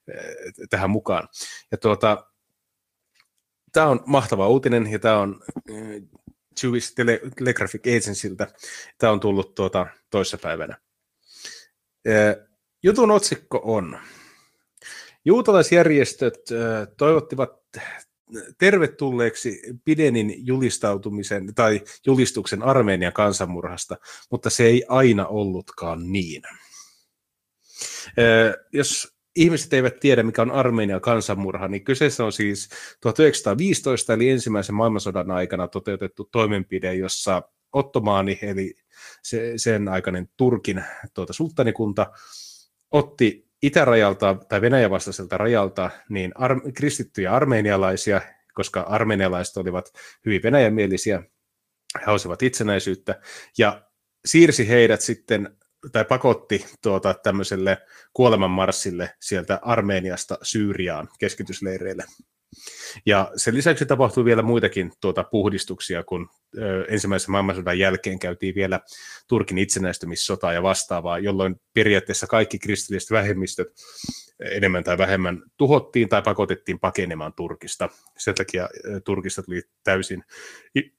eh, tähän mukaan. Ja tuota, tämä on mahtava uutinen, ja tämä on eh, Jewish Tele- Telegraphic Agencyltä. Tämä on tullut tuota, toissapäivänä. Eh, Jutun otsikko on Juutalaisjärjestöt toivottivat tervetulleeksi Bidenin julistautumisen tai julistuksen Armenian kansanmurhasta, mutta se ei aina ollutkaan niin. Jos ihmiset eivät tiedä, mikä on Armenian kansanmurha, niin kyseessä on siis 1915 eli ensimmäisen maailmansodan aikana toteutettu toimenpide, jossa Ottomaani eli se, sen aikainen Turkin tuota, sulttanikunta otti itärajalta tai Venäjän vastaiselta rajalta niin ar- kristittyjä armeenialaisia, koska armeenialaiset olivat hyvin venäjänmielisiä, he halusivat itsenäisyyttä, ja siirsi heidät sitten, tai pakotti tuota, tämmöiselle kuolemanmarssille sieltä Armeeniasta Syyriaan keskitysleireille. Ja sen lisäksi tapahtui vielä muitakin tuota, puhdistuksia, kun ensimmäisen maailmansodan jälkeen käytiin vielä Turkin itsenäistymissotaa ja vastaavaa, jolloin periaatteessa kaikki kristilliset vähemmistöt enemmän tai vähemmän tuhottiin tai pakotettiin pakenemaan Turkista. Sen takia Turkista tuli täysin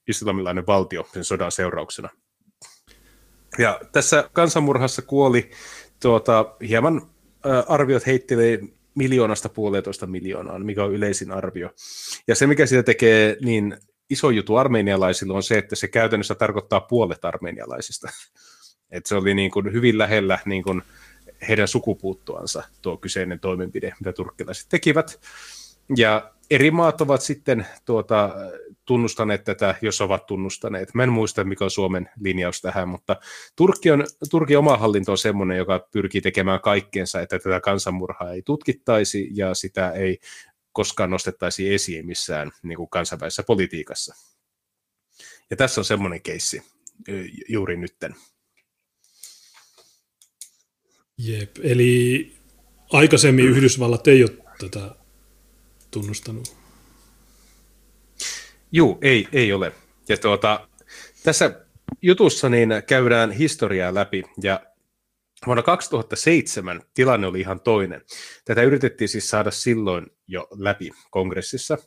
islamilainen valtio sen sodan seurauksena. Ja tässä kansanmurhassa kuoli tuota, hieman arviot heittelee miljoonasta puolitoista miljoonaan, mikä on yleisin arvio. Ja se, mikä siitä tekee niin iso juttu armeenialaisille, on se, että se käytännössä tarkoittaa puolet armeenialaisista. <laughs> Et se oli niin kuin hyvin lähellä niin kuin heidän sukupuuttoansa tuo kyseinen toimenpide, mitä turkkilaiset tekivät. Ja eri maat ovat sitten tuota, tunnustaneet tätä, jos ovat tunnustaneet. Mä en muista, mikä on Suomen linjaus tähän, mutta Turkki on, Turkin oma hallinto on semmoinen, joka pyrkii tekemään kaikkeensa, että tätä kansanmurhaa ei tutkittaisi ja sitä ei koskaan nostettaisi esiin missään niin kuin kansainvälisessä politiikassa. Ja tässä on semmoinen keissi juuri nytten. Jep, eli aikaisemmin Yhdysvallat ei ole tätä tunnustanut. Juu, ei, ei ole. Ja tuota, tässä jutussa niin käydään historiaa läpi ja vuonna 2007 tilanne oli ihan toinen. Tätä yritettiin siis saada silloin jo läpi kongressissa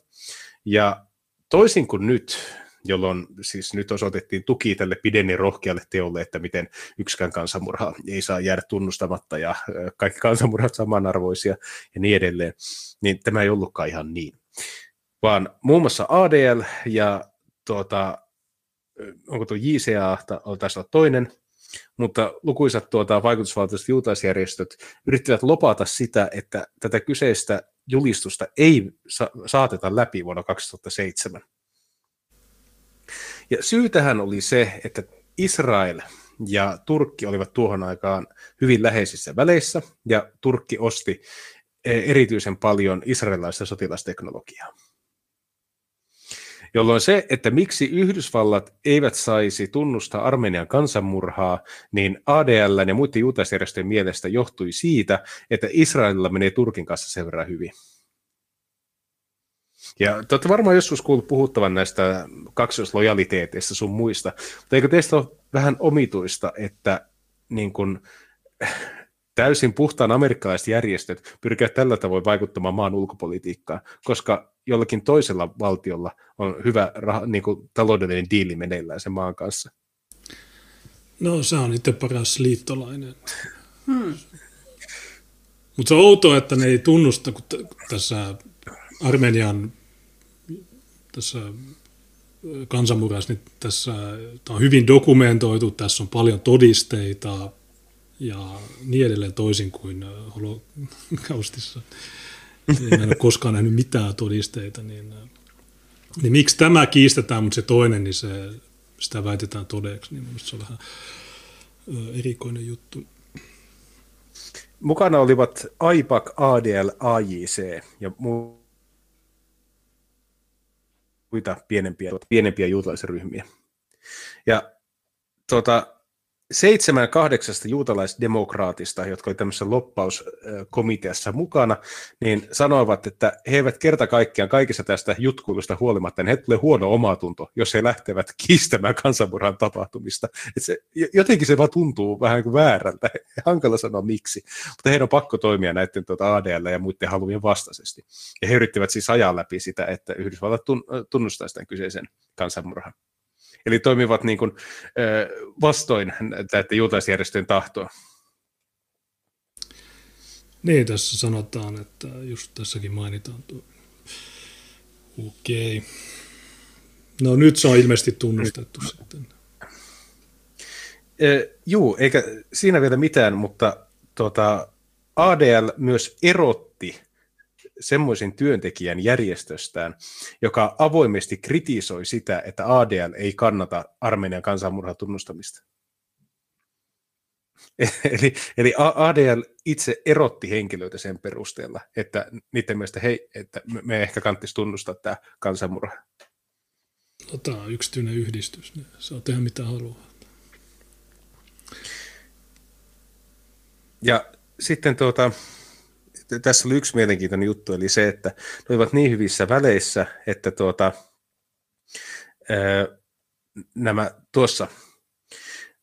ja toisin kuin nyt, jolloin siis nyt osoitettiin tuki tälle Bidenin rohkealle teolle, että miten yksikään kansanmurha ei saa jäädä tunnustamatta ja kaikki kansanmurhat samanarvoisia ja niin edelleen, niin tämä ei ollutkaan ihan niin. Vaan muun muassa ADL ja tuota, onko tuo JCA, ta- taisi olla toinen, mutta lukuisat tuota, vaikutusvaltaiset juutaisjärjestöt yrittivät lopata sitä, että tätä kyseistä julistusta ei sa- saateta läpi vuonna 2007. Ja syy tähän oli se, että Israel ja Turkki olivat tuohon aikaan hyvin läheisissä väleissä, ja Turkki osti eh, erityisen paljon israelilaista sotilasteknologiaa. Jolloin se, että miksi Yhdysvallat eivät saisi tunnustaa Armenian kansanmurhaa, niin ADL ja muiden juutaisjärjestöjen mielestä johtui siitä, että Israelilla menee Turkin kanssa sen verran hyvin. Ja te olette varmaan joskus kuullut puhuttavan näistä kaksoislojaliteeteista sun muista, mutta eikö teistä ole vähän omituista, että niin kun, täysin puhtaan amerikkalaiset järjestöt pyrkivät tällä tavoin vaikuttamaan maan ulkopolitiikkaan, koska jollakin toisella valtiolla on hyvä rah- niin kuin taloudellinen diili meneillään sen maan kanssa. No se on itse paras liittolainen. Hmm. Mutta se on outoa, että ne ei tunnusta, kun t- tässä Armenian tässä kansanmurhasta, niin tässä tämä on hyvin dokumentoitu, tässä on paljon todisteita muita pienempiä, pienempiä juutalaisryhmiä. Ja tuota, seitsemän kahdeksasta juutalaisdemokraatista, jotka olivat tämmöisessä loppauskomiteassa mukana, niin sanoivat, että he eivät kerta kaikkiaan kaikista tästä jutkuilusta huolimatta, niin he tulee huono omatunto, jos he lähtevät kiistämään kansanmurhan tapahtumista. Et se, jotenkin se vaan tuntuu vähän kuin väärältä, <laughs> hankala sanoa miksi, mutta heidän on pakko toimia näiden tuota ADL ja muiden halujen vastaisesti. Ja he yrittivät siis ajaa läpi sitä, että Yhdysvallat tunnustaisi tämän kyseisen kansanmurhan. Eli toimivat niin kuin, vastoin tätä juutalaisjärjestöjen tahtoa. Niin, tässä sanotaan, että just tässäkin mainitaan tuo. Okei. Okay. No nyt se on ilmeisesti tunnustettu nyt. sitten. Eh, juu, eikä siinä vielä mitään, mutta tuota, ADL myös erotti semmoisen työntekijän järjestöstään, joka avoimesti kritisoi sitä, että ADL ei kannata Armenian kansanmurhan tunnustamista. <laughs> Eli, eli ADL itse erotti henkilöitä sen perusteella, että niiden mielestä hei, että me ehkä kannattaisi tunnustaa tämä kansanmurha. No, tämä on yksityinen yhdistys, niin saa tehdä mitä haluaa. Ja sitten tuota, tässä oli yksi mielenkiintoinen juttu, eli se, että ne olivat niin hyvissä väleissä, että tuota, ää, nämä tuossa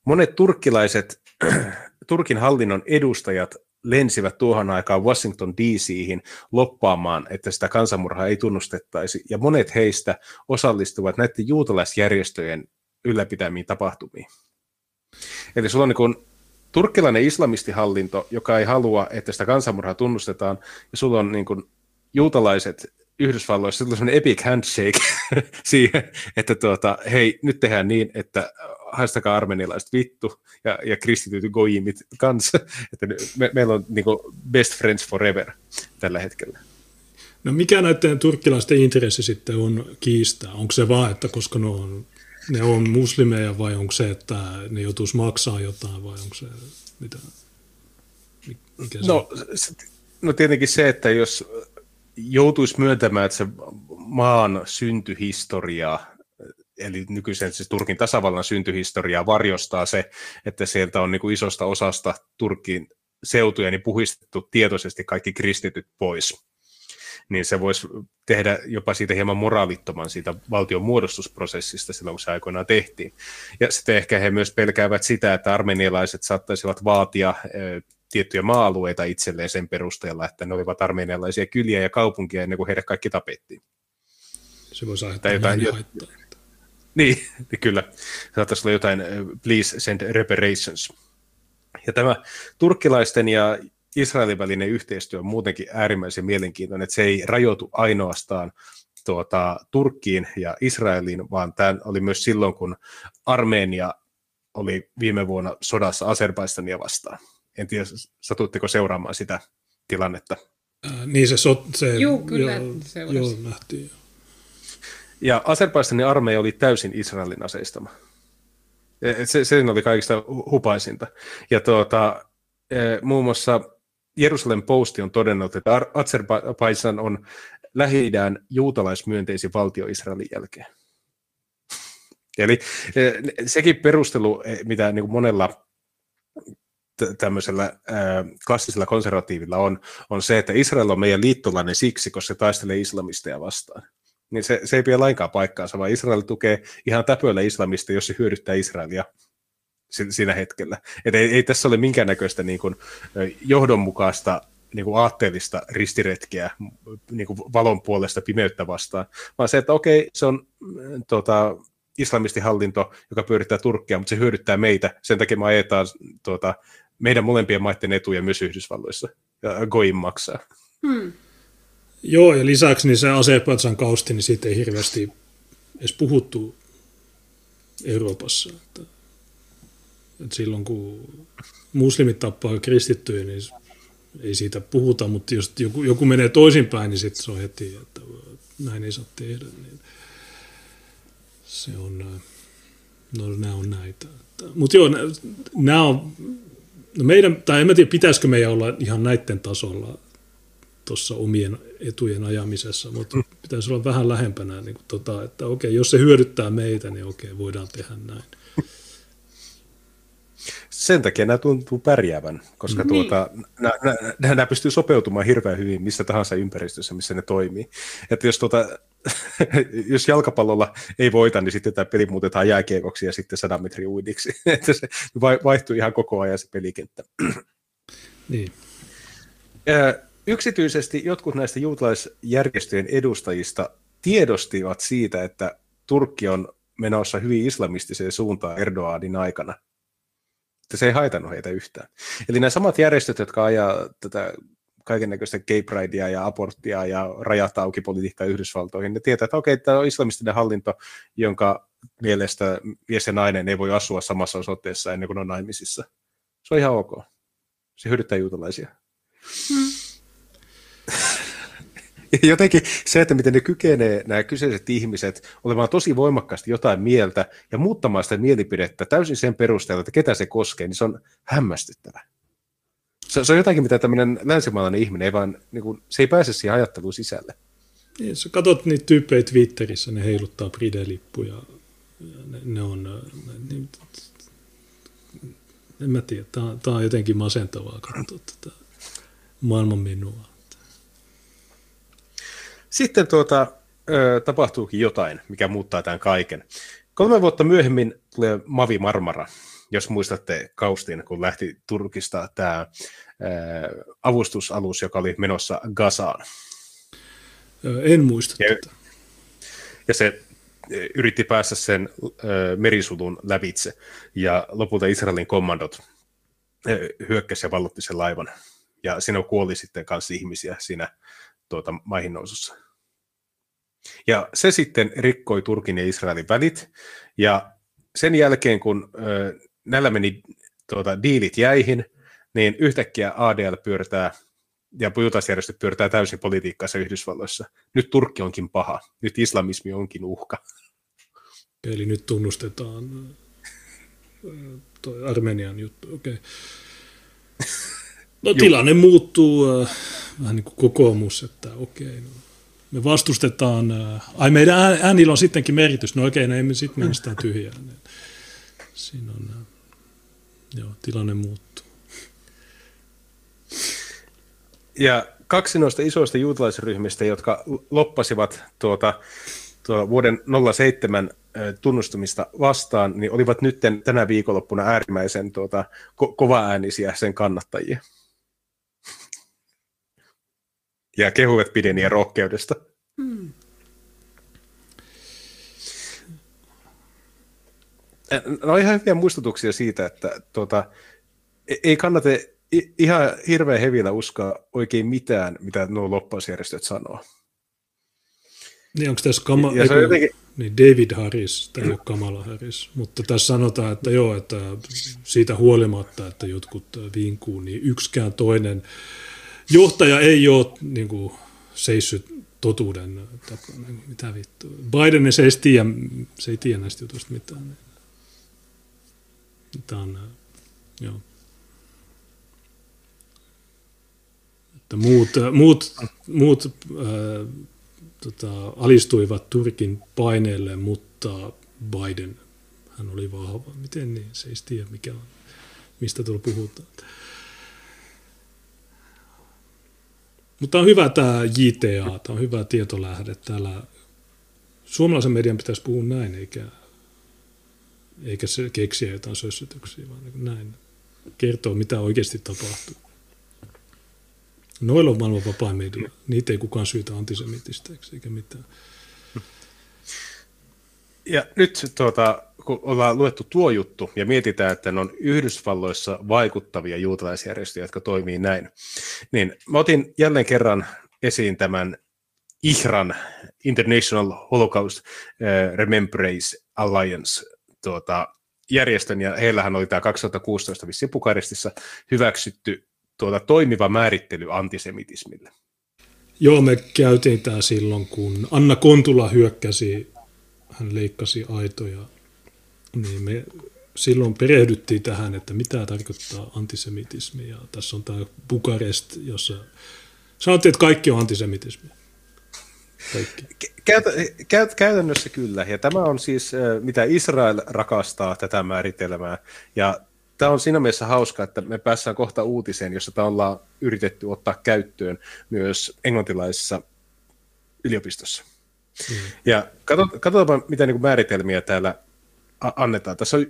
monet turkkilaiset, <clears throat> Turkin hallinnon edustajat lensivät tuohon aikaan Washington DCihin loppaamaan, että sitä kansanmurhaa ei tunnustettaisi, ja monet heistä osallistuvat näiden juutalaisjärjestöjen ylläpitämiin tapahtumiin. Eli sulla on niin turkkilainen islamistihallinto, joka ei halua, että sitä kansanmurhaa tunnustetaan, ja sulla on niin kuin, juutalaiset Yhdysvalloissa sellainen epic handshake <laughs> siihen, että tuota, hei, nyt tehdään niin, että haistakaa armenilaiset vittu ja, ja kristityt goimit kanssa, <laughs> että me, meillä on niin kuin, best friends forever tällä hetkellä. No mikä näiden turkkilaisten intressi sitten on kiistää? Onko se vaan, että koska ne on ne on muslimeja vai onko se, että ne joutuisi maksaa jotain vai onko se mitä? Mikä se no, se, no tietenkin se, että jos joutuisi myöntämään, että se maan syntyhistoria, eli nykyisen siis Turkin tasavallan syntyhistoriaa varjostaa se, että sieltä on niin kuin isosta osasta Turkin seutuja niin puhistettu tietoisesti kaikki kristityt pois niin se voisi tehdä jopa siitä hieman moraalittoman siitä valtion muodostusprosessista silloin, kun se aikoinaan tehtiin. Ja sitten ehkä he myös pelkäävät sitä, että armenialaiset saattaisivat vaatia tiettyjä maa-alueita itselleen sen perusteella, että ne olivat armenialaisia kyliä ja kaupunkia ennen kuin heidät kaikki tapettiin. Se voisi aiheuttaa jotain haittaa. Niin, niin, kyllä. Saattaisi olla jotain please send reparations. Ja tämä turkkilaisten ja Israelin välinen yhteistyö on muutenkin äärimmäisen mielenkiintoinen, että se ei rajoitu ainoastaan tuota, Turkkiin ja Israeliin, vaan tämä oli myös silloin, kun Armenia oli viime vuonna sodassa Azerbaistania vastaan. En tiedä, satutteko seuraamaan sitä tilannetta? Äh, niin se, so, se Joo, kyllä joo, joo, nähtiin. Ja Azerbaistanin armeija oli täysin Israelin aseistama. Se, se oli kaikista hupaisinta. Ja tuota, e, muun muassa Jerusalem Posti on todennut, että Azerbaijan on lähi juutalaismyönteisin valtio Israelin jälkeen. Eli eh, sekin perustelu, eh, mitä niin kuin monella tämmöisellä klassisella konservatiivilla on, on se, että Israel on meidän liittolainen siksi, koska se taistelee islamisteja vastaan. Niin se, se ei pidä lainkaan paikkaansa, vaan Israel tukee ihan täpöillä islamista, jos se hyödyttää Israelia siinä hetkellä. Et ei, ei tässä ole minkäännäköistä niin kuin, johdonmukaista niin kuin aatteellista ristiretkeä niin kuin valon puolesta pimeyttä vastaan, vaan se, että okei, se on tuota, islamistihallinto, joka pyörittää Turkkia, mutta se hyödyttää meitä, sen takia me ajetaan tuota, meidän molempien maiden etuja myös Yhdysvalloissa, ja Goim maksaa. Hmm. Joo, ja lisäksi niin se Azerbaidsan kausti, niin siitä ei hirveästi edes puhuttu Euroopassa. Että, että silloin kun muslimit tappaa kristittyjä, niin ei siitä puhuta, mutta jos joku, joku menee toisinpäin, niin sitten se on heti, että näin ei saa tehdä. Niin se on, no nämä on näitä. Mutta joo, nämä on, no meidän, tai en mä tiedä, pitäisikö meidän olla ihan näiden tasolla tuossa omien etujen ajamisessa, mutta pitäisi olla vähän lähempänä, niin kuin tota, että okei, jos se hyödyttää meitä, niin okei, voidaan tehdä näin. Sen takia nämä tuntuu pärjäävän, koska mm. tuota, nämä, nämä, nämä pystyy sopeutumaan hirveän hyvin missä tahansa ympäristössä, missä ne toimii. Että jos, tuota, <laughs> jos jalkapallolla ei voita, niin sitten tämä peli muutetaan jääkiekoksi ja sitten sadan metrin uidiksi. <laughs> Että se vaihtuu ihan koko ajan se pelikenttä. <clears throat> niin. Yksityisesti jotkut näistä juutalaisjärjestöjen edustajista tiedostivat siitä, että Turkki on menossa hyvin islamistiseen suuntaan Erdoganin aikana. Että se ei haitannut heitä yhtään. Eli nämä samat järjestöt, jotka ajaa tätä kaiken näköistä gay pridea ja aborttia ja rajat auki politiikkaa Yhdysvaltoihin, ne tietää, että okei, tämä on islamistinen hallinto, jonka mielestä mies ja nainen ei voi asua samassa osoitteessa ennen kuin on naimisissa. Se on ihan ok. Se hyödyttää juutalaisia. Hmm. <laughs> jotenkin se, että miten ne kykenee nämä kyseiset ihmiset olemaan tosi voimakkaasti jotain mieltä ja muuttamaan sitä mielipidettä täysin sen perusteella, että ketä se koskee, niin se on hämmästyttävä. Se, se on jotakin, mitä tämmöinen länsimaalainen ihminen ei vaan, niin kuin, se ei pääse siihen ajatteluun sisälle. Niin, sä katsot niitä tyyppejä Twitterissä, ne heiluttaa Pride-lippuja. Ne, ne on, ne, en mä tiedä, tämä on jotenkin masentavaa katsoa tätä maailman minua. Sitten tuota, ö, tapahtuukin jotain, mikä muuttaa tämän kaiken. Kolme vuotta myöhemmin tulee Mavi Marmara, jos muistatte Kaustin, kun lähti Turkista tämä ö, avustusalus, joka oli menossa Gazaan. En muista ja, tätä. Ja se yritti päästä sen ö, merisulun lävitse, ja lopulta Israelin kommandot hyökkäsi ja vallotti sen laivan. Ja siinä kuoli sitten kanssa ihmisiä siinä tuota, maihin nousussa. Ja se sitten rikkoi Turkin ja Israelin välit, ja sen jälkeen, kun ö, näillä meni tuota, diilit jäihin, niin yhtäkkiä ADL pyöritää ja juutalaisjärjestöt pyöritää täysin politiikkaansa Yhdysvalloissa. Nyt Turkki onkin paha, nyt islamismi onkin uhka. Eli nyt tunnustetaan toi Armenian juttu, okei. Okay. No tilanne muuttuu äh, vähän niin kuin kokoomus, että okei, okay, no, me vastustetaan, äh, ai meidän äänillä on sittenkin merkitys, no okay, no emme sitten mennä sitä tyhjään. Siinä on, äh, joo, tilanne muuttuu. Ja kaksi noista isoista juutalaisryhmistä, jotka loppasivat tuota, tuota vuoden 07 tunnustumista vastaan, niin olivat nyt tänä viikonloppuna äärimmäisen tuota, ko- kovaäänisiä sen kannattajia ja kehuvat pideniä rohkeudesta. Hmm. No ihan hyviä muistutuksia siitä, että tuota, e- ei kannata ihan hirveän hevillä uskoa oikein mitään, mitä nuo loppausjärjestöt sanoo. Niin onko tässä Kama- ja se jotenkin... niin David Harris, tämä ei ole Kamala Harris, mutta tässä sanotaan, että joo, että siitä huolimatta, että jotkut vinkuu, niin yksikään toinen johtaja ei ole niin kuin, seissyt totuuden takana. Mitä vittu. Biden se ei tiedä, se ei tiedä näistä jutuista mitään. Tämä on, joo. Että muut, muut, muut äh, tota, alistuivat Turkin paineelle, mutta Biden, hän oli vahva. Miten niin? Se ei tiedä, mikä on, mistä tuolla puhutaan. Mutta on hyvä tämä JTA, tämä on hyvä tietolähde. Täällä suomalaisen median pitäisi puhua näin, eikä, eikä se keksiä jotain sössytyksiä, vaan niin näin kertoo, mitä oikeasti tapahtuu. Noilla on maailman vapaa media. Niitä ei kukaan syytä antisemitisteiksi eikä mitään. Ja nyt tuota, kun ollaan luettu tuo juttu ja mietitään, että ne on Yhdysvalloissa vaikuttavia juutalaisjärjestöjä, jotka toimii näin, niin mä otin jälleen kerran esiin tämän IHRAN, International Holocaust uh, Remembrance Alliance tuota, järjestön, ja heillähän oli tämä 2016 vissiin Bukarestissa hyväksytty tuota, toimiva määrittely antisemitismille. Joo, me käytiin tämä silloin, kun Anna Kontula hyökkäsi, hän leikkasi aitoja, niin me silloin perehdyttiin tähän, että mitä tarkoittaa antisemitismi. Ja tässä on tämä Bukarest, jossa sanottiin, että kaikki on antisemitismi. Kaikki. Käytä, käyt, käytännössä kyllä. Ja tämä on siis, mitä Israel rakastaa tätä määritelmää. Ja tämä on siinä mielessä hauska, että me päässään kohta uutiseen, jossa tämä ollaan yritetty ottaa käyttöön myös englantilaisessa yliopistossa. Mm. Ja katsotaanpa, mitä niin kuin määritelmiä täällä annetaan. Tässä on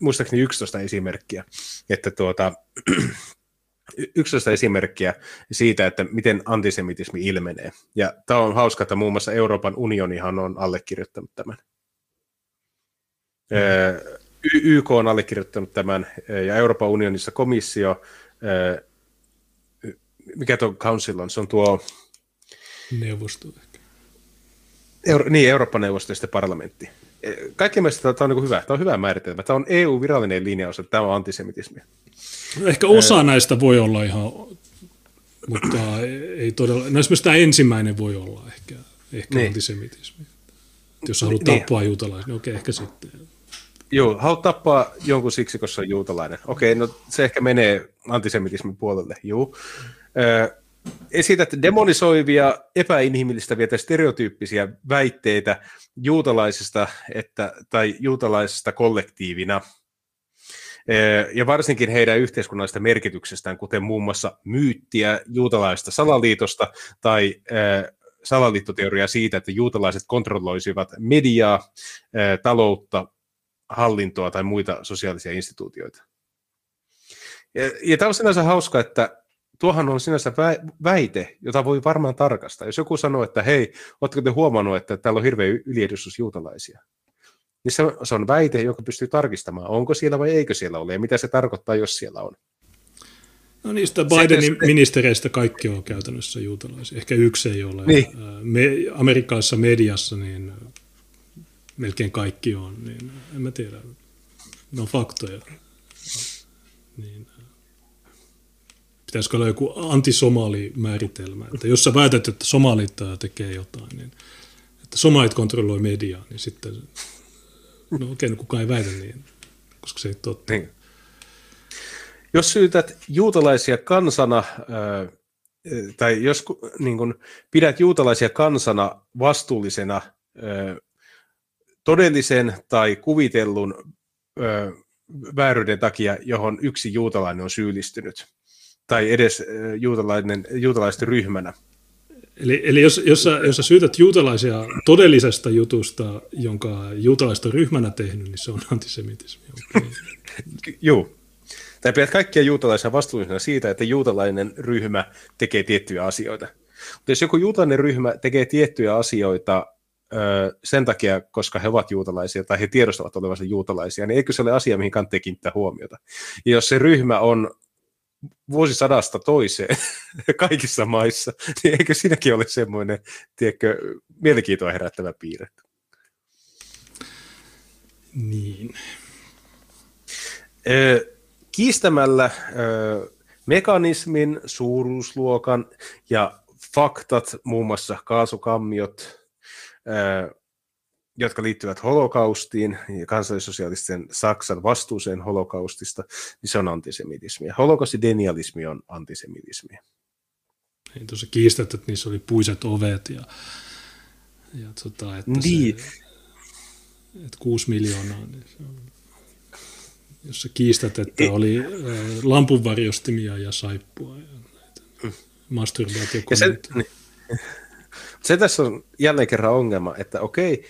muistaakseni 11 esimerkkiä, että tuota, <clears throat> 11 esimerkkiä siitä, että miten antisemitismi ilmenee. Ja tämä on hauska, että muun muassa Euroopan unionihan on allekirjoittanut tämän. Mm. YK on allekirjoittanut tämän, ja Euroopan unionissa komissio, mikä tuo council on, se on tuo... Neuvosto. Euro, niin, Euroopan neuvosto ja sitten parlamentti. Kaikki mielestä tämä on niin hyvä. Tämä on hyvä määritelmä. Tämä on EU-virallinen linjaus, että tämä on antisemitismi. Ehkä osa näistä voi olla ihan, mutta ei todella, no esimerkiksi tämä ensimmäinen voi olla ehkä, ehkä niin. antisemitismi. Jos haluat niin. tappaa niin. juutalaisen, niin okei, ehkä sitten. Joo, haluat tappaa jonkun siksi, koska se on juutalainen. Okei, no se ehkä menee antisemitismin puolelle, juu. Ö, esität demonisoivia, epäinhimillistäviä tai stereotyyppisiä väitteitä juutalaisista että, tai juutalaisista kollektiivina – ja varsinkin heidän yhteiskunnallisesta merkityksestään, kuten muun muassa myyttiä juutalaista salaliitosta tai salaliittoteoriaa siitä, että juutalaiset kontrolloisivat mediaa, taloutta, hallintoa tai muita sosiaalisia instituutioita. Ja, ja tämä on sinänsä hauska, että tuohan on sinänsä väite, jota voi varmaan tarkastaa. Jos joku sanoo, että hei, oletteko te huomannut, että täällä on hirveä yliedustus juutalaisia? niin se on, se on väite, joka pystyy tarkistamaan, onko siellä vai eikö siellä ole, ja mitä se tarkoittaa, jos siellä on. No niistä Bidenin se, ministereistä kaikki on käytännössä juutalaisia. Ehkä yksi ei ole. Niin. Me, Amerikassa mediassa niin melkein kaikki on, niin en mä tiedä. Ne on faktoja. Niin, pitäisikö olla joku antisomali-määritelmä, että jos sä väität, että somalit tekee jotain, niin että somalit kontrolloi mediaa, niin sitten No okei, no kukaan ei väitä niin, koska se ei totta. Niin. Jos syytät juutalaisia kansana, tai jos niin kun, pidät juutalaisia kansana vastuullisena todellisen tai kuvitellun vääryyden takia, johon yksi juutalainen on syyllistynyt, tai edes juutalainen, juutalaisten ryhmänä, Eli, eli jos, jos, sä, jos sä syytät juutalaisia todellisesta jutusta, jonka juutalaiset on ryhmänä tehnyt, niin se on antisemitismi. Okay. <laughs> Joo. Tai pidät kaikkia juutalaisia vastuullisena siitä, että juutalainen ryhmä tekee tiettyjä asioita. Mutta jos joku juutalainen ryhmä tekee tiettyjä asioita ö, sen takia, koska he ovat juutalaisia tai he tiedostavat olevansa juutalaisia, niin eikö se ole asia, mihin kannattaa kiinnittää huomiota. Ja jos se ryhmä on vuosisadasta toiseen <laughs> kaikissa maissa, niin eikö siinäkin ole semmoinen, tiedätkö, mielenkiintoa herättävä piirre? Niin. Kiistämällä mekanismin, suuruusluokan ja faktat, muun muassa kaasukammiot, jotka liittyvät holokaustiin ja kansallissosiaalisten Saksan vastuuseen holokaustista, niin se on antisemitismiä. Holokaustidenialismi on antisemitismiä. Niin, tuossa kiistät, että niissä oli puiset ovet ja, ja tota, että niin. se, että kuusi miljoonaa, niin se on, jos sä kiistät, että e- oli äh, lampunvarjostimia ja saippua ja näitä mm. masturbaatiokoneita. Se, niin. se tässä on jälleen kerran ongelma, että okei,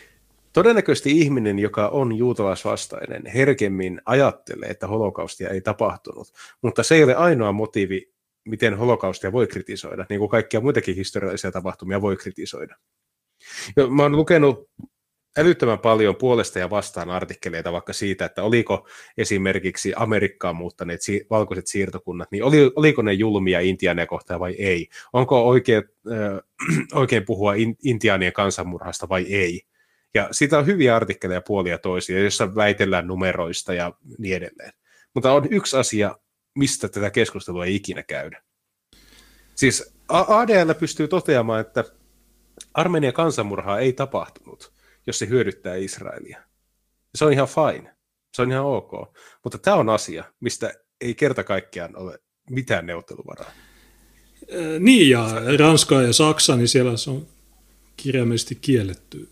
Todennäköisesti ihminen, joka on juutalaisvastainen, herkemmin ajattelee, että holokaustia ei tapahtunut, mutta se ei ole ainoa motiivi, miten holokaustia voi kritisoida, niin kuin kaikkia muitakin historiallisia tapahtumia voi kritisoida. Ja mä oon lukenut älyttömän paljon puolesta ja vastaan artikkeleita vaikka siitä, että oliko esimerkiksi Amerikkaan muuttaneet si- valkoiset siirtokunnat, niin oli, oliko ne julmia intiaaneja kohtaan vai ei? Onko oikein, äh, <clears throat> oikein puhua in, intiaanien kansanmurhasta vai ei? Ja siitä on hyviä artikkeleja puolia toisia, joissa väitellään numeroista ja niin edelleen. Mutta on yksi asia, mistä tätä keskustelua ei ikinä käydä. Siis ADL pystyy toteamaan, että Armenian kansanmurhaa ei tapahtunut, jos se hyödyttää Israelia. Se on ihan fine. Se on ihan ok. Mutta tämä on asia, mistä ei kerta kaikkiaan ole mitään neuvotteluvaraa. Niin, ja Ranska ja Saksa, niin siellä se on kirjaimellisesti kielletty.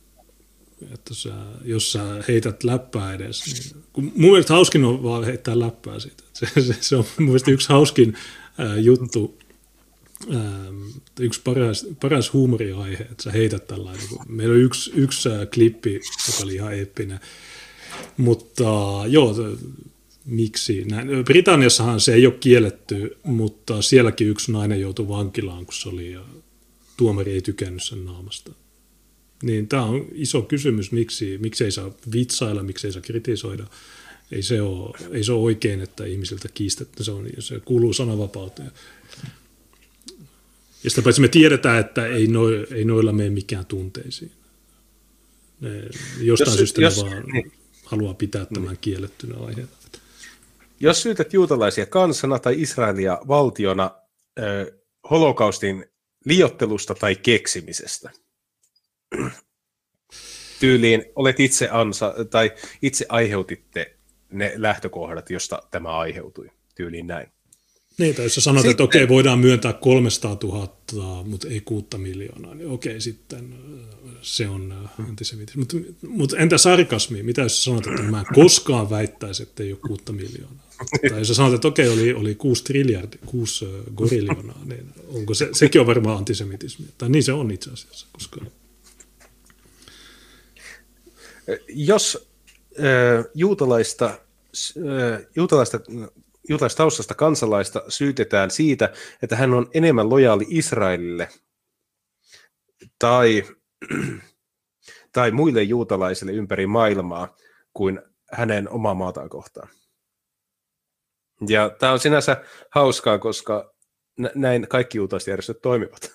Että sä, jos sä heität läppää edes, niin kun mun mielestä hauskin on vaan heittää läppää siitä. <laughs> Se, se, se on mun mielestä yksi hauskin ää, juttu Ähm, yksi paras, paras huumoriaihe, että sä heität tällainen. Meillä on yksi, yksi äh, klippi, joka oli ihan eeppinen. Mutta joo, miksi? Näin. Britanniassahan se ei ole kielletty, mutta sielläkin yksi nainen joutui vankilaan, kun se oli ja tuomari ei tykännyt sen naamasta. Niin tämä on iso kysymys, miksi, miksi ei saa vitsailla, miksi ei saa kritisoida. Ei se ole, ei se ole oikein, että ihmisiltä kiistettä, se, on, se kuuluu sananvapauteen. Ja sitä paitsi me tiedetään, että ei, no, ei noilla mene mikään tunteisiin. Ne, jostain jos, syystä jos, ne vaan niin. haluaa pitää tämän niin. kiellettynä aiheena. Jos syytät juutalaisia kansana tai Israelia valtiona äh, holokaustin liottelusta tai keksimisestä, tyyliin olet itse ansa, tai itse aiheutitte ne lähtökohdat, josta tämä aiheutui, tyyliin näin. Niin, tai jos sä sanot, sitten, että okei, voidaan myöntää 300 000, mutta ei 6 miljoonaa, niin okei, sitten äh, se on äh, antisemitismi. Mutta mut entä sarkasmi? Mitä jos sä sanot, että mä en koskaan väittäisi, että ei ole 6 miljoonaa? tai jos sä sanot, että okei, oli, oli 6 triljardia, 6 äh, goriljoonaa, niin onko se, sekin on varmaan antisemitismi? Tai niin se on itse asiassa, koska... Jos juutalaista, äh, juutalaista juutalaistaustasta kansalaista syytetään siitä, että hän on enemmän lojaali Israelille tai, <clears throat> tai muille juutalaisille ympäri maailmaa kuin hänen omaa maataan kohtaan. Ja tämä on sinänsä hauskaa, koska näin kaikki juutalaisjärjestöt toimivat.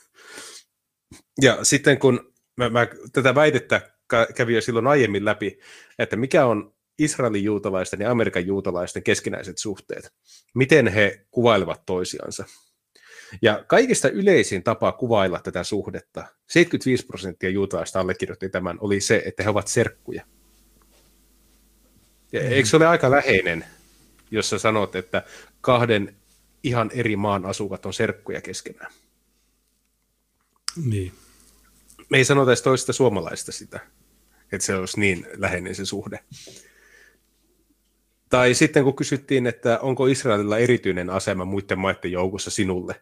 Ja sitten kun mä, mä tätä väitettä kävin jo silloin aiemmin läpi, että mikä on Israelin juutalaisten ja Amerikan juutalaisten keskinäiset suhteet, miten he kuvailevat toisiansa. Ja kaikista yleisin tapa kuvailla tätä suhdetta, 75 prosenttia juutalaista allekirjoitti tämän, oli se, että he ovat serkkuja. Ja mm. eikö se ole aika läheinen, jos sä sanot, että kahden ihan eri maan asukat on serkkuja keskenään? Niin. Me ei sanota edes toista suomalaista sitä, että se olisi niin läheinen se suhde. Tai sitten kun kysyttiin, että onko Israelilla erityinen asema muiden maiden joukossa sinulle.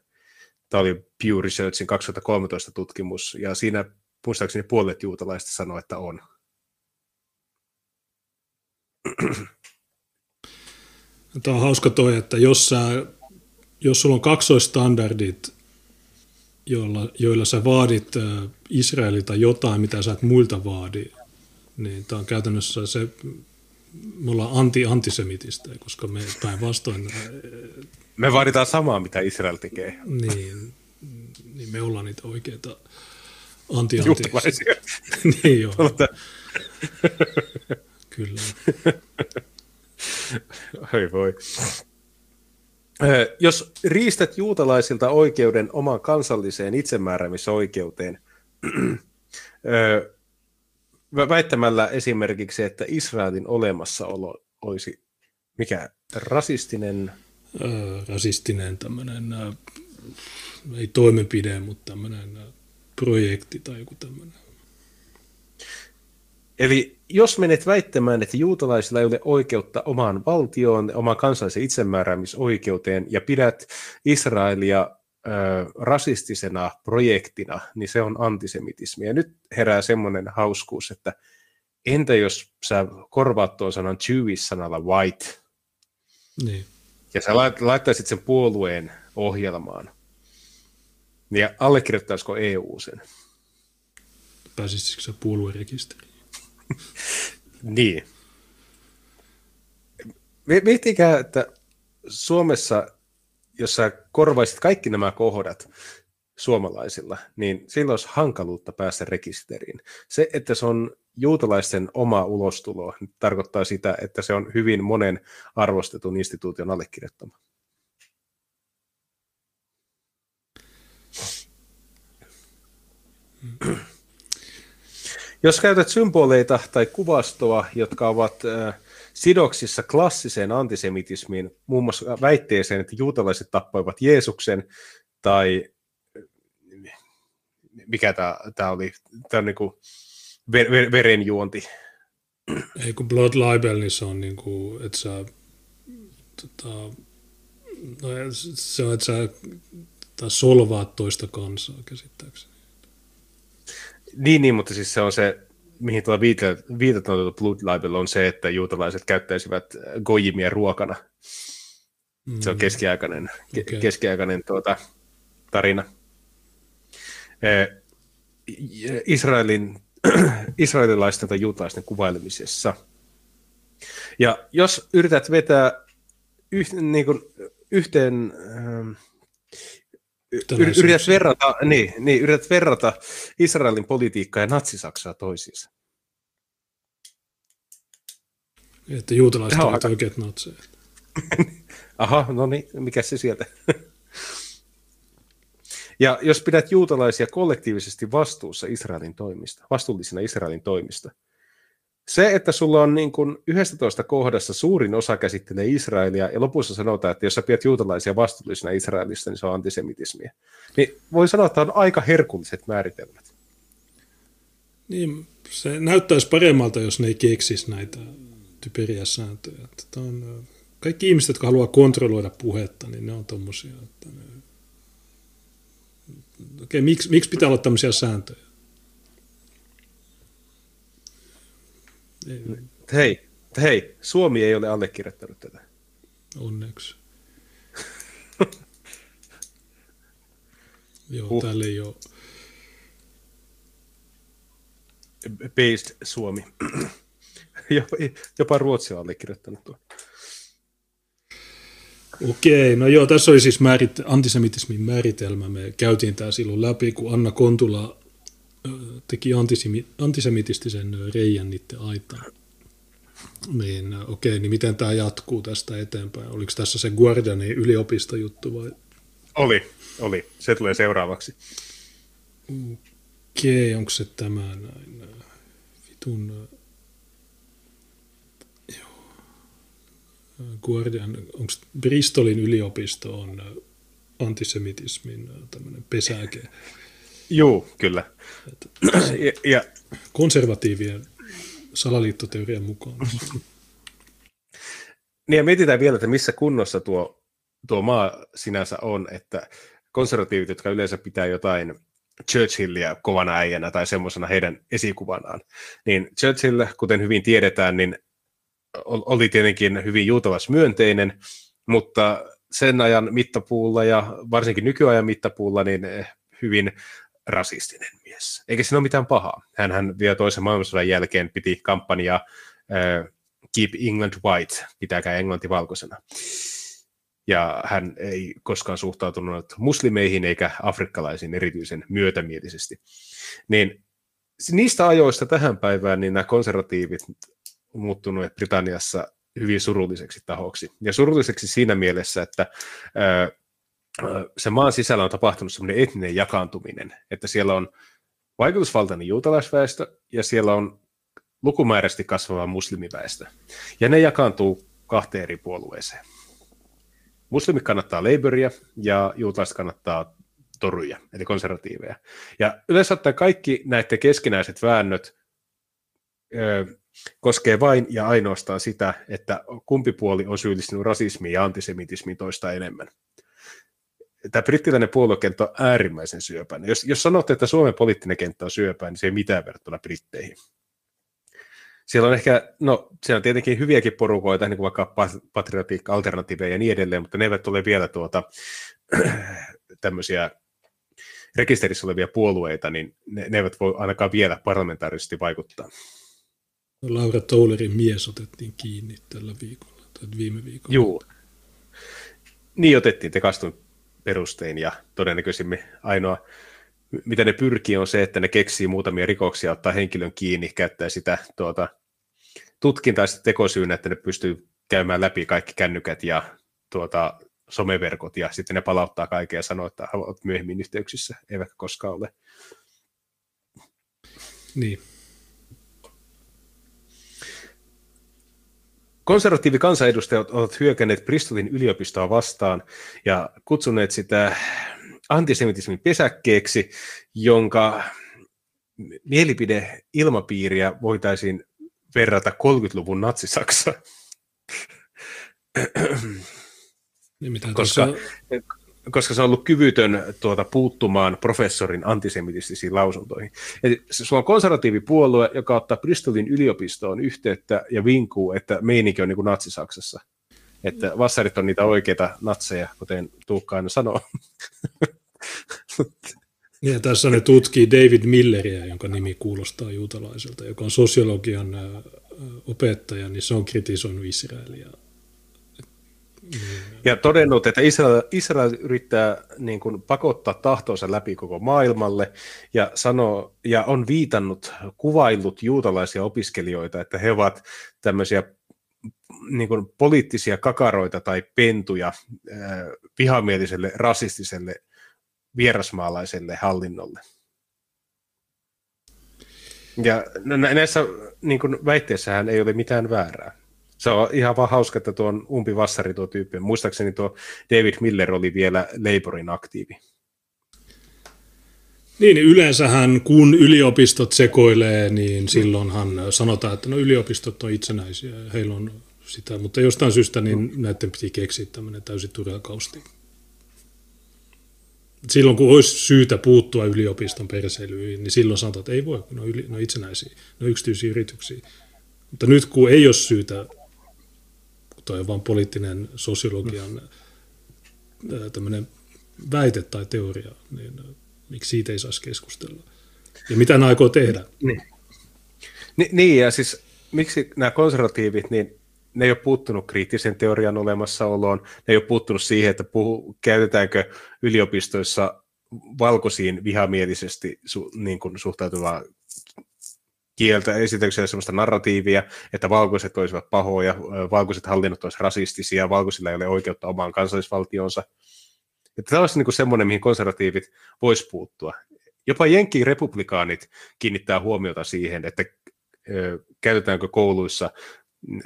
Tämä oli Pew Researchin 2013 tutkimus, ja siinä muistaakseni puolet juutalaista sanoi, että on. <clears throat> Tämä on hauska toi, että jos, sä, jos sulla on kaksoistandardit, joilla, joilla sä vaadit Israelilta jotain, mitä sä et muilta vaadi, niin tämä on käytännössä se me ollaan anti-antisemitistä, koska me päinvastoin... Me vaaditaan samaa, mitä Israel tekee. Niin, niin me ollaan niitä oikeita anti anti <laughs> niin joo. Kyllä. Oi voi. Jos riistät juutalaisilta oikeuden oman kansalliseen itsemääräämisoikeuteen, <clears throat> väittämällä esimerkiksi, että Israelin olemassaolo olisi mikä rasistinen? Öö, rasistinen tämmöinen, ei toimenpide, mutta tämmöinen projekti tai joku tämmöinen. Eli jos menet väittämään, että juutalaisilla ei ole oikeutta omaan valtioon, omaan kansallisen itsemääräämisoikeuteen ja pidät Israelia rasistisena projektina, niin se on antisemitismi. Ja nyt herää semmoinen hauskuus, että entä jos sä korvaat tuon sanan Jewish sanalla white, niin. ja sä laittaisit sen puolueen ohjelmaan, <laughs> niin allekirjoittaisiko EU sen? Pääsisikö se puoluerekisteriin? niin. Miettikää, että Suomessa, jos sä korvaisit kaikki nämä kohdat suomalaisilla, niin silloin olisi hankaluutta päästä rekisteriin. Se, että se on juutalaisten oma ulostulo, tarkoittaa sitä, että se on hyvin monen arvostetun instituution allekirjoittama. Jos käytät symboleita tai kuvastoa, jotka ovat äh, sidoksissa klassiseen antisemitismiin, muun muassa väitteeseen, että juutalaiset tappoivat Jeesuksen, tai mikä tämä oli, tämä on niin kuin ver, ver, verenjuonti. Ei kun blood libel, niin se on niin kuin, että sä, tota, no, se on, että sä tai solvaat toista kansaa käsittääkseni. Niin, niin, mutta siis se on se, mihin tuolla viitataan Blood Libel on se, että juutalaiset käyttäisivät gojimia ruokana. Mm. Se on mm. keskiaikainen, okay. keskiaikainen tuota, tarina. Israelin, <clears throat> israelilaisten tai juutalaisten kuvailemisessa. Ja jos yrität vetää yh, niin kuin yhteen, yrität verrata, niin, niin, yrität verrata Israelin politiikkaa ja natsisaksaa toisiinsa. Että juutalaiset ovat oikeat natseja. <laughs> Aha, no niin, mikä se sieltä? <laughs> ja jos pidät juutalaisia kollektiivisesti vastuussa Israelin toimista, vastuullisina Israelin toimista, se, että sulla on niin kuin 11 kohdassa suurin osa käsittelee Israelia ja lopussa sanotaan, että jos sä pidät juutalaisia vastuullisena Israelista, niin se on antisemitismiä. Niin voi sanoa, että on aika herkulliset määritelmät. Niin, se näyttäisi paremmalta, jos ne ei keksisi näitä typeriä sääntöjä. Tämä on, kaikki ihmiset, jotka haluaa kontrolloida puhetta, niin ne on tommosia. Että ne... Miksi, miksi pitää olla tämmöisiä sääntöjä? Hei, hei, Suomi ei ole allekirjoittanut tätä. Onneksi. <laughs> Joo, uh. täällä ei ole. Based Suomi. <clears throat> Jopa Ruotsi on allekirjoittanut tuon. Okei, no joo, tässä oli siis määrit, antisemitismin määritelmä. Me käytiin tämä silloin läpi, kun Anna Kontula teki antisemitistisen reijän niiden aitaan. Niin okei, niin miten tämä jatkuu tästä eteenpäin? Oliko tässä se Guardianin yliopistojuttu vai? Oli, oli. Se tulee seuraavaksi. Okei, onko se tämä näin? Vitun... Joo. Guardian, onko Bristolin yliopisto on antisemitismin tämmöinen pesäke? Joo, kyllä. <clears throat> ja, ja, konservatiivien salaliittoteorian mukaan. niin ja mietitään vielä, että missä kunnossa tuo, tuo maa sinänsä on, että konservatiivit, jotka yleensä pitää jotain Churchillia kovana äijänä tai semmoisena heidän esikuvanaan, niin Churchill, kuten hyvin tiedetään, niin oli tietenkin hyvin juutalaismyönteinen, mutta sen ajan mittapuulla ja varsinkin nykyajan mittapuulla niin hyvin rasistinen mies. Eikä siinä ole mitään pahaa. hän vielä toisen maailmansodan jälkeen piti kampanjaa uh, Keep England White, pitääkää Englanti valkoisena. Ja hän ei koskaan suhtautunut muslimeihin eikä afrikkalaisiin erityisen myötämielisesti. Niin niistä ajoista tähän päivään niin nämä konservatiivit on muuttunut Britanniassa hyvin surulliseksi tahoksi. Ja surulliseksi siinä mielessä, että se maan sisällä on tapahtunut semmoinen etninen jakaantuminen, että siellä on vaikutusvaltainen juutalaisväestö ja siellä on lukumääräisesti kasvava muslimiväestö. Ja ne jakaantuu kahteen eri puolueeseen. Muslimit kannattaa Labouria ja juutalaiset kannattaa toruja, eli konservatiiveja. Ja yleensä ottaen kaikki näiden keskinäiset väännöt ö, koskee vain ja ainoastaan sitä, että kumpi puoli on syyllistynyt rasismiin ja antisemitismiin toista enemmän tämä brittiläinen puoluekenttä on äärimmäisen syöpäinen. Jos, jos sanotte, että Suomen poliittinen kenttä on syöpäinen, niin se ei mitään verrattuna britteihin. Siellä on ehkä, no se on tietenkin hyviäkin porukoita, niin kuin vaikka patriotiikka, alternatiiveja ja niin edelleen, mutta ne eivät ole vielä tuota, <clears throat> tämmöisiä rekisterissä olevia puolueita, niin ne, ne eivät voi ainakaan vielä parlamentaarisesti vaikuttaa. Laura Toulerin mies otettiin kiinni tällä viikolla tai viime viikolla. Joo. Niin otettiin tekastun perustein ja todennäköisimmin ainoa, mitä ne pyrkii, on se, että ne keksii muutamia rikoksia, ottaa henkilön kiinni, käyttää sitä tuota, tutkintaa sitä tekosyynä, että ne pystyy käymään läpi kaikki kännykät ja tuota, someverkot ja sitten ne palauttaa kaiken ja sanoo, että olet myöhemmin yhteyksissä, eivätkä koskaan ole. Niin. Konservatiivikansanedustajat ovat hyökänneet Bristolin yliopistoa vastaan ja kutsuneet sitä antisemitismin pesäkkeeksi, jonka mielipide ilmapiiriä voitaisiin verrata 30-luvun natsisaksa. Niin mitä koska, tuossa- koska se on ollut kyvytön tuota, puuttumaan professorin antisemitistisiin lausuntoihin. Eli sulla on konservatiivipuolue, joka ottaa Bristolin yliopistoon yhteyttä ja vinkuu, että meininki on niin kuin natsi-Saksassa. Että vassarit on niitä oikeita natseja, kuten Tuukka aina sanoo. Ja tässä ne tutkii David Milleria, jonka nimi kuulostaa juutalaiselta, joka on sosiologian opettaja, niin se on kritisoinut Israelia. Ja todennut, että Israel, Israel yrittää niin kuin, pakottaa tahtonsa läpi koko maailmalle ja, sanoo, ja on viitannut, kuvaillut juutalaisia opiskelijoita, että he ovat tämmöisiä niin kuin, poliittisia kakaroita tai pentuja äh, vihamieliselle, rasistiselle, vierasmaalaiselle hallinnolle. Ja nä- näissä niin kuin, väitteissähän ei ole mitään väärää. Se on ihan vaan hauska, että tuo on umpivassari tuo tyyppi. Muistaakseni tuo David Miller oli vielä Labourin aktiivi. Niin, niin yleensähän kun yliopistot sekoilee, niin silloinhan sanotaan, että no yliopistot on itsenäisiä ja heillä on sitä, mutta jostain syystä niin näiden piti keksiä tämmöinen täysin turha kausti. Silloin kun olisi syytä puuttua yliopiston perseilyihin, niin silloin sanotaan, että ei voi, kun ne on, yli, ne on itsenäisiä, ne on yksityisiä yrityksiä. Mutta nyt kun ei ole syytä, toi on vain poliittinen sosiologian ää, tämmöinen väite tai teoria, niin miksi siitä ei saisi keskustella? Ja mitä ne aikoo tehdä? Niin. Ni, niin, ja siis miksi nämä konservatiivit, niin ne ei ole puuttunut kriittisen teorian olemassaoloon, ne ei ole puuttunut siihen, että puhu, käytetäänkö yliopistoissa valkoisiin vihamielisesti su, niin kuin suhtautuvaa kieltä, esitetäänkö siellä sellaista narratiivia, että valkoiset olisivat pahoja, valkoiset hallinnot olisivat rasistisia, valkoisilla ei ole oikeutta omaan kansallisvaltionsa. Että tämä olisi niin semmoinen, mihin konservatiivit vois puuttua. Jopa Jenkki-republikaanit kiinnittää huomiota siihen, että käytetäänkö kouluissa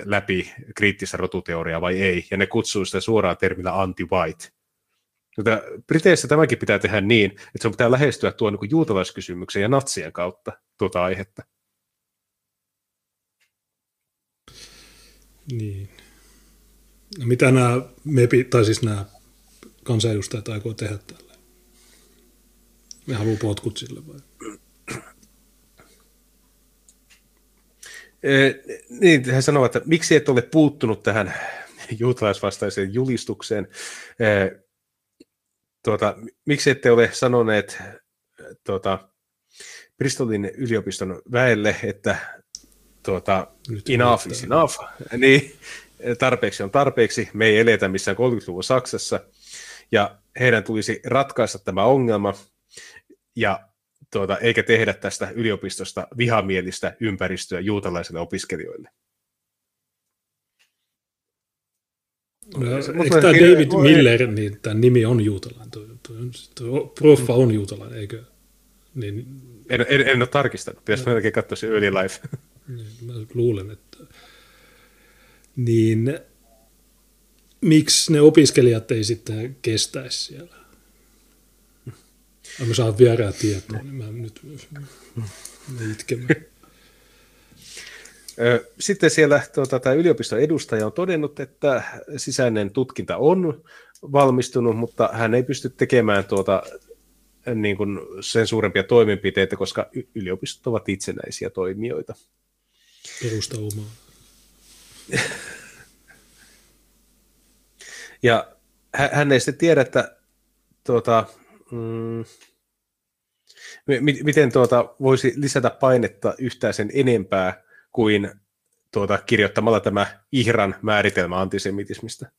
läpi kriittistä rotuteoriaa vai ei, ja ne kutsuu sitä suoraan termillä anti-white. Mutta Briteissä tämäkin pitää tehdä niin, että se pitää lähestyä tuon niin juutalaiskysymyksen ja natsien kautta tuota aihetta. Niin. No mitä nämä mepi, tai siis nämä kansanedustajat aikoo tehdä tällä? Ne haluaa potkut sille vai? Eh, niin, he sanovat, että miksi et ole puuttunut tähän juutalaisvastaiseen julistukseen. Eh, tuota, miksi ette ole sanoneet tuota, Bristolin yliopiston väelle, että tuota, Nyt enough is enough, <laughs> niin tarpeeksi on tarpeeksi, me ei eletä missään 30-luvun Saksassa, ja heidän tulisi ratkaista tämä ongelma, ja tuota, eikä tehdä tästä yliopistosta vihamielistä ympäristöä juutalaisille opiskelijoille. No, eikö tämä David voi- Miller, niin tämä nimi on juutalainen. Toi, on- toi proffa on juutalainen, eikö? Niin, En, en, en ole tarkistanut, pitäisi melkein katsoa se Early Life. <laughs> niin mä luulen, että... Niin miksi ne opiskelijat ei sitten kestäisi siellä? Mä saan vierää tietoa, niin mä nyt me itkemään. Ö, Sitten siellä tuota, tämä yliopiston edustaja on todennut, että sisäinen tutkinta on valmistunut, mutta hän ei pysty tekemään tuota, niin kuin sen suurempia toimenpiteitä, koska yliopistot ovat itsenäisiä toimijoita. Perusta omaa. <laughs> Ja hä- hän ei sitten tiedä, että tuota, mm, mi- mi- miten tuota, voisi lisätä painetta yhtään sen enempää, kuin tuota, kirjoittamalla tämä Ihran määritelmä antisemitismistä.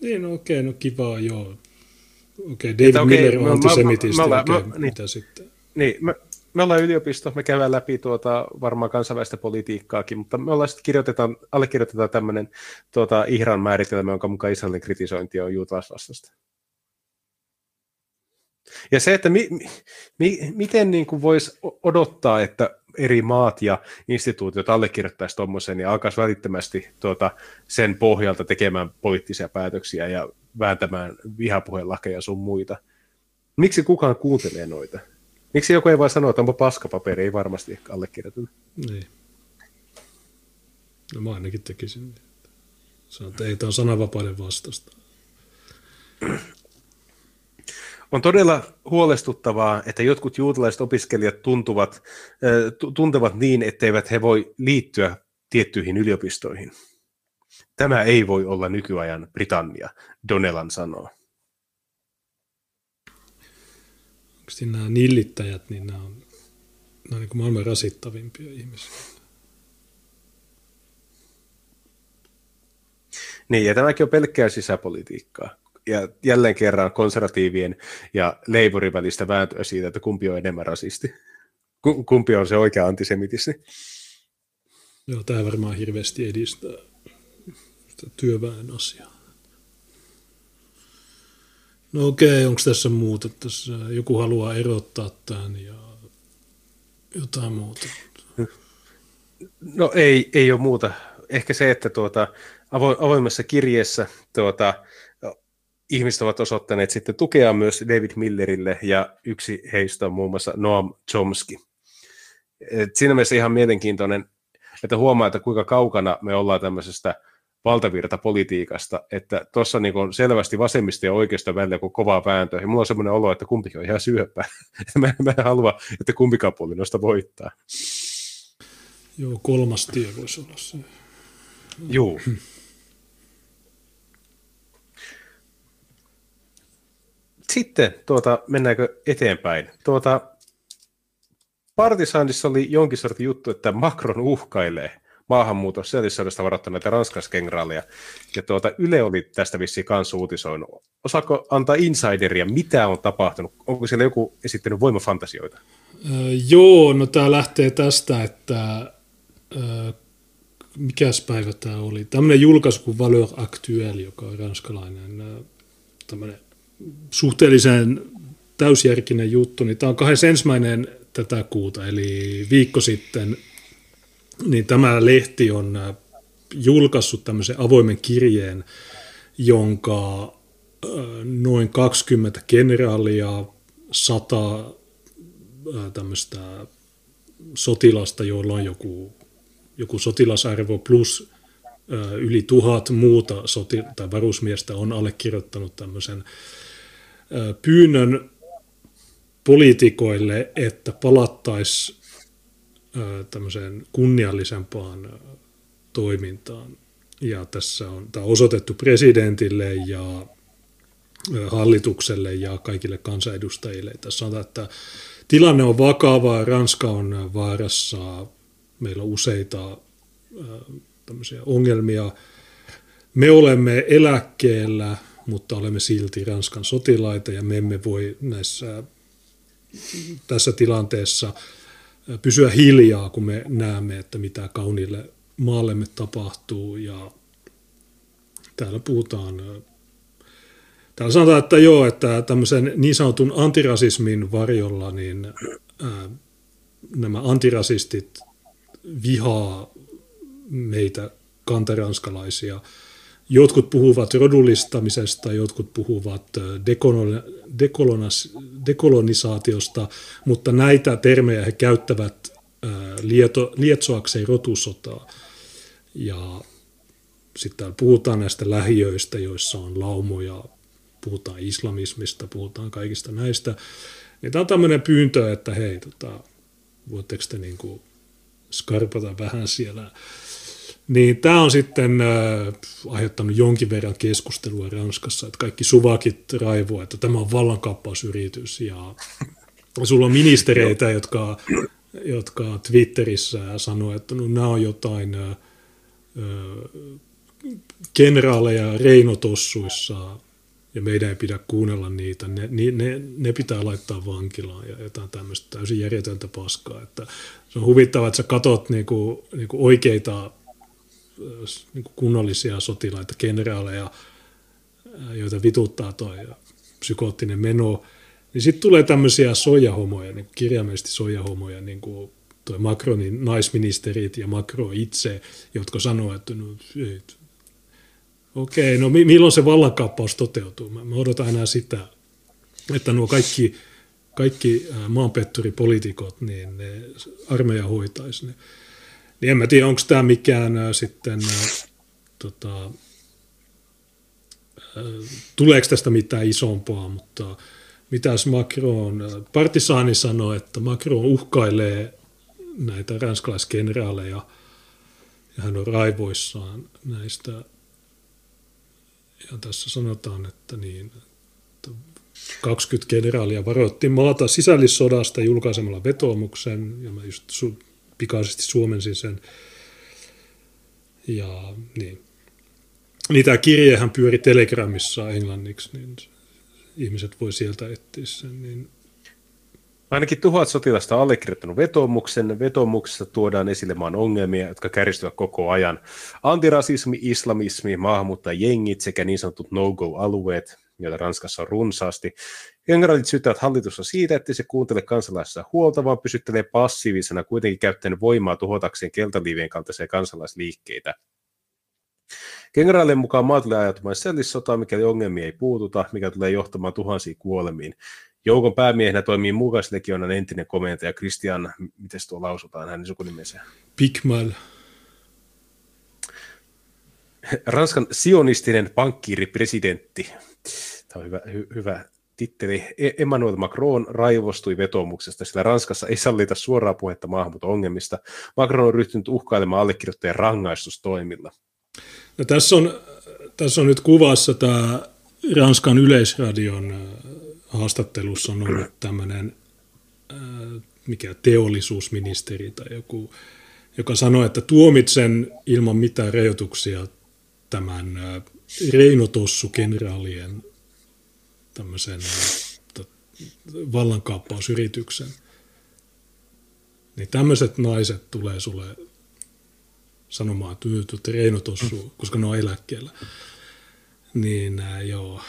Niin, no okei, no kivaa, joo. Okei, David Että, Miller on antisemitisti, okei, okay, niin, mitä sitten? Niin, me, me ollaan yliopisto, me käydään läpi tuota, varmaan kansainvälistä politiikkaakin, mutta me ollaan sitten kirjoitetaan, allekirjoitetaan tämmöinen tuota, Ihran määritelmä, jonka mukaan Israelin kritisointi on juutalaisvastasta. Ja se, että mi, mi, miten niin kuin voisi odottaa, että eri maat ja instituutiot allekirjoittaisi tuommoisen ja alkaisi välittömästi tuota, sen pohjalta tekemään poliittisia päätöksiä ja vääntämään vihapuhelakeja sun muita. Miksi kukaan kuuntelee noita? Miksi joku ei vaan sano, että onpa paskapaperi, ei varmasti allekirjoiteta. Niin. No mä ainakin tekisin. Sanoin, että ei tämä on sananvapauden vastasta. On todella huolestuttavaa, että jotkut juutalaiset opiskelijat tuntuvat, tuntevat niin, etteivät he voi liittyä tiettyihin yliopistoihin. Tämä ei voi olla nykyajan Britannia, Donelan sanoo. Onko nämä nillittäjät, niin nämä on, nämä on niin maailman rasittavimpia ihmisiä. Niin, ja tämäkin on pelkkää sisäpolitiikkaa ja jälleen kerran konservatiivien ja Labourin välistä vääntöä siitä, että kumpi on enemmän rasisti. Kumpi on se oikea antisemitismi. Joo, tämä varmaan hirveästi edistää työväen asiaa. No okei, onko tässä muuta? Tässä joku haluaa erottaa tämän ja jotain muuta. No ei, ei ole muuta. Ehkä se, että tuota, avoimessa kirjeessä tuota, ihmiset ovat osoittaneet sitten tukea myös David Millerille ja yksi heistä on muun muassa Noam Chomsky. Et siinä mielessä ihan mielenkiintoinen, että huomaa, että kuinka kaukana me ollaan tämmöisestä valtavirtapolitiikasta, että tuossa on niin selvästi vasemmista ja oikeasta välillä kuin kovaa vääntöä, ja mulla on semmoinen olo, että kumpikin on ihan syöpää. <laughs> mä, mä en halua, että kumpikaan puoli noista voittaa. Joo, kolmas tie voisi olla se. Joo. Sitten tuota, mennäänkö eteenpäin? Tuota, Partisanissa oli jonkin sortin juttu, että Macron uhkailee maahanmuuton sisällissodasta varoittaneita ranskalaiskenraaleja. Ja tuota, Yle oli tästä vissiin kanssa uutisoinut. Osaako antaa insideria, mitä on tapahtunut? Onko siellä joku esittänyt voimafantasioita? Öö, joo, no tämä lähtee tästä, että öö, mikäs päivä tämä oli? Tämmöinen julkaisu kuin Valeur Actuelle, joka on ranskalainen tämmöinen suhteellisen täysjärkinen juttu, niin tämä on 21. tätä kuuta, eli viikko sitten, niin tämä lehti on äh, julkaissut tämmöisen avoimen kirjeen, jonka äh, noin 20 generaalia, 100 äh, tämmöistä sotilasta, joilla on joku, joku sotilasarvo plus yli tuhat muuta soti- tai varusmiestä on allekirjoittanut tämmöisen pyynnön poliitikoille, että palattaisiin tämmöiseen kunniallisempaan toimintaan. Ja tässä on tämä on osoitettu presidentille ja hallitukselle ja kaikille kansanedustajille. Tässä sanotaan, että tilanne on vakava, Ranska on vaarassa, meillä on useita tämmöisiä ongelmia. Me olemme eläkkeellä, mutta olemme silti Ranskan sotilaita ja me emme voi näissä, tässä tilanteessa pysyä hiljaa, kun me näemme, että mitä kauniille maallemme tapahtuu ja täällä puhutaan Täällä sanotaan, että joo, että tämmöisen niin sanotun antirasismin varjolla niin nämä antirasistit vihaa meitä kantaranskalaisia. Jotkut puhuvat rodullistamisesta, jotkut puhuvat dekolonisaatiosta, mutta näitä termejä he käyttävät lieto, lietsoakseen rotusotaa. Ja sitten puhutaan näistä lähiöistä, joissa on laumoja, puhutaan islamismista, puhutaan kaikista näistä. Niin tämä on tämmöinen pyyntö, että hei, tota, voitteko te niin kuin skarpata vähän siellä niin tämä on sitten äh, aiheuttanut jonkin verran keskustelua Ranskassa, että kaikki suvakit raivoo, että tämä on vallankaappausyritys ja sulla on ministereitä, jotka jotka Twitterissä sanoo, että no, nämä on jotain ö, kenraaleja reinotossuissa ja meidän ei pidä kuunnella niitä, ne, ne, ne pitää laittaa vankilaan ja jotain tämmöistä täysin järjetöntä paskaa. Että se on huvittavaa, että sä katot niinku, niinku oikeita niinku kunnollisia sotilaita, kenraaleja, joita vituttaa toi psykoottinen meno, niin sitten tulee tämmöisiä sojahomoja, niin kirjaimellisesti sojahomoja, niin kuin toi Macronin naisministerit ja Macron itse, jotka sanoo, että no, ei, okei, no milloin se vallankaappaus toteutuu? Mä, odotan enää sitä, että nuo kaikki, kaikki maanpetturipoliitikot, niin ne armeija hoitaisi ne. Niin en mä tiedä, onko tämä mikään äh, sitten, äh, tota, äh, tuleeko tästä mitään isompaa, mutta mitäs Macron, Partisaani sanoi, että Macron uhkailee näitä ranskalaiskenraaleja ja hän on raivoissaan näistä. Ja tässä sanotaan, että, niin, että 20 generaalia varoitti maata sisällissodasta julkaisemalla vetoomuksen, ja mä just pikaisesti suomensin sen. Ja niin. Niin tämä kirjehän pyöri Telegramissa englanniksi, niin ihmiset voi sieltä etsiä sen. Niin... Ainakin tuhat sotilasta on allekirjoittanut vetomuksen. Vetomuksessa tuodaan esille maan ongelmia, jotka kärjistyvät koko ajan. Antirasismi, islamismi, maahanmuuttajengit sekä niin sanotut no-go-alueet, joita Ranskassa on runsaasti. Kenraalit syyttävät hallitusta siitä, että se kuuntele kansalaisissa huolta, vaan pysyttelee passiivisena kuitenkin käyttäen voimaa tuhotakseen keltaliivien kaltaisia kansalaisliikkeitä. Kenraalien mukaan maa tulee ajatumaan sellissotaa, mikäli ongelmia ei puututa, mikä tulee johtamaan tuhansiin kuolemiin. Joukon päämiehenä toimii mukaislegionan entinen komentaja Christian, miten tuo lausutaan hänen sukunimensä? Pikmal. Ranskan sionistinen pankkiiripresidentti. Tämä on hyvä, hy, hyvä titteli. E- Emmanuel Macron raivostui vetomuksesta, sillä Ranskassa ei sallita suoraa puhetta maahanmuuton ongelmista. Macron on ryhtynyt uhkailemaan allekirjoittajien rangaistustoimilla. No, tässä, on, tässä on nyt kuvassa tämä Ranskan yleisradion haastattelussa on ollut tämmöinen mikä teollisuusministeri tai joku, joka sanoi, että tuomitsen ilman mitään rajoituksia tämän äh, Reinotossu-kenraalien tämmöisen vallankaappausyrityksen. Niin tämmöiset naiset tulee sulle sanomaan, että nyt Reino tossu, mm. koska ne on eläkkeellä. Niin äh, joo,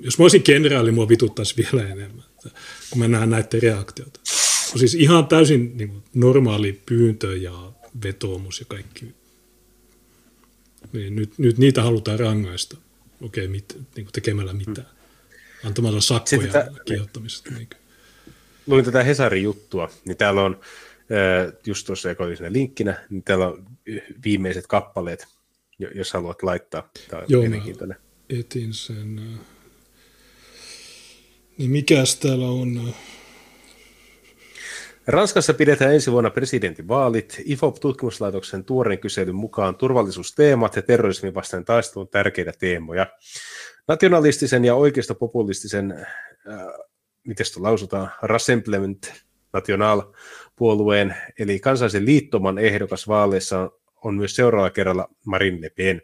jos mä olisin kenraali, mua vituttaisi vielä enemmän, että, kun mä näen näiden reaktiota. On siis ihan täysin niin kuin, normaali pyyntö ja vetoomus ja kaikki. Niin nyt, nyt niitä halutaan rangaista. Okei, mit, niin kuin tekemällä mitään. Antamalla sakkoja tätä, kehottamisesta. Niin. Luin tätä Hesarin juttua, niin täällä on just tuossa, joka oli linkkinä, niin täällä on viimeiset kappaleet, jos haluat laittaa. Tämä on Joo, etin sen. Niin mikäs täällä on? Ranskassa pidetään ensi vuonna presidentinvaalit. IFOP-tutkimuslaitoksen tuoreen kyselyn mukaan turvallisuusteemat ja terrorismin vastainen taistelu on tärkeitä teemoja. Nationalistisen ja oikeistopopulistisen, äh, miten sitä lausutaan, Rassemblement National puolueen eli kansallisen liittoman ehdokas vaaleissa on myös seuraavalla kerralla Marine Le Pen.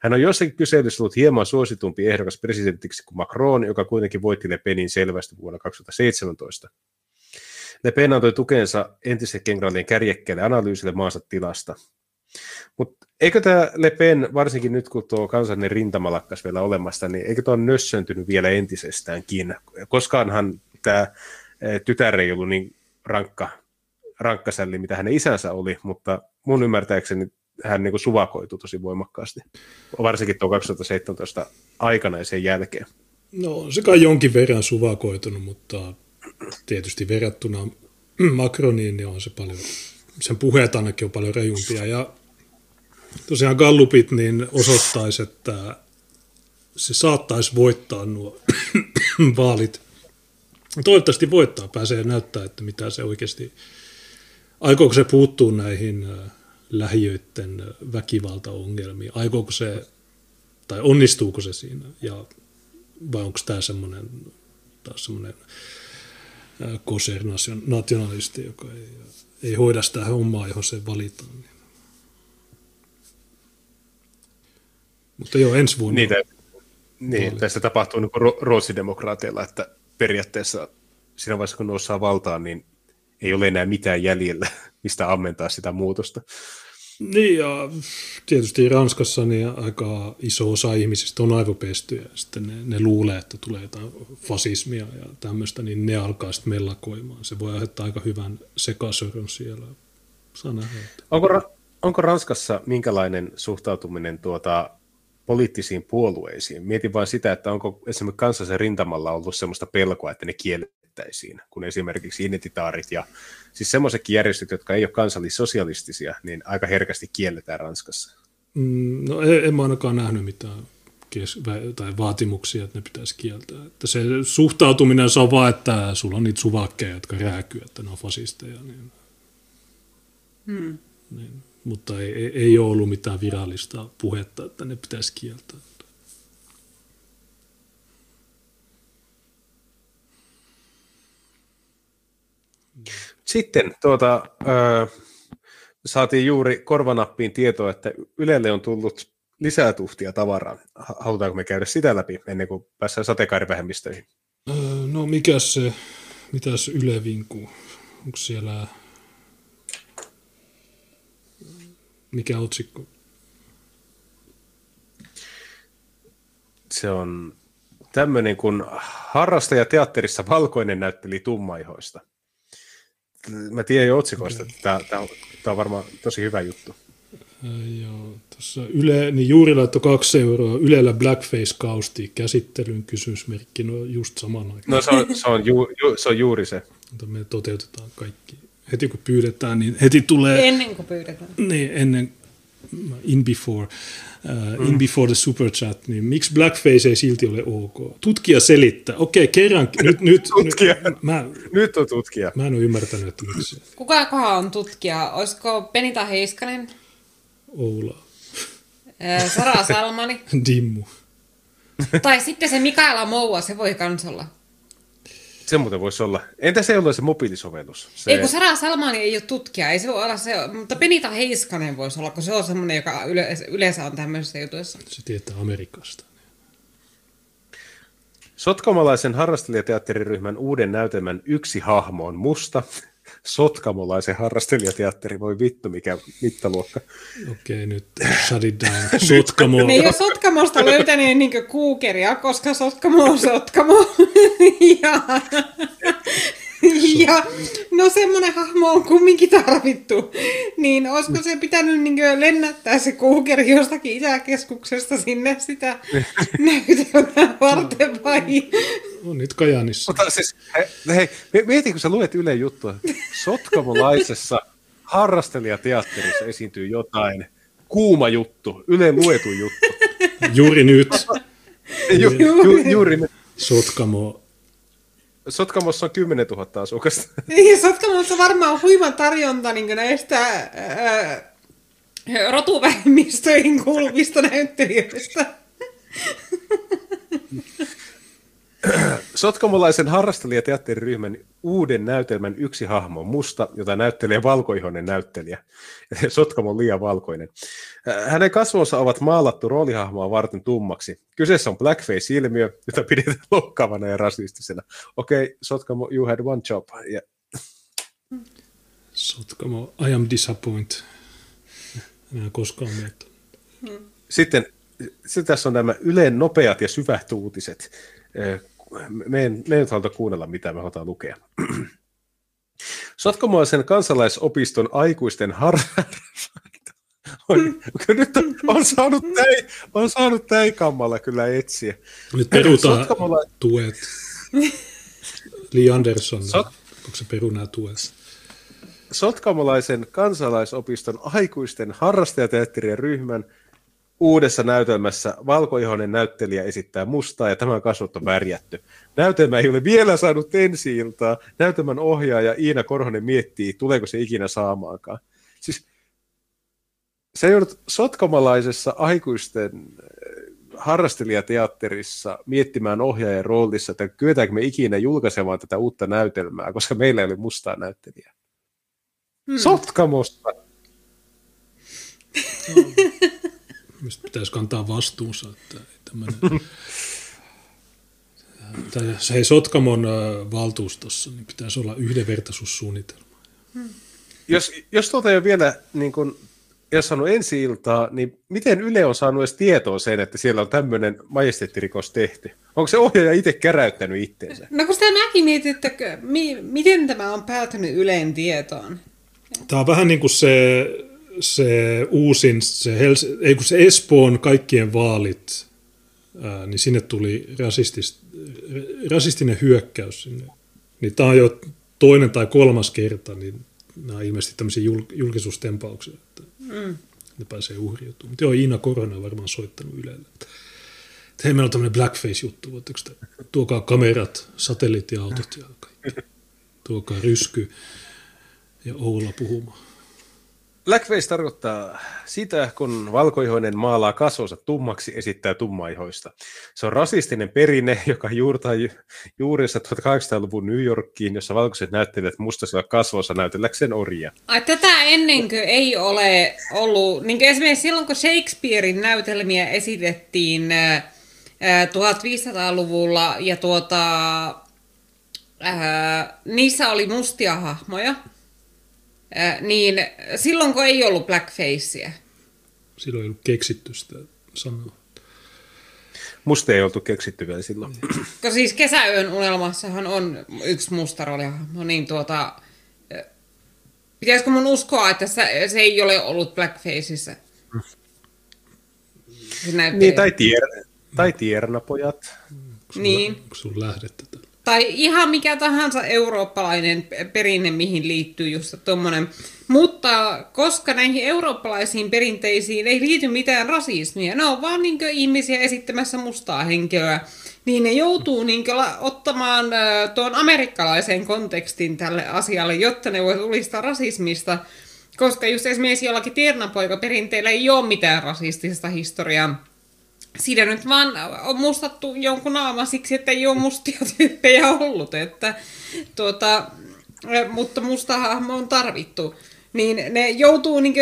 Hän on jossakin kyselyssä ollut hieman suositumpi ehdokas presidentiksi kuin Macron, joka kuitenkin voitti Le Penin selvästi vuonna 2017. Le Pen antoi tukensa entisen kenraalien kärjekkäille analyysille maansa tilasta. Mutta eikö tämä Le Pen, varsinkin nyt kun tuo kansallinen rintama lakkas vielä olemassa, niin eikö tuo nössöntynyt vielä entisestäänkin? Koskaanhan tämä tytär ei ollut niin rankka rankkasälli, mitä hänen isänsä oli, mutta mun ymmärtääkseni hän niin kuin suvakoitui tosi voimakkaasti, varsinkin tuo 2017 aikana ja sen jälkeen. No se kai jonkin verran suvakoitunut, mutta tietysti verrattuna <clears throat> Macroniin niin on se paljon, sen puheet ainakin on paljon rajumpia ja tosiaan Gallupit niin osoittaisi, että se saattaisi voittaa nuo <clears throat> vaalit. Toivottavasti voittaa, pääsee näyttää, että mitä se oikeasti Aikooko se puuttua näihin lähiöiden väkivaltaongelmiin? Aikooko se, tai onnistuuko se siinä? Ja, vai onko tämä semmoinen taas semmoinen koser-nationalisti, joka ei, ei hoida sitä hommaa, johon se valitaan. Niin. Mutta joo, ensi vuonna. Niitä, niin, tässä tapahtuu niin ruotsidemokraateilla, että periaatteessa siinä vaiheessa, kun noussaan valtaan, niin ei ole enää mitään jäljellä, mistä ammentaa sitä muutosta. Niin, ja tietysti Ranskassa niin aika iso osa ihmisistä on aivopesty, ja sitten ne, ne luulee, että tulee jotain fasismia ja tämmöistä, niin ne alkaa sitten mellakoimaan. Se voi aiheuttaa aika hyvän sekasorron siellä. Onko, onko Ranskassa minkälainen suhtautuminen tuota poliittisiin puolueisiin? Mietin vain sitä, että onko esimerkiksi kansallisen rintamalla ollut sellaista pelkoa, että ne kiellettäisiin, kun esimerkiksi identitaarit ja siis semmoisetkin järjestöt, jotka ei ole kansallissosialistisia, niin aika herkästi kielletään Ranskassa. Mm, no en, en mä ainakaan nähnyt mitään kes- tai vaatimuksia, että ne pitäisi kieltää. Että se suhtautuminen on vaan, että sulla on niitä suvakkeja, jotka rääkyy, että ne on fasisteja. Niin, hmm. niin mutta ei, ei ole ollut mitään virallista puhetta, että ne pitäisi kieltää. Sitten tuota, ö, saatiin juuri korvanappiin tietoa, että Ylelle on tullut lisää tuhtia tavaraa. Halutaanko me käydä sitä läpi ennen kuin päästään sateenkaarivähemmistöihin? Öö, no mikä se, mitäs Yle vinkuu? Onko siellä Mikä otsikko? Se on tämmöinen kuin harrastaja teatterissa valkoinen näytteli tummaihoista. Mä tiedän jo otsikoista, että tämä, tämä, on, tämä on varmaan tosi hyvä juttu. Joo, tuossa Yle, niin juuri laittoi kaksi euroa. Ylellä Blackface-kausti käsittelyn kysymysmerkki, no just saman aikaan. No se on, se on, ju, ju, se on juuri se. Mutta me toteutetaan kaikki heti kun pyydetään, niin heti tulee... Ennen kuin pyydetään. Niin, ennen, in before, uh, in mm. before the super chat, niin miksi blackface ei silti ole ok? Tutkija selittää. Okei, okay, kerran, nyt, nyt, tutkija. nyt, mä, nyt on tutkija. Mä en ole ymmärtänyt, että miksi. Kuka on tutkija? Olisiko Penita Heiskanen? Oula. Sara Salmani. <laughs> Dimmu. tai sitten se Mikaela Moua, se voi kans olla. Se muuten voisi olla. Entä se ollut se mobiilisovellus? Se... Ei kun Sara Salmani ei ole tutkija, ei se voi olla se, mutta Benita Heiskanen voisi olla, kun se on semmoinen, joka yleensä on tämmöisissä jutuissa. Se tietää Amerikasta. Sotkamalaisen harrastelijateatteriryhmän uuden näytelmän yksi hahmo on musta, sotkamolaisen harrastelijateatteri, voi vittu mikä mittaluokka. Okei, okay, nyt shut it down. Sotkamo. Ne ei ole Sotkamosta löytäneet niin kuukeria, koska Sotkamo on Sotkamo. <laughs> ja, ja no semmoinen hahmo on kumminkin tarvittu. Niin olisiko se pitänyt niin lennättää se kuukeri jostakin isäkeskuksesta sinne sitä <laughs> näytelmää varten vai? On nyt Kajanissa. Mutta siis, hei, hei mieti, kun sä luet Yle juttua. Sotkamolaisessa harrastelijateatterissa esiintyy jotain kuuma juttu, Yle luetu juttu. Juuri nyt. ju, ju, juuri nyt. Sotkamo Sotkamossa on 10 000 asukasta. <laughs> Niin, Sotkamossa varmaan huima tarjonta niin näistä ää, rotuvähemmistöihin kuuluvista näyttelijöistä. <laughs> <clears throat> Sotkamolaisen harrastelijateatteriryhmän uuden näytelmän yksi hahmo on musta, jota näyttelee valkoihoinen näyttelijä. <laughs> Sotkamo on liian valkoinen. Hänen kasvonsa ovat maalattu roolihahmoa varten tummaksi. Kyseessä on blackface-ilmiö, jota <laughs> pidetään loukkaavana ja rasistisena. Okei, okay, Sotkamo, you had one job. Yeah. <laughs> Sotkamo, I am disappointed. Enää koskaan miettinyt. Sitten, sitten tässä on nämä Yleen nopeat ja syvät uutiset me, en, me ei haluta kuunnella, mitä me halutaan lukea. Sotkamoisen kansalaisopiston aikuisten har... on, nyt on, on, saanut täi, on saanut täikammalla kyllä etsiä. Nyt perutaan Sotkamola... tuet. Li Andersson, Sot... onko se peru nämä tuet? Sotkamolaisen kansalaisopiston aikuisten harrastajateatterien ryhmän Uudessa näytelmässä valkoihoinen näyttelijä esittää mustaa ja tämän kasvot on värjätty. Näytelmä ei ole vielä saanut ensi iltaa. Näytelmän ohjaaja Iina Korhonen miettii, tuleeko se ikinä saamaankaan. Siis se joudut sotkamalaisessa aikuisten äh, harrastelijateatterissa miettimään ohjaajan roolissa, että kyetäänkö me ikinä julkaisemaan tätä uutta näytelmää, koska meillä ei ole mustaa näyttelijää. Hmm. Sotkamosta! <laughs> Mistä pitäisi kantaa vastuunsa, että tämmöinen... <laughs> se ei Sotkamon valtuustossa, niin pitäisi olla yhdenvertaisuussuunnitelma. Hmm. Jos, jos tuota ei ole vielä niin kun, jos saanut ensi iltaa, niin miten Yle on saanut edes tietoa sen, että siellä on tämmöinen majesteettirikos tehty? Onko se ohjaaja itse käräyttänyt itteensä? No kun sitä mäkin mietin, että mi- miten tämä on päätynyt Yleen tietoon? Tämä on vähän niin kuin se, se uusin, se, Hels- ei kun se Espoon kaikkien vaalit, ää, niin sinne tuli rasistis, rasistinen hyökkäys sinne. Niin tämä on jo toinen tai kolmas kerta, niin nämä on ilmeisesti tämmöisiä jul- julkisuustempauksia, että mm. ne pääsee uhriutumaan. Mutta joo, Iina Korona on varmaan soittanut Ylelle. Että, että hei, meillä on tämmöinen blackface-juttu, voitteko te, tuokaa kamerat, satelliittiautot ja kaikki. Tuokaa rysky ja Oula puhumaan. Blackface tarkoittaa sitä, kun valkoihoinen maalaa kasvonsa tummaksi, esittää tummaihoista. Se on rasistinen perinne, joka juurtaa juurensa 1800-luvun New Yorkiin, jossa valkoiset näyttelijät mustasilla kasvonsa näytelläkseen orjia. Ai, tätä ennenkö ei ole ollut, niin esimerkiksi silloin kun Shakespearein näytelmiä esitettiin 1500-luvulla ja tuota, äh, niissä oli mustia hahmoja, niin silloin kun ei ollut blackfacea. Silloin ei ollut keksitty sitä sanaa. Musta ei oltu keksitty vielä silloin. Koska siis kesäyön unelmassahan on yksi musta roolihahmo, niin tuota... Pitäisikö mun uskoa, että se, se ei ole ollut blackfaceissa? Niin, tai, tier, tai tiernapojat. Niin. Onko sun lähdettä? Tai ihan mikä tahansa eurooppalainen perinne, mihin liittyy just tuommoinen. Mutta koska näihin eurooppalaisiin perinteisiin ei liity mitään rasismia, ne on vaan niin ihmisiä esittämässä mustaa henkeä, niin ne joutuu niin ottamaan tuon amerikkalaisen kontekstin tälle asialle, jotta ne voi tulistaa rasismista. Koska just esimerkiksi jollakin tiernapoika-perinteillä ei ole mitään rasistista historiaa siinä nyt vaan on mustattu jonkun naama siksi, että ei ole mustia tyyppejä ollut, että, tuota, mutta musta hahmo on tarvittu. Niin ne joutuu niin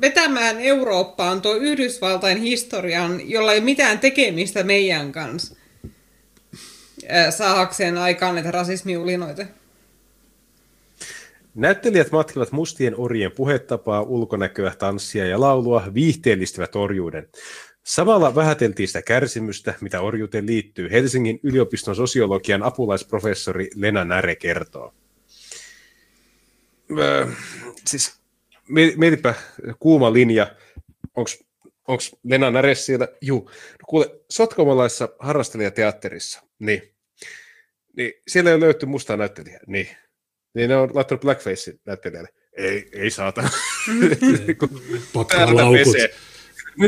vetämään Eurooppaan tuo Yhdysvaltain historian, jolla ei mitään tekemistä meidän kanssa saahakseen aikaan näitä rasismiulinoita. Näyttelijät matkivat mustien orjien puhetapaa, ulkonäköä, tanssia ja laulua, viihteellistivät orjuuden. Samalla vähäteltiin sitä kärsimystä, mitä orjuuteen liittyy. Helsingin yliopiston sosiologian apulaisprofessori Lena Näre kertoo. Öö, siis mietipä kuuma linja. Onko Lena Näre siellä? Juu. No kuule, Sotkamolaisessa harrastelijateatterissa, niin, niin siellä ei ole löytynyt mustaa näyttelijää. Niin. niin ne on laittanut blackface näyttelijälle. Ei, ei saata. <laughs> Pakkaa laukut. Pesee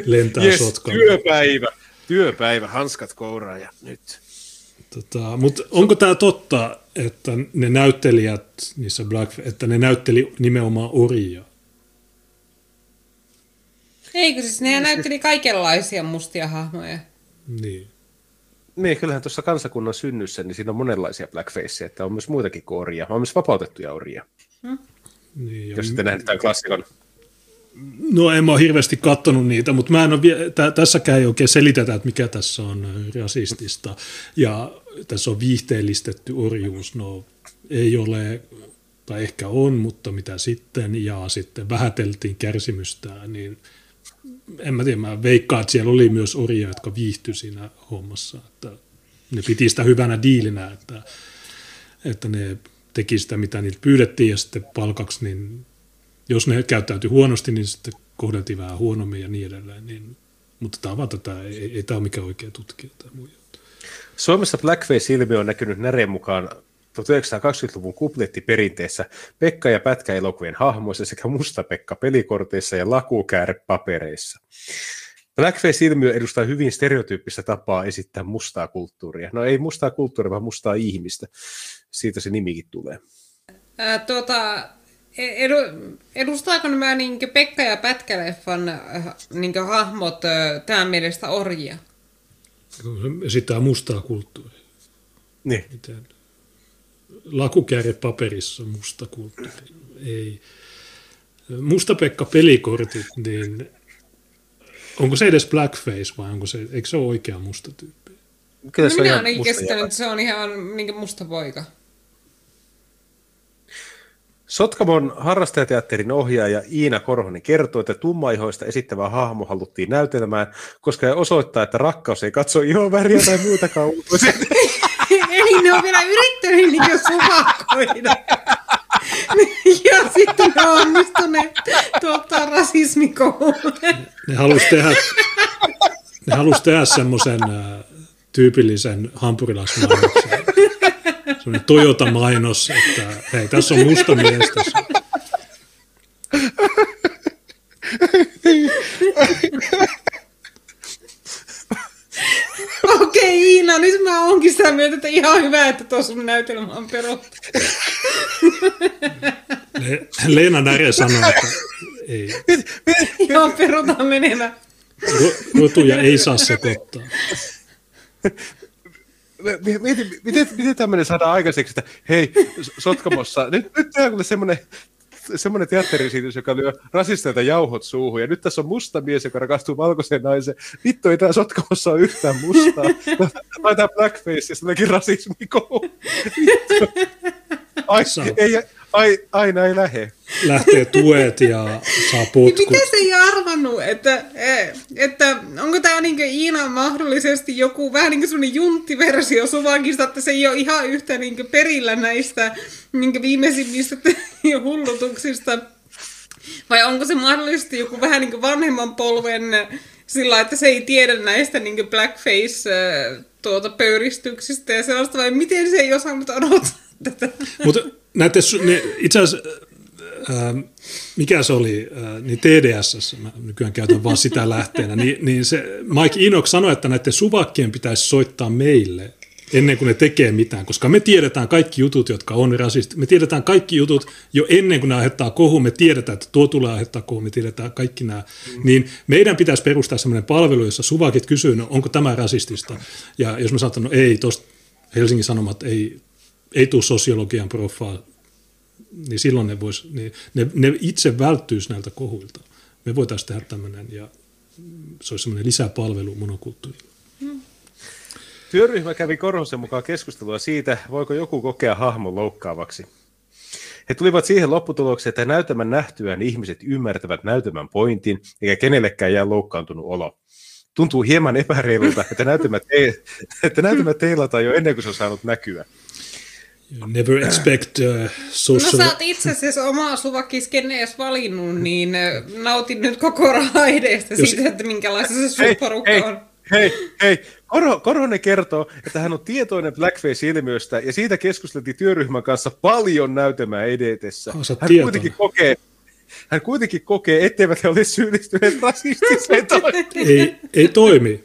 lentää yes, sotkaan. Työpäivä, työpäivä, hanskat kouraan ja nyt. Tota, Mutta onko tämä totta, että ne näyttelijät niissä Black, että ne näytteli nimenomaan orjia? Eikö siis ne näytteli kaikenlaisia mustia hahmoja? Niin. Niin, kyllähän tuossa kansakunnan synnyssä, niin siinä on monenlaisia blackfaceja, että on myös muitakin kuin orjia, on myös vapautettuja orjia. Hmm. Niin, Jos sitten nähdään klassikon No en mä ole hirveästi katsonut niitä, mutta mä en ole tä- tässäkään ei oikein selitetä, että mikä tässä on rasistista. Ja tässä on viihteellistetty orjuus, no ei ole, tai ehkä on, mutta mitä sitten, ja sitten vähäteltiin kärsimystä, niin en mä tiedä, mä veikkaan, että siellä oli myös orjia, jotka viihtyi siinä hommassa, että ne piti sitä hyvänä diilinä, että, että ne teki sitä, mitä niiltä pyydettiin, ja sitten palkaksi niin jos ne käyttäytyi huonosti, niin sitten kohdeltiin vähän huonommin ja niin edelleen. Niin, mutta tämä on tätä, ei, ei tämä ole mikään oikea tutkija tai muu. Suomessa blackface-ilmiö on näkynyt Näreen mukaan 1920-luvun kuplettiperinteessä Pekka ja Pätkä-elokuvien hahmoissa sekä Musta Pekka pelikorteissa ja Lakukäärä papereissa. Blackface-ilmiö edustaa hyvin stereotyyppistä tapaa esittää mustaa kulttuuria. No ei mustaa kulttuuria, vaan mustaa ihmistä. Siitä se nimikin tulee. Ää, tuota, edu, edustaako nämä niin Pekka ja Pätkäleffan niin hahmot äh, tämän mielestä orjia? se esittää mustaa kulttuuria. Niin. Miten? Lakukääre paperissa musta kulttuuri. Ei. Musta-Pekka pelikortit, niin onko se edes blackface vai onko se, eikö se ole oikea musta tyyppi? Kyllä No se on minä ihan olen musta se on ihan niin musta poika. Sotkamon harrastajateatterin ohjaaja Iina Korhonen kertoo, että tummaihoista esittävä hahmo haluttiin näytelmään, koska he osoittaa, että rakkaus ei katso ihonväriä tai muutakaan ulkoisia. <laughs> Eli ne on vielä yrittänyt niin suvakoida. <laughs> ja sitten ne on onnistuneet tuottaa rasismikoululle. Ne halusi tehdä, ne halusi tehdä semmoisen äh, tyypillisen hampurilaismainoksen. Semmoinen Toyota-mainos, että hei, tässä on musta mies tässä. Okei Iina, nyt mä oonkin sitä mieltä, että ihan hyvä, että tuo sun näytelmä on peruttu. Le- Leena Näre sanoi, että ei, Ihan perutaan menemään. ro- rotuja ei saa sekoittaa. Mieti, miten, miten tämmöinen saadaan aikaiseksi, että hei, Sotkamossa, nyt, nyt tehdään semmoinen semmoinen teatterisiitys, joka lyö rasisteilta jauhot suuhun, ja nyt tässä on musta mies, joka rakastuu valkoiseen naiseen. Vittu, ei tää Sotkamossa ole yhtään mustaa. Laitetaan blackface ja rasismikoulu. Vittu. Ai, ei, ai, aina ei lähe. Lähtee tuet ja saa potkut. Miten se ei arvannut, että, eh, että onko tämä niin Iina mahdollisesti joku vähän niin kuin semmoinen junttiversio Suvakista, että se ei ole ihan yhtä niin perillä näistä niin viimeisimmistä <laughs> hullutuksista. Vai onko se mahdollisesti joku vähän niin vanhemman polven sillä, että se ei tiedä näistä niin blackface eh, tuota, pöyristyksistä ja sellaista, vai miten se ei osannut odottaa tätä? Mutta näette, ne, itse asiassa, ää, mikä se oli, ää, niin TDS, mä nykyään käytän vaan sitä <laughs> lähteenä, niin, niin se Mike Inox sanoi, että näiden suvakkien pitäisi soittaa meille ennen kuin ne tekee mitään, koska me tiedetään kaikki jutut, jotka on rasisti. Me tiedetään kaikki jutut jo ennen kuin ne aiheuttaa kohu, me tiedetään, että tuo tulee aiheuttaa kohu, me tiedetään kaikki nämä. Mm. Niin meidän pitäisi perustaa sellainen palvelu, jossa suvakit kysyy, no onko tämä rasistista? Ja jos mä sanon, no ei, tuosta Helsingin Sanomat ei, ei tule sosiologian profaa, niin silloin ne, vois, niin ne, ne itse välttyisi näiltä kohuilta. Me voitaisiin tehdä tämmöinen ja se olisi semmoinen lisäpalvelu monokulttuurille. Työryhmä kävi Korhosen mukaan keskustelua siitä, voiko joku kokea hahmon loukkaavaksi. He tulivat siihen lopputulokseen, että näytelmän nähtyään ihmiset ymmärtävät näytelmän pointin, eikä kenellekään jää loukkaantunut olo. Tuntuu hieman epäreilulta, että näytelmä, te- <laughs> että näytelmä teilataan jo ennen kuin se on saanut näkyä. You never expect uh, No social... sä oot itse asiassa omaa suvakkisken edes valinnut, niin ö, nautin nyt koko raideesta Jos- siitä, että minkälaista se Hei, supporukka hei, on. hei, hei. Korho, Korhonen kertoo, että hän on tietoinen blackface-ilmiöstä, ja siitä keskusteltiin työryhmän kanssa paljon näytelmää edetessä. Sä oot Hän tietoinen. kuitenkin kokee, hän kuitenkin kokee, etteivät he ole syyllistyneet rasistiseen toimintaan. ei, ei toimi.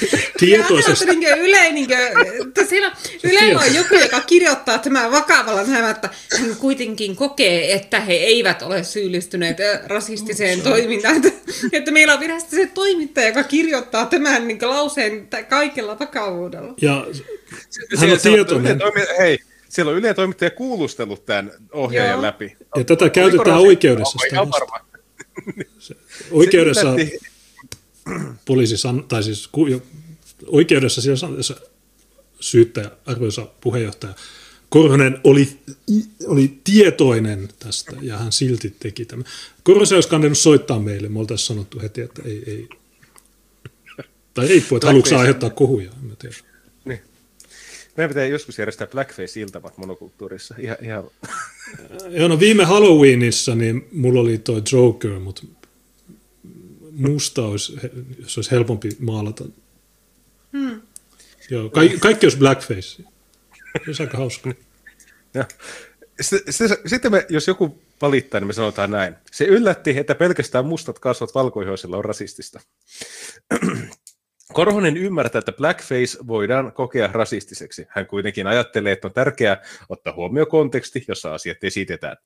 <laughs> Tietoisesti. Niin yle, niin kuin, että siellä Ylellä on joku, joka kirjoittaa tämän vakavalla nämä, että hän kuitenkin kokee, että he eivät ole syyllistyneet rasistiseen toimintaan. Että, että meillä on virasta se toimittaja, joka kirjoittaa tämän niin lauseen kaikella vakavuudella. Ja hän on tietoinen. Yle hei, siellä on Yle toimittaja kuulustellut tämän ohjaajan Joo. läpi. Ja tätä käytetään Oliko oikeudessa? Oikeudessa Se yllätti- poliisi san, tai siis ku, jo, oikeudessa siellä san, syyttäjä, arvoisa puheenjohtaja, Korhonen oli, oli tietoinen tästä ja hän silti teki tämän. Korhosen olisi kannattanut soittaa meille, me oltaisiin sanottu heti, että ei, ei. Tai riippuu, että haluatko aiheuttaa kohuja, en tiedä. Niin. Meidän pitää joskus järjestää blackface-iltamat monokulttuurissa. Ihan, ihan... Joo, no viime Halloweenissa niin mulla oli toi Joker, mutta musta olisi, jos olisi helpompi maalata. Hmm. Joo, kaikki, kaikki olisi blackface. Se olisi aika hauska. Ja. Sitten, sitten, sitten me, jos joku valittaa, niin me sanotaan näin. Se yllätti, että pelkästään mustat kasvot valkoihoisilla on rasistista. <clears throat> Korhonen ymmärtää, että blackface voidaan kokea rasistiseksi. Hän kuitenkin ajattelee, että on tärkeää ottaa huomioon konteksti, jossa asiat esitetään.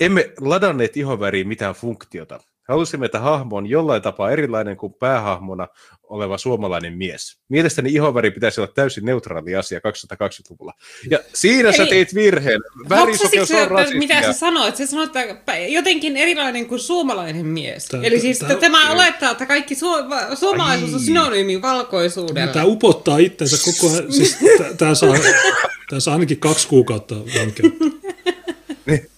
Emme ladanneet ihonväriin mitään funktiota. Halusimme, että hahmo on jollain tapaa erilainen kuin päähahmona oleva suomalainen mies. Mielestäni ihonväri pitäisi olla täysin neutraali asia 2020-luvulla. Ja siinä Eli, sä teit virheen. Värisokeus on rasistia. Mitä sä sanoit? Sä sanoit, että jotenkin erilainen kuin suomalainen mies. Tää, Eli siis tää, tämä tää, olettaa, että kaikki su- suomalaisuus on synonyymi valkoisuudella. Tämä upottaa itsensä koko ajan. Siis tämä saa, saa ainakin kaksi kuukautta vankeutta. Niin.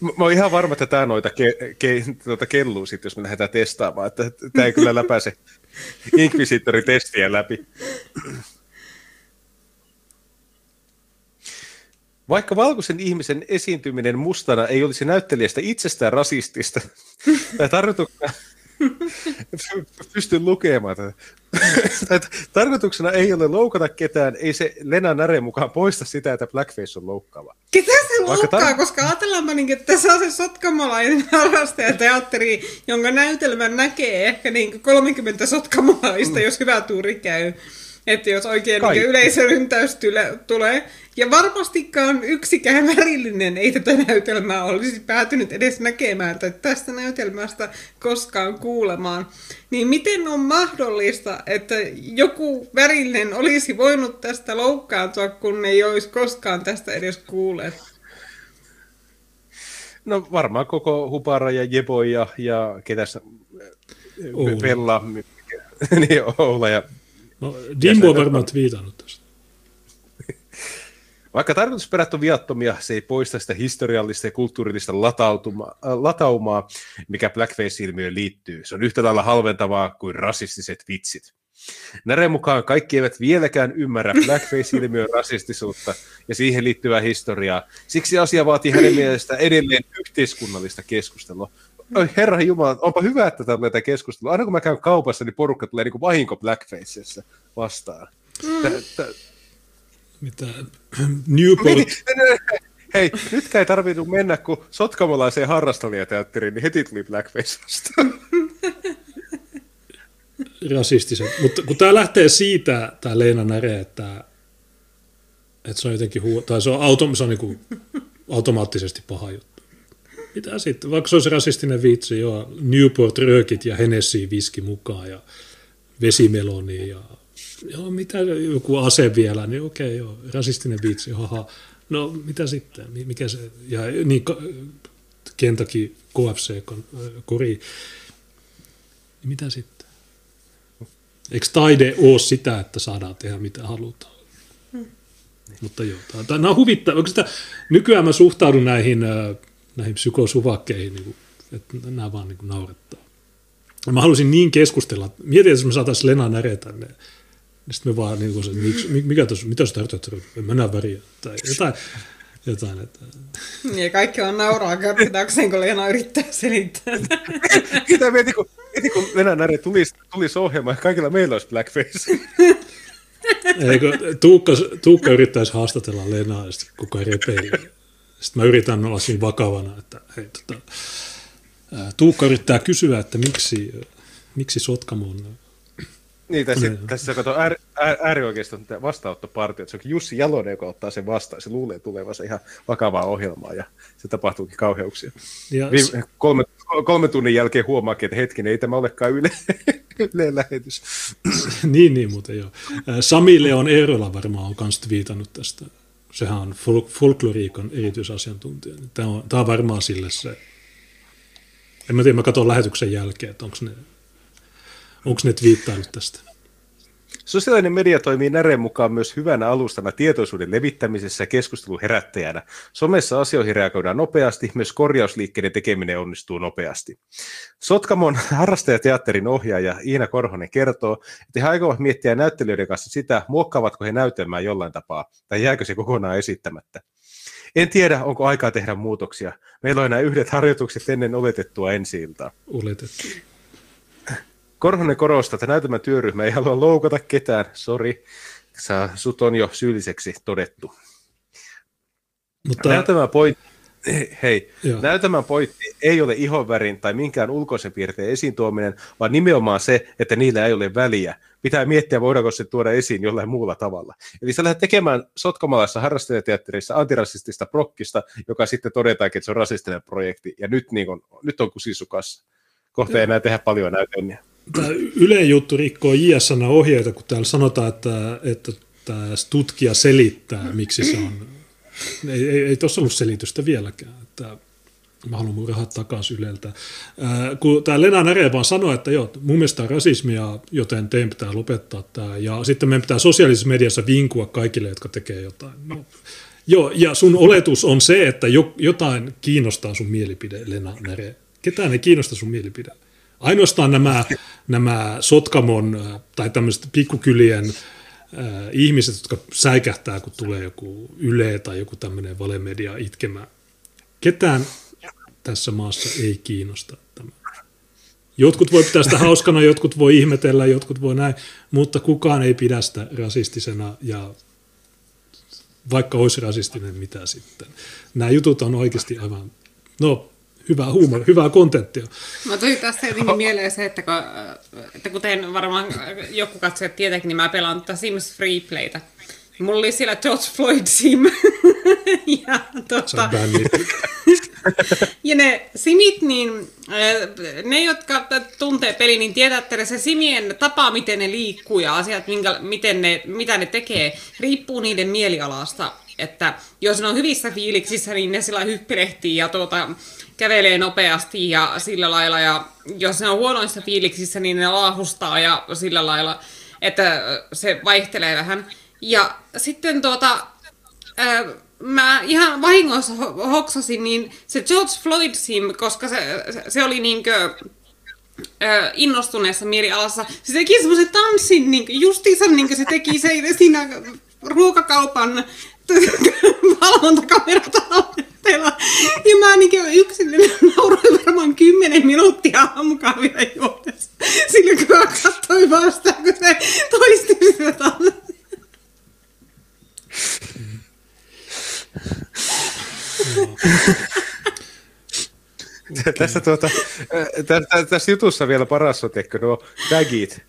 Mä oon ihan varma, että tämä noita ke, ke, tuota kelluu sit, jos me lähdetään testaamaan, että tämä ei kyllä läpäise Inquisitori-testiä läpi. Vaikka valkoisen ihmisen esiintyminen mustana ei olisi näyttelijästä itsestään rasistista, tai tarkoituksena <laughs> pystyn lukemaan tätä. <laughs> Tarkoituksena ei ole loukata ketään, ei se Lena Näre mukaan poista sitä, että blackface on loukkaava. Ketä se loukkaa, tar- koska ajatellaanpa, niin, että tässä on se sotkamolainen harrastajateatteri, jonka näytelmän näkee ehkä niin 30 sotkamolaista, mm. jos hyvä tuuri käy. Että jos oikein niin yleisöryntäys tulee. Ja varmastikaan yksikään värillinen ei tätä näytelmää olisi päätynyt edes näkemään tai tästä näytelmästä koskaan kuulemaan. Niin miten on mahdollista, että joku värillinen olisi voinut tästä loukkaantua, kun ei olisi koskaan tästä edes kuulleet? No varmaan koko Hupara ja Jebo ja, ja ketäs Pella, <laughs> niin Oula ja No, Dimbo on varmaan twiitannut tästä. Vaikka tarkoitusperät on viattomia, se ei poista sitä historiallista ja kulttuurillista latautumaa, äh, lataumaa, mikä blackface-ilmiöön liittyy. Se on yhtä lailla halventavaa kuin rasistiset vitsit. Nären mukaan kaikki eivät vieläkään ymmärrä blackface-ilmiön <laughs> rasistisuutta ja siihen liittyvää historiaa. Siksi asia vaatii hänen mielestä edelleen yhteiskunnallista keskustelua. Oi herra Jumala, onpa hyvä, että tällä tätä keskustelua. Aina kun mä käyn kaupassa, niin porukka tulee niin kuin vahinko blackfaceissa vastaan. Mm. Mitä? <clears throat> Newport... <laughs> Hei, nyt ei tarvinnut mennä, kun sotkamolaiseen harrastelijateatteriin, niin heti tuli blackface vastaan. <laughs> Rasistisen. Mutta kun tämä lähtee siitä, tämä Leena Näre, että, että se on jotenkin huo, tai se on, auto, se on niin kuin automaattisesti paha juttu mitä sitten, vaikka se olisi rasistinen viitsi, joo, Newport röökit ja Hennessy viski mukaan ja vesimeloni ja joo, mitä joku ase vielä, niin okei, joo, rasistinen viitsi, haha. No, mitä sitten, mikä se, ja niin, Kentucky KFC kori, niin mitä sitten? Eikö taide ole sitä, että saadaan tehdä mitä halutaan? Hmm. Mutta joo, tämä on huvittavaa. Nykyään mä suhtaudun näihin näihin psykosuvakkeihin, niin kuin, että nämä vaan niin kuin naurettaa. Mä halusin niin keskustella, mietin, että me saataisiin Lena Näre tänne, sitten me vaan, niin kuin se, miksi, mikä tuossa, mitä sä tarkoittaa, että mennään väriä, tai jotain, jotain. Että... Ja kaikki on nauraa karpitakseen, kun Lena yrittää selittää. Mitä mietin, kun, mietin, kun Näre tulisi, tulisi ohjelmaan, ja kaikilla meillä olisi blackface. Eikö, Tuukka, Tuukka yrittäisi haastatella Lenaa, ja sitten kukaan repeilee. Sitten mä yritän olla siinä vakavana, että hei, tota, Tuukka yrittää kysyä, että miksi, miksi Sotkamo on... Niin, tässä, ne, tässä kato äär, äärioikeiston vastaanottopartio, että se onkin Jussi Jalonen, joka ottaa sen vastaan. Se luulee tulevansa ihan vakavaa ohjelmaa ja se tapahtuukin kauheuksia. Ja Viime, kolme, kolme tunnin jälkeen huomaakin, että hetken ei tämä olekaan yle, <laughs> yle lähetys. <clears throat> niin, niin muuten joo. Sami Leon Eerola varmaan on myös viitannut tästä sehän on fol- folkloriikan erityisasiantuntija. Niin tämä on, tämä on varmaan sille se, en mä tiedä, mä katson lähetyksen jälkeen, että onko ne, onko ne twiittailut tästä. Sosiaalinen media toimii Nären mukaan myös hyvänä alustana tietoisuuden levittämisessä ja keskustelun herättäjänä. Somessa asioihin reagoidaan nopeasti, myös korjausliikkeiden tekeminen onnistuu nopeasti. Sotkamon harrastajateatterin ohjaaja Iina Korhonen kertoo, että he aikovat miettiä näyttelijöiden kanssa sitä, muokkaavatko he näytelmää jollain tapaa, tai jääkö se kokonaan esittämättä. En tiedä, onko aikaa tehdä muutoksia. Meillä on enää yhdet harjoitukset ennen oletettua ensi iltaa. Oletettu. Korhonen korostaa, että näytelmän työryhmä ei halua loukata ketään. Sori, sut on jo syylliseksi todettu. Mutta... Näytelmän pointti, hei, Joo. näytelmän pointti ei ole ihonvärin tai minkään ulkoisen piirteen esiin tuominen, vaan nimenomaan se, että niillä ei ole väliä. Pitää miettiä, voidaanko se tuoda esiin jollain muulla tavalla. Eli sä lähdet tekemään sotkamalaisessa harrastajateatterissa antirasistista prokkista, joka sitten todetaankin, että se on rasistinen projekti, ja nyt, niin on, nyt on kusisukassa. kohta ei enää tehdä paljon näytelmiä. Tämä Ylen juttu rikkoo JSN ohjeita, kun täällä sanotaan, että, että tämä tutkija selittää, miksi se on. Ei, ei, ei tuossa ollut selitystä vieläkään. Että mä haluan mun rahat takaisin Yleltä. Ää, kun tämä Lena Näre vaan sanoi, että joo, mun mielestä on rasismia, joten teidän pitää lopettaa tämä. Ja sitten meidän pitää sosiaalisessa mediassa vinkua kaikille, jotka tekee jotain. No, joo, ja sun oletus on se, että jo, jotain kiinnostaa sun mielipide, Lena Näre. Ketään ei kiinnosta sun mielipide. Ainoastaan nämä, nämä Sotkamon tai tämmöiset pikkukylien äh, ihmiset, jotka säikähtää, kun tulee joku Yle tai joku tämmöinen valemedia itkemään. Ketään tässä maassa ei kiinnosta tämä. Jotkut voi pitää sitä hauskana, jotkut voi ihmetellä, jotkut voi näin, mutta kukaan ei pidä sitä rasistisena ja vaikka olisi rasistinen, mitä sitten. Nämä jutut on oikeasti aivan, no hyvää huumoria, hyvää kontenttia. Mä tuli tästä jotenkin mieleen se, että, kun, että kuten varmaan joku katsoo tietenkin, niin mä pelaan tätä Sims Freeplaytä. Mulla oli siellä George Floyd Sim. <laughs> ja, tota, ja ne simit, niin ne, jotka tuntee peli, niin tietää, että se simien tapa, miten ne liikkuu ja asiat, minkä, miten ne, mitä ne tekee, riippuu niiden mielialasta. Että jos ne on hyvissä fiiliksissä, niin ne sillä hyppelehtii ja tuota, kävelee nopeasti ja sillä lailla. Ja jos ne on huonoissa fiiliksissä, niin ne laahustaa ja sillä lailla, että se vaihtelee vähän. Ja sitten tuota, ää, mä ihan vahingossa hoksasin, niin se George Floyd sim, koska se, se oli niinkö innostuneessa mielialassa. Se teki semmoisen tanssin, niin justiinsa niin se teki se siinä ruokakaupan <laughs> valvontakamerat aletteella. Ja mä niin yksin nauroin varmaan kymmenen minuuttia aamukahvilla juodessa. Sillä kun mä katsoin vastaan, kun se toisti sitä tanssia. Tässä, tuota, tässä, tässä jutussa vielä paras on tehkö nuo tagit.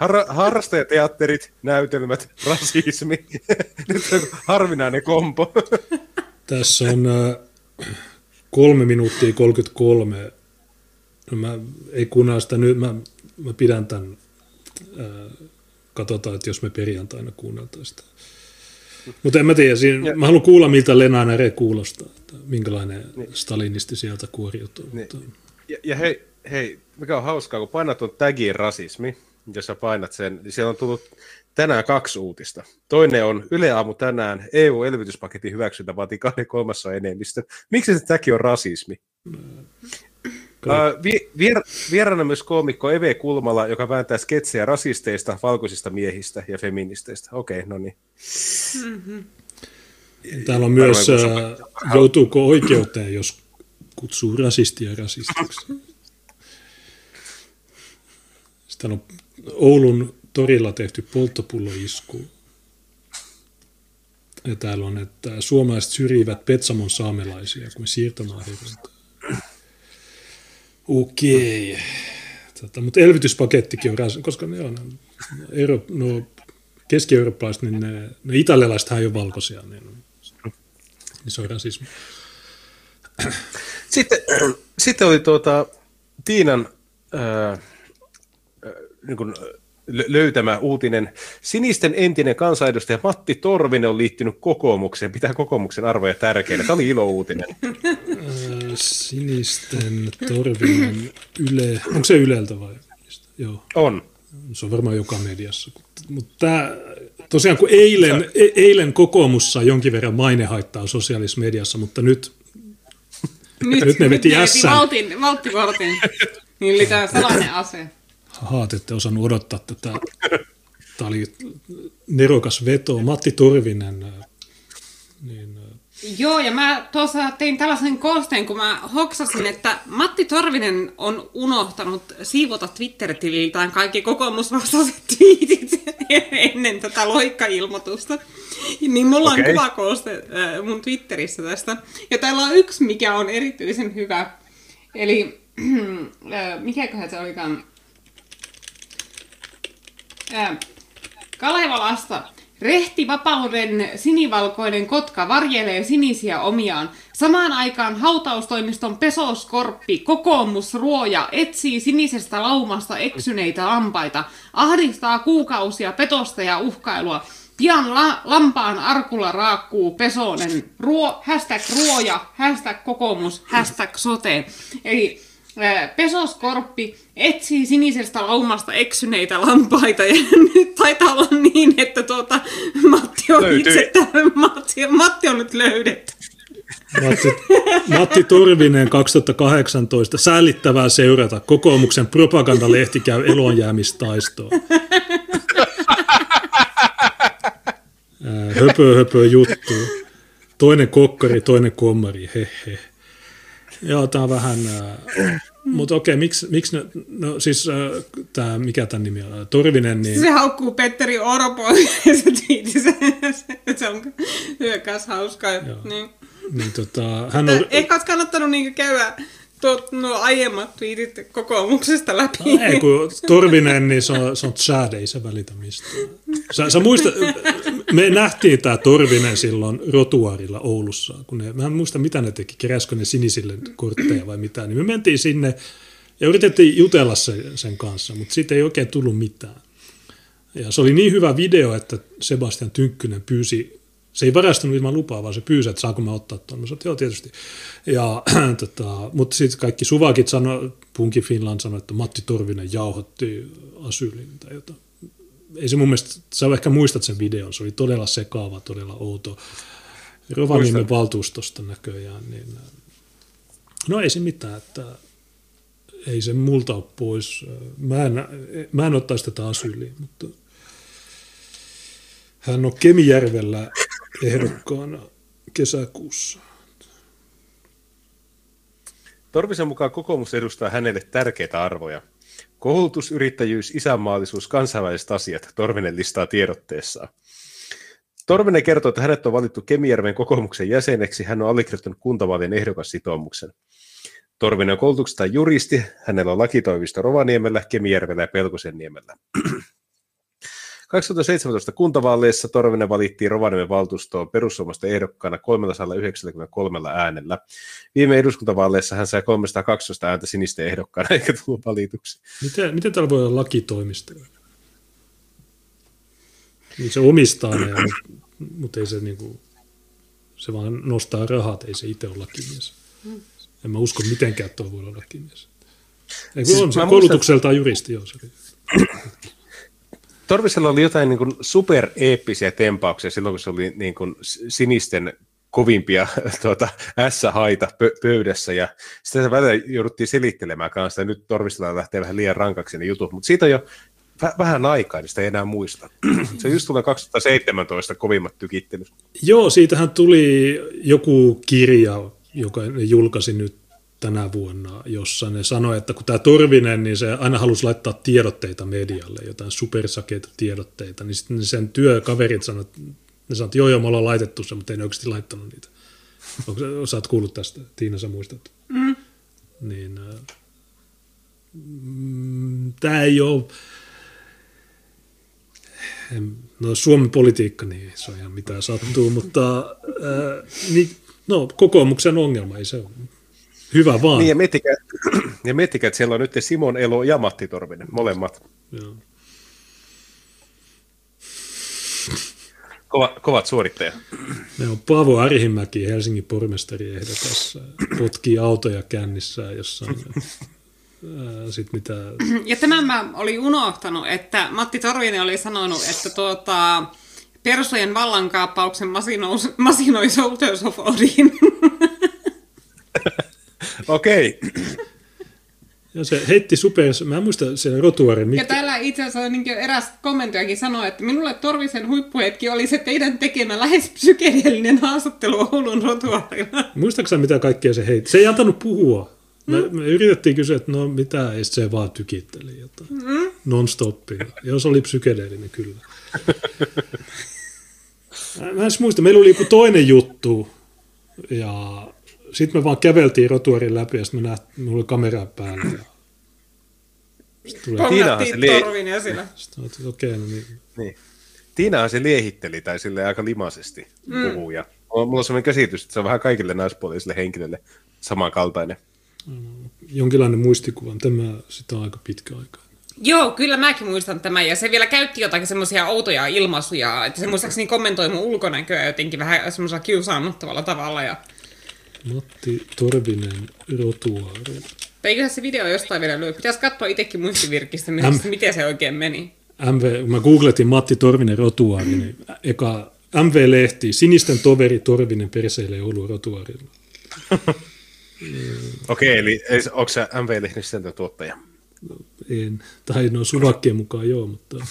Har, harrastajateatterit, näytelmät, rasismi. <laughs> Nyt on harvinainen kompo. <laughs> Tässä on kolme minuuttia 33. No mä ei kuunnella sitä nyt, mä, mä pidän tämän, katsotaan, että jos me perjantaina kuunneltaan sitä. Mutta en mä tiedä, siinä, ja. mä haluan kuulla, miltä Lena Nere kuulostaa, että minkälainen niin. stalinisti sieltä kuoriutuu. Niin. Mutta... Ja, ja hei, hei, mikä on hauskaa, kun painat tuon tagin rasismi, jos sä painat sen, niin siellä on tullut tänään kaksi uutista. Toinen on Yle Aamu tänään, EU-elvytyspaketin hyväksyntä vaatii kahden kolmassa enemmistö. Miksi se tämäkin on rasismi? Uh, vier, vieraana myös koomikko Eve Kulmala, joka vääntää sketsejä rasisteista, valkoisista miehistä ja feministeistä. Okei, okay, no niin. Mm-hmm. Täällä on myös, uh, joutuuko oikeuteen, jos kutsuu rasistia rasistiksi. Sitten on Oulun torilla tehty polttopulloisku. Ja täällä on, että suomalaiset syrjivät Petsamon saamelaisia kuin siirtomaaherroita. Okei. Tota, mutta elvytyspakettikin on, koska ne on euro, no, keski-eurooppalaiset, niin ne, ne italialaiset ei ole valkoisia, niin, niin se on rasismi. Sitten, sitten oli tuota, Tiinan ää, niin kuin, löytämä uutinen. Sinisten entinen kansanedustaja Matti Torvinen on liittynyt kokoomukseen. Pitää kokoomuksen arvoja tärkeinä. Tämä oli ilo-uutinen. <laughs> Sinisten Torvinen Yle. Onko se Yleltä vai? Joo. On. Se on varmaan joka mediassa. Mutta tosiaan kun eilen, e- eilen kokoomus sai jonkin verran mainehaittaa sosiaalisessa mediassa, mutta nyt, nyt, nyt ne veti ässän. Valtin, valttikortin. Niin oli tämä salainen ase haat, ette osannut odottaa tätä. Tämä oli nerokas veto. Matti Torvinen. Niin, Joo, ja mä tuossa tein tällaisen koosteen, kun mä hoksasin, että Matti Torvinen on unohtanut siivota Twitter-tililtään kaikki kokoomusvastaiset twiitit <laughs> ennen tätä loikkailmoitusta. Niin mulla on okay. kuvakooste äh, mun Twitterissä tästä. Ja täällä on yksi, mikä on erityisen hyvä. Eli <clears throat> äh, mikäköhän se olikaan? Kalevalasta. Rehti vapauden sinivalkoinen kotka varjelee sinisiä omiaan. Samaan aikaan hautaustoimiston pesoskorppi kokoomus ruoja etsii sinisestä laumasta eksyneitä lampaita, ahdistaa kuukausia petosta ja uhkailua. Pian la- lampaan arkulla raakkuu Pesonen. Ruo, hashtag ruoja, hashtag kokoomus, hashtag sote. Eli Pesoskorppi etsii sinisestä laumasta eksyneitä lampaita ja <laughs> nyt taitaa olla niin, että tuota, Matti on Löytyi. itse täällä, Matti, Matti on nyt löydetty. Matti, Matti Torvinen 2018, säälittävää seurata, kokoomuksen propagandalehti käy elonjäämistaistoon. höpö höpö juttu. Toinen kokkari, toinen kommari, hehe. Joo, tämä on vähän... Äh, mutta okei, miksi, miksi ne, no siis äh, tämä, mikä tämän nimi on, Torvinen, niin... Se haukkuu Petteri Orpo ja <laughs> se twiitti se, se on hyökkäys hauskaa. Niin. Niin, tota, hän on... Ehkä olisi kannattanut niinku käydä tuot, no, aiemmat twiitit kokoomuksesta läpi. No, ei, kun Torvinen, niin se on, se on Chad, ei se välitä mistään. Sä, sä muista, me nähtiin tämä Torvinen silloin rotuarilla Oulussa, kun ne, mä en muista mitä ne teki, keräskö ne sinisille kortteja vai mitä, niin me mentiin sinne ja yritettiin jutella sen, sen kanssa, mutta siitä ei oikein tullut mitään. Ja se oli niin hyvä video, että Sebastian Tynkkynen pyysi se ei varastunut ilman lupaa, vaan se pyysi, että saako mä ottaa tuon. Mä sanoin, joo, tietysti. Ja, <clears throat> tota, mutta sitten kaikki suvakit sanoi, Punki Finland sanoi, että Matti Torvinen jauhotti asylin tai jotain. Ei se mun mielestä, sä ehkä muistat sen videon, se oli todella sekaava, todella outo. Rovaniemen valtuustosta näköjään, niin no ei se mitään, että ei se multa ole pois. Mä en, mä en ottaisi tätä asyliin, mutta hän on Kemijärvellä ehdokkaana kesäkuussa. Torvisen mukaan kokoomus edustaa hänelle tärkeitä arvoja. Koulutus, yrittäjyys, isänmaallisuus, kansainväliset asiat, Torvinen listaa tiedotteessaan. Torvinen kertoo, että hänet on valittu Kemijärven kokoomuksen jäseneksi. Hän on allekirjoittanut kuntavaalien ehdokassitoumuksen. Torvinen on koulutuksesta juristi. Hänellä on lakitoimisto Rovaniemellä, Kemijärvellä ja Pelkosenniemellä. 2017 kuntavaaleissa Torvinen valittiin Rovaniemen valtuustoon perussuomasta ehdokkaana 393 äänellä. Viime eduskuntavaaleissa hän sai 312 ääntä sinisten ehdokkaana eikä tullut valituksi. Miten, miten täällä voi olla lakitoimisto? Niin se omistaa ne, mutta ei se, niin kuin, se vaan nostaa rahat, ei se itse ole lakimies. En mä usko mitenkään, että voi olla lakimies. Ei, siis on se koulutukseltaan muistan... juristi, joo. Se Torvisella oli jotain niin super-eeppisiä tempauksia silloin, kun se oli niin kuin sinisten kovimpia <laughs> tuota, S-haita pö- pöydässä, ja sitä välillä jouduttiin selittelemään kanssa, nyt Torvisella lähtee vähän liian rankaksi ne jutut, mutta siitä on jo väh- vähän aikaa, niin sitä ei enää muista. <clears throat> se just tulee 2017 kovimmat tykittelyt. Joo, siitähän tuli joku kirja, joka julkaisi nyt tänä vuonna, jossa ne sanoi, että kun tämä Torvinen, niin se aina halusi laittaa tiedotteita medialle, jotain supersakeita tiedotteita, niin sitten sen työkaverit sanoivat, ne sanoivat, joo joo, me ollaan laitettu se, mutta ei ne oikeasti laittanut niitä. Onko, sä oot kuullut tästä, Tiina, sä muistat? Mm. Niin, äh, mm, tämä ei ole, no Suomen politiikka, niin se on ihan mitä sattuu, mutta äh, niin, no, kokoomuksen ongelma ei se ole. Hyvä vaan. Niin, ja miettikää, ja miettikää, että siellä on nyt Simon Elo ja Matti Torvinen, molemmat. Joo. Kova, kovat suorittajat. Ne on Paavo Arhimäki, Helsingin pormestari ehdokas, potkii autoja kännissään jossain. Sit mitä... Ja tämän mä olin unohtanut, että Matti Torvinen oli sanonut, että tuota, persojen vallankaappauksen masinoi, masinoi Soldiers of Odin. Okei. Ja se heitti super, mä en muista sen rotuarin. Mikä... Ja täällä itse asiassa niin eräs kommentojakin sanoi, että minulle Torvisen huippuhetki oli se teidän tekemä lähes psykedeellinen haastattelu Oulun rotuarilla. Muistaaksä mitä kaikkea se heitti? Se ei antanut puhua. Me, mm. me yritettiin kysyä, että no mitä, ja se vaan tykitteli jotain. Mm. Non-stoppia. Jos oli psykedeellinen, kyllä. mä en muista, meillä oli joku toinen juttu, ja sitten me vaan käveltiin rotuarin läpi ja sitten me nähtiin, mulla oli kamera päällä. Ja... Tiinahan se lie... esille. <laughs> Okei, okay, no niin. niin. Tiinahan se liehitteli tai sille aika limaisesti mm. puhuu ja mulla on sellainen käsitys, että se on vähän kaikille naispuolisille henkilöille samankaltainen. Jonkinlainen muistikuva. Tämä sitä on aika pitkä aika. Joo, kyllä mäkin muistan tämän. Ja se vielä käytti jotakin semmoisia outoja ilmaisuja, että se muistaakseni kommentoi mun ulkonäköä jotenkin vähän semmoisella kiusaannuttavalla tavalla. Ja... Matti Torvinen rotuaari. Eiköhän se video jostain vielä lyö. Pitäisi katsoa itsekin muistivirkistä, M- miten se oikein meni. MV, mä googletin Matti Torvinen rotuaari, niin eka MV-lehti, sinisten toveri Torvinen perseille ollut rotuaarilla. <laughs> Okei, okay, eli onko se MV-lehden tuottaja? No, en, tai no suvakkien mukaan joo, mutta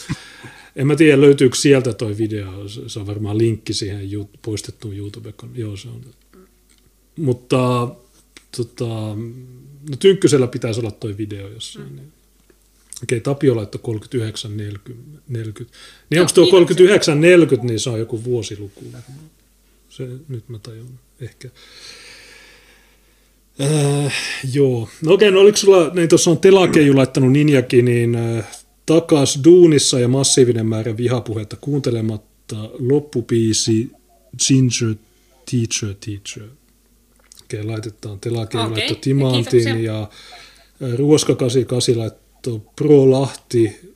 en mä tiedä löytyykö sieltä toi video, se on varmaan linkki siihen poistettuun youtube joo se on. Mutta tota, no Tynkkysellä pitäisi olla toi video jossain. Mm. Okei, Tapio laittoi 39 40. 40. Niin onko tuo 39 40, niin se on joku vuosiluku. Se, nyt mä tajun ehkä. Äh, joo. No okei, no oliko sulla, niin tuossa on Telakeju laittanut Ninjakin, niin äh, takas duunissa ja massiivinen määrä vihapuhetta kuuntelematta loppupiisi Ginger Teacher Teacher. Okei, laitetaan Telakeju okay. laittoi Timantin ja, ja Ruoska 88 laittoi Pro Lahti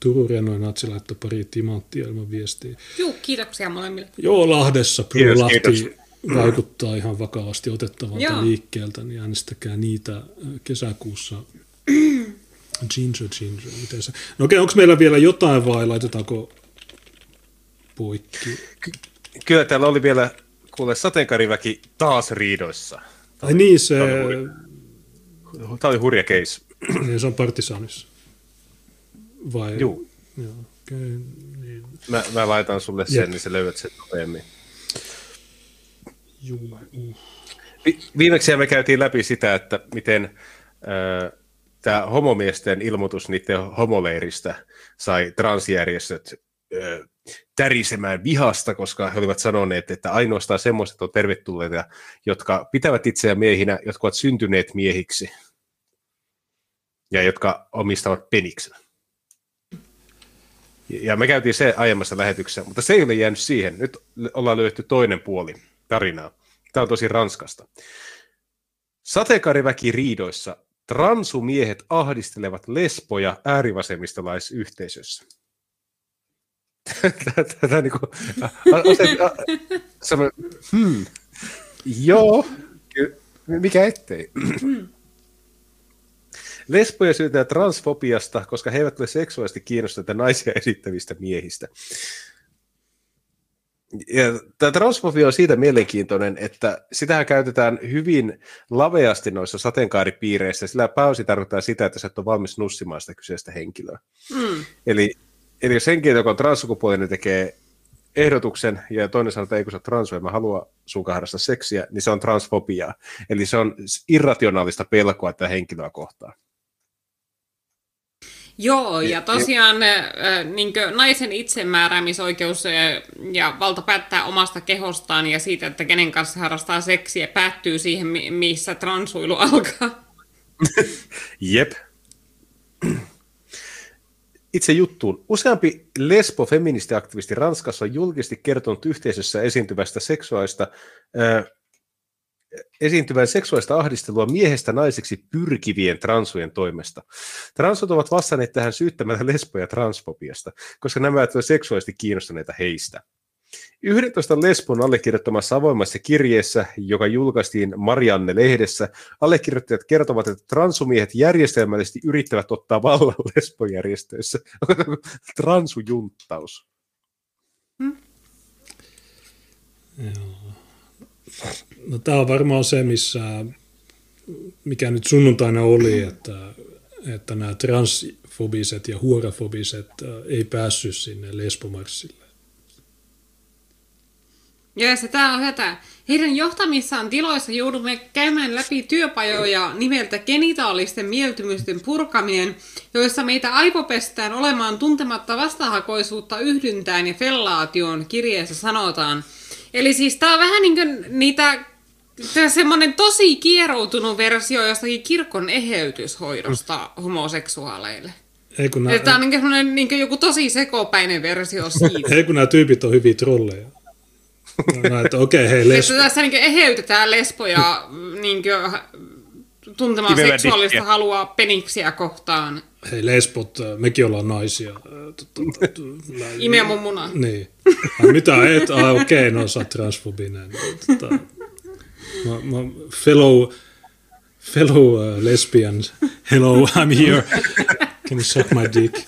Turun Rennoin Natsi laittoi pari timanttia ilman viestiä. Joo, kiitoksia molemmille. Joo, Lahdessa Pro kiitos, Lahti kiitos vaikuttaa ihan vakavasti otettavalta Joo. liikkeeltä, niin äänestäkää niitä kesäkuussa. <clears throat> Ginger, ginger, miten se... No okei, onko meillä vielä jotain vai laitetaanko poikki? Ky- kyllä täällä oli vielä, kuule, sateenkariväki taas riidoissa. Ai niin, se... Tämä oli hurja case. <clears throat> Niin, se on Partisanissa. Vai? Joo. Joo, okay, niin. mä, mä laitan sulle sen, Jep. niin sä löydät sen nopeammin. Juu. Vi- viimeksi me käytiin läpi sitä, että miten äh, tämä homomiesten ilmoitus niiden homoleiristä sai transjärjestöt äh, tärisemään vihasta, koska he olivat sanoneet, että ainoastaan semmoiset on tervetulleita, jotka pitävät itseään miehinä, jotka ovat syntyneet miehiksi ja jotka omistavat peniksen. Ja me käytiin se aiemmassa lähetyksessä, mutta se ei ole jäänyt siihen. Nyt ollaan löyty toinen puoli tarinaa. Tämä on tosi ranskasta. Sateenkaariväki riidoissa transumiehet ahdistelevat lesboja äärivasemmistolaisyhteisössä. Tätä niin kuin, hmm, joo, mikä ettei. Lesboja syytetään transfobiasta, koska he eivät ole seksuaalisesti kiinnostuneita naisia esittävistä miehistä. Ja tämä transfobia on siitä mielenkiintoinen, että sitähän käytetään hyvin laveasti noissa sateenkaaripiireissä, sillä pääosin tarkoittaa sitä, että sä et ole valmis nussimaan sitä kyseistä henkilöä. Mm. Eli, eli jos henkilö, joka on transsukupuolinen, tekee ehdotuksen ja toinen sanoo, että ei kun sä trans, mä haluan sun harrastaa seksiä, niin se on transfobiaa. Eli se on irrationaalista pelkoa tätä henkilöä kohtaan. Joo, ja tosiaan niin naisen itsemääräämisoikeus ja valta päättää omasta kehostaan ja siitä, että kenen kanssa harrastaa seksiä, päättyy siihen, missä transuilu alkaa. <laughs> Jep. Itse juttuun. Useampi lesbo-feministiaktivisti Ranskassa on julkisesti kertonut yhteisössä esiintyvästä seksuaalista esiintyvän seksuaalista ahdistelua miehestä naiseksi pyrkivien transujen toimesta. Transut ovat vastanneet tähän syyttämällä lesboja transfobiasta, koska nämä ovat seksuaalisesti kiinnostuneita heistä. 11 lesbon allekirjoittamassa avoimessa kirjeessä, joka julkaistiin Marianne-lehdessä, allekirjoittajat kertovat, että transumiehet järjestelmällisesti yrittävät ottaa vallan <laughs> lesbojärjestöissä. <laughs> Transujunttaus. Hmm? Joo. No tämä on varmaan se, missä, mikä nyt sunnuntaina oli, että, että nämä transfobiset ja huorafobiset äh, ei päässyt sinne lesbomarssille. Joo, se tämä on hätä. Heidän johtamissaan tiloissa joudumme käymään läpi työpajoja nimeltä genitaalisten mieltymysten purkaminen, joissa meitä aivopestään olemaan tuntematta vastahakoisuutta yhdyntään ja fellaation kirjeessä sanotaan – Eli siis tää on vähän niin kuin niitä semmoinen tosi kieroutunut versio jostakin kirkon eheytyshoidosta homoseksuaaleille. Ei, kun nää, Tämä on niin kuin, niin kuin joku tosi sekopäinen versio siitä. <laughs> Ei kun nämä tyypit on hyviä trolleja. No, että okei, okay, hei, lesbo. Että tässä niin eheytetään lesboja niin tuntemaan Kivellä seksuaalista dikkiä. halua peniksiä kohtaan. hei lesbot, äh, mekin ollaan naisia. Äh, tot- <laughs> tot- tot- mä- Imeä mun munaa. Niin. Ai, mitä et? Ah, okei, okay, no sä oot transfobinen. Tota, mä, mä, fellow, fellow uh, lesbians, hello, I'm here. Can you suck my dick? <laughs>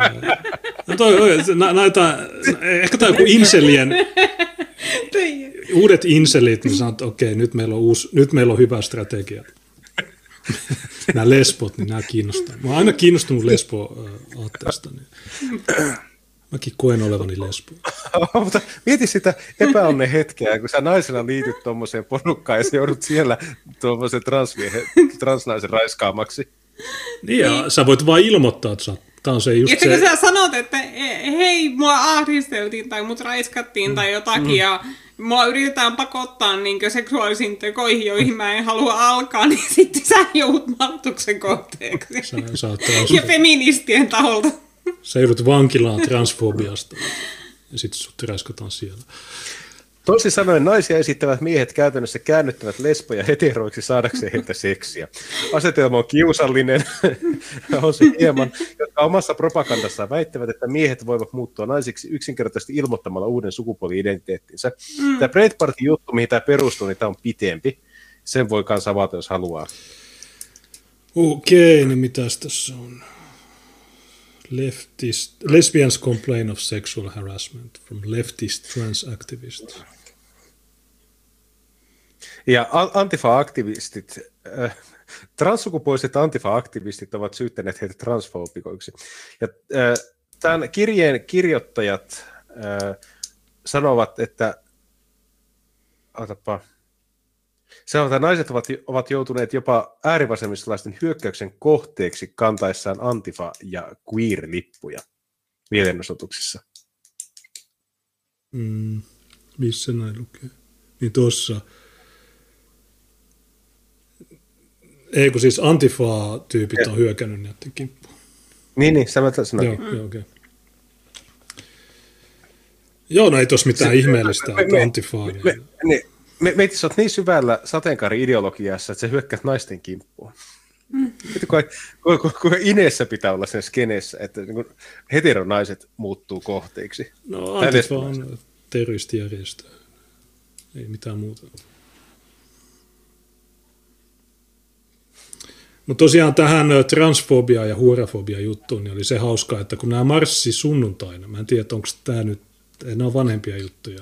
Äh, No toi, oi, nä- näitä, ehkä tämä joku inselien, uudet inselit, niin sanoo, että okei, nyt meillä on, uusi, nyt meillä on hyvä strategia. nämä lesbot, niin nämä kiinnostaa. Mä oon aina kiinnostunut lesbo-aatteesta. Niin. Mäkin koen olevani lesbo. <laughs> Mutta mieti sitä epäonnen hetkeä, kun sä naisena liityt tuommoiseen porukkaan ja sä joudut siellä tuommoisen transnaisen raiskaamaksi. Niin, ja sä voit vaan ilmoittaa, että sä, tää on se just kun se, sä sanot, että "E- hei, mua ahdisteltiin tai mut raiskattiin tai jotakin ja mua yritetään pakottaa niin seksuaalisiin tekoihin, joihin mä en halua alkaa, niin <laughs> sitten sä joudut maltuksen kohteeksi. sä, sä, trans, Ja feministien taholta. sä joudut vankilaan transfobiasta. Ja sitten sut räskataan siellä. Toisin sanoen naisia esittävät miehet käytännössä käännyttävät lesboja heteroiksi saadakseen heiltä seksiä. Asetelma on kiusallinen, <laughs> on se hieman, jotka omassa propagandassaan väittävät, että miehet voivat muuttua naisiksi yksinkertaisesti ilmoittamalla uuden sukupuoli-identiteettinsä. Mm. Tämä Breitbartin juttu, mihin tämä perustuu, niin tämä on pitempi. Sen voi kanssa avata, jos haluaa. Okei, niin mitäs tässä on? Leftist, lesbians complain of sexual harassment from leftist trans activists. Ja Antifa-aktivistit, äh, transsukupuoliset Antifa-aktivistit ovat syyttäneet heitä transfoobikoiksi. Ja äh, tämän kirjeen kirjoittajat äh, sanovat, että otapa, sanovat, että naiset ovat, ovat joutuneet jopa äärivasemmistolaisten hyökkäyksen kohteeksi kantaessaan Antifa- ja queer-lippuja mielenosoituksissa. Mm, missä näin lukee? Niin tuossa. Ei kun siis Antifa-tyypit on hyökännyt näiden kimppuun. Niin, niin, sä mä sanoin. Joo, joo, okei. Joo, no ei tuossa mitään ihmeellistä, me- että me- Antifaa. Me, Niin, niin, me, me sä oot niin syvällä sateenkaari-ideologiassa, että sä hyökkäät naisten kimppuun. Mm. Kuinka, ineessä pitää olla sen skeneessä, että niin heteronaiset muuttuu kohteiksi. no Antifa on terroristijärjestö. Ei mitään muuta. Mutta tosiaan tähän transfobia ja huorafobia juttuun niin oli se hauskaa, että kun nämä marssi sunnuntaina, mä en tiedä, onko tämä nyt, nämä on vanhempia juttuja,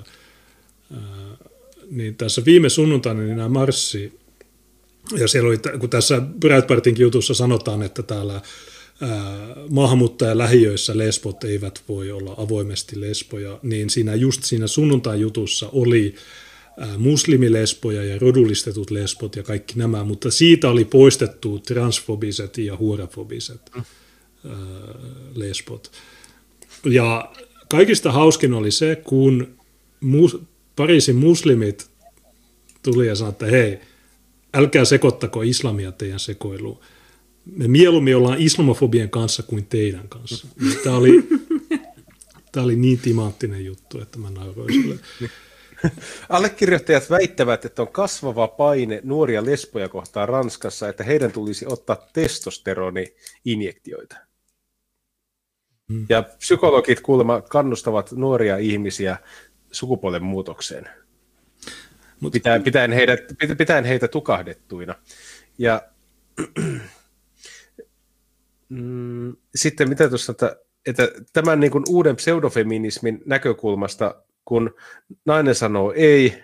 niin tässä viime sunnuntaina niin nämä marssi, ja siellä oli, kun tässä Breitbartinkin jutussa sanotaan, että täällä ää, maahanmuuttajalähiöissä lesbot eivät voi olla avoimesti lesboja, niin siinä just siinä sunnuntain jutussa oli muslimilesboja ja rodullistetut lesbot ja kaikki nämä, mutta siitä oli poistettu transfobiset ja huorafobiset lesbot. Ja kaikista hauskin oli se, kun mus, Pariisin muslimit tuli ja sanoi, että hei, älkää sekoittako islamia teidän sekoiluun. Me mieluummin ollaan islamofobien kanssa kuin teidän kanssa. Tämä oli, tämä oli niin timanttinen juttu, että mä nauroin sille. <laughs> Allekirjoittajat väittävät, että on kasvava paine nuoria lesboja kohtaan Ranskassa, että heidän tulisi ottaa testosteroni-injektioita. Mm. Ja psykologit kuulemma kannustavat nuoria ihmisiä sukupuolen muutokseen. Mut- Pitäen, pitäen, heidät, pitä- pitäen heitä tukahdettuina. Ja <clears throat> mm, sitten mitä tuossa, että, että tämän niin kuin uuden pseudofeminismin näkökulmasta, kun nainen sanoo ei,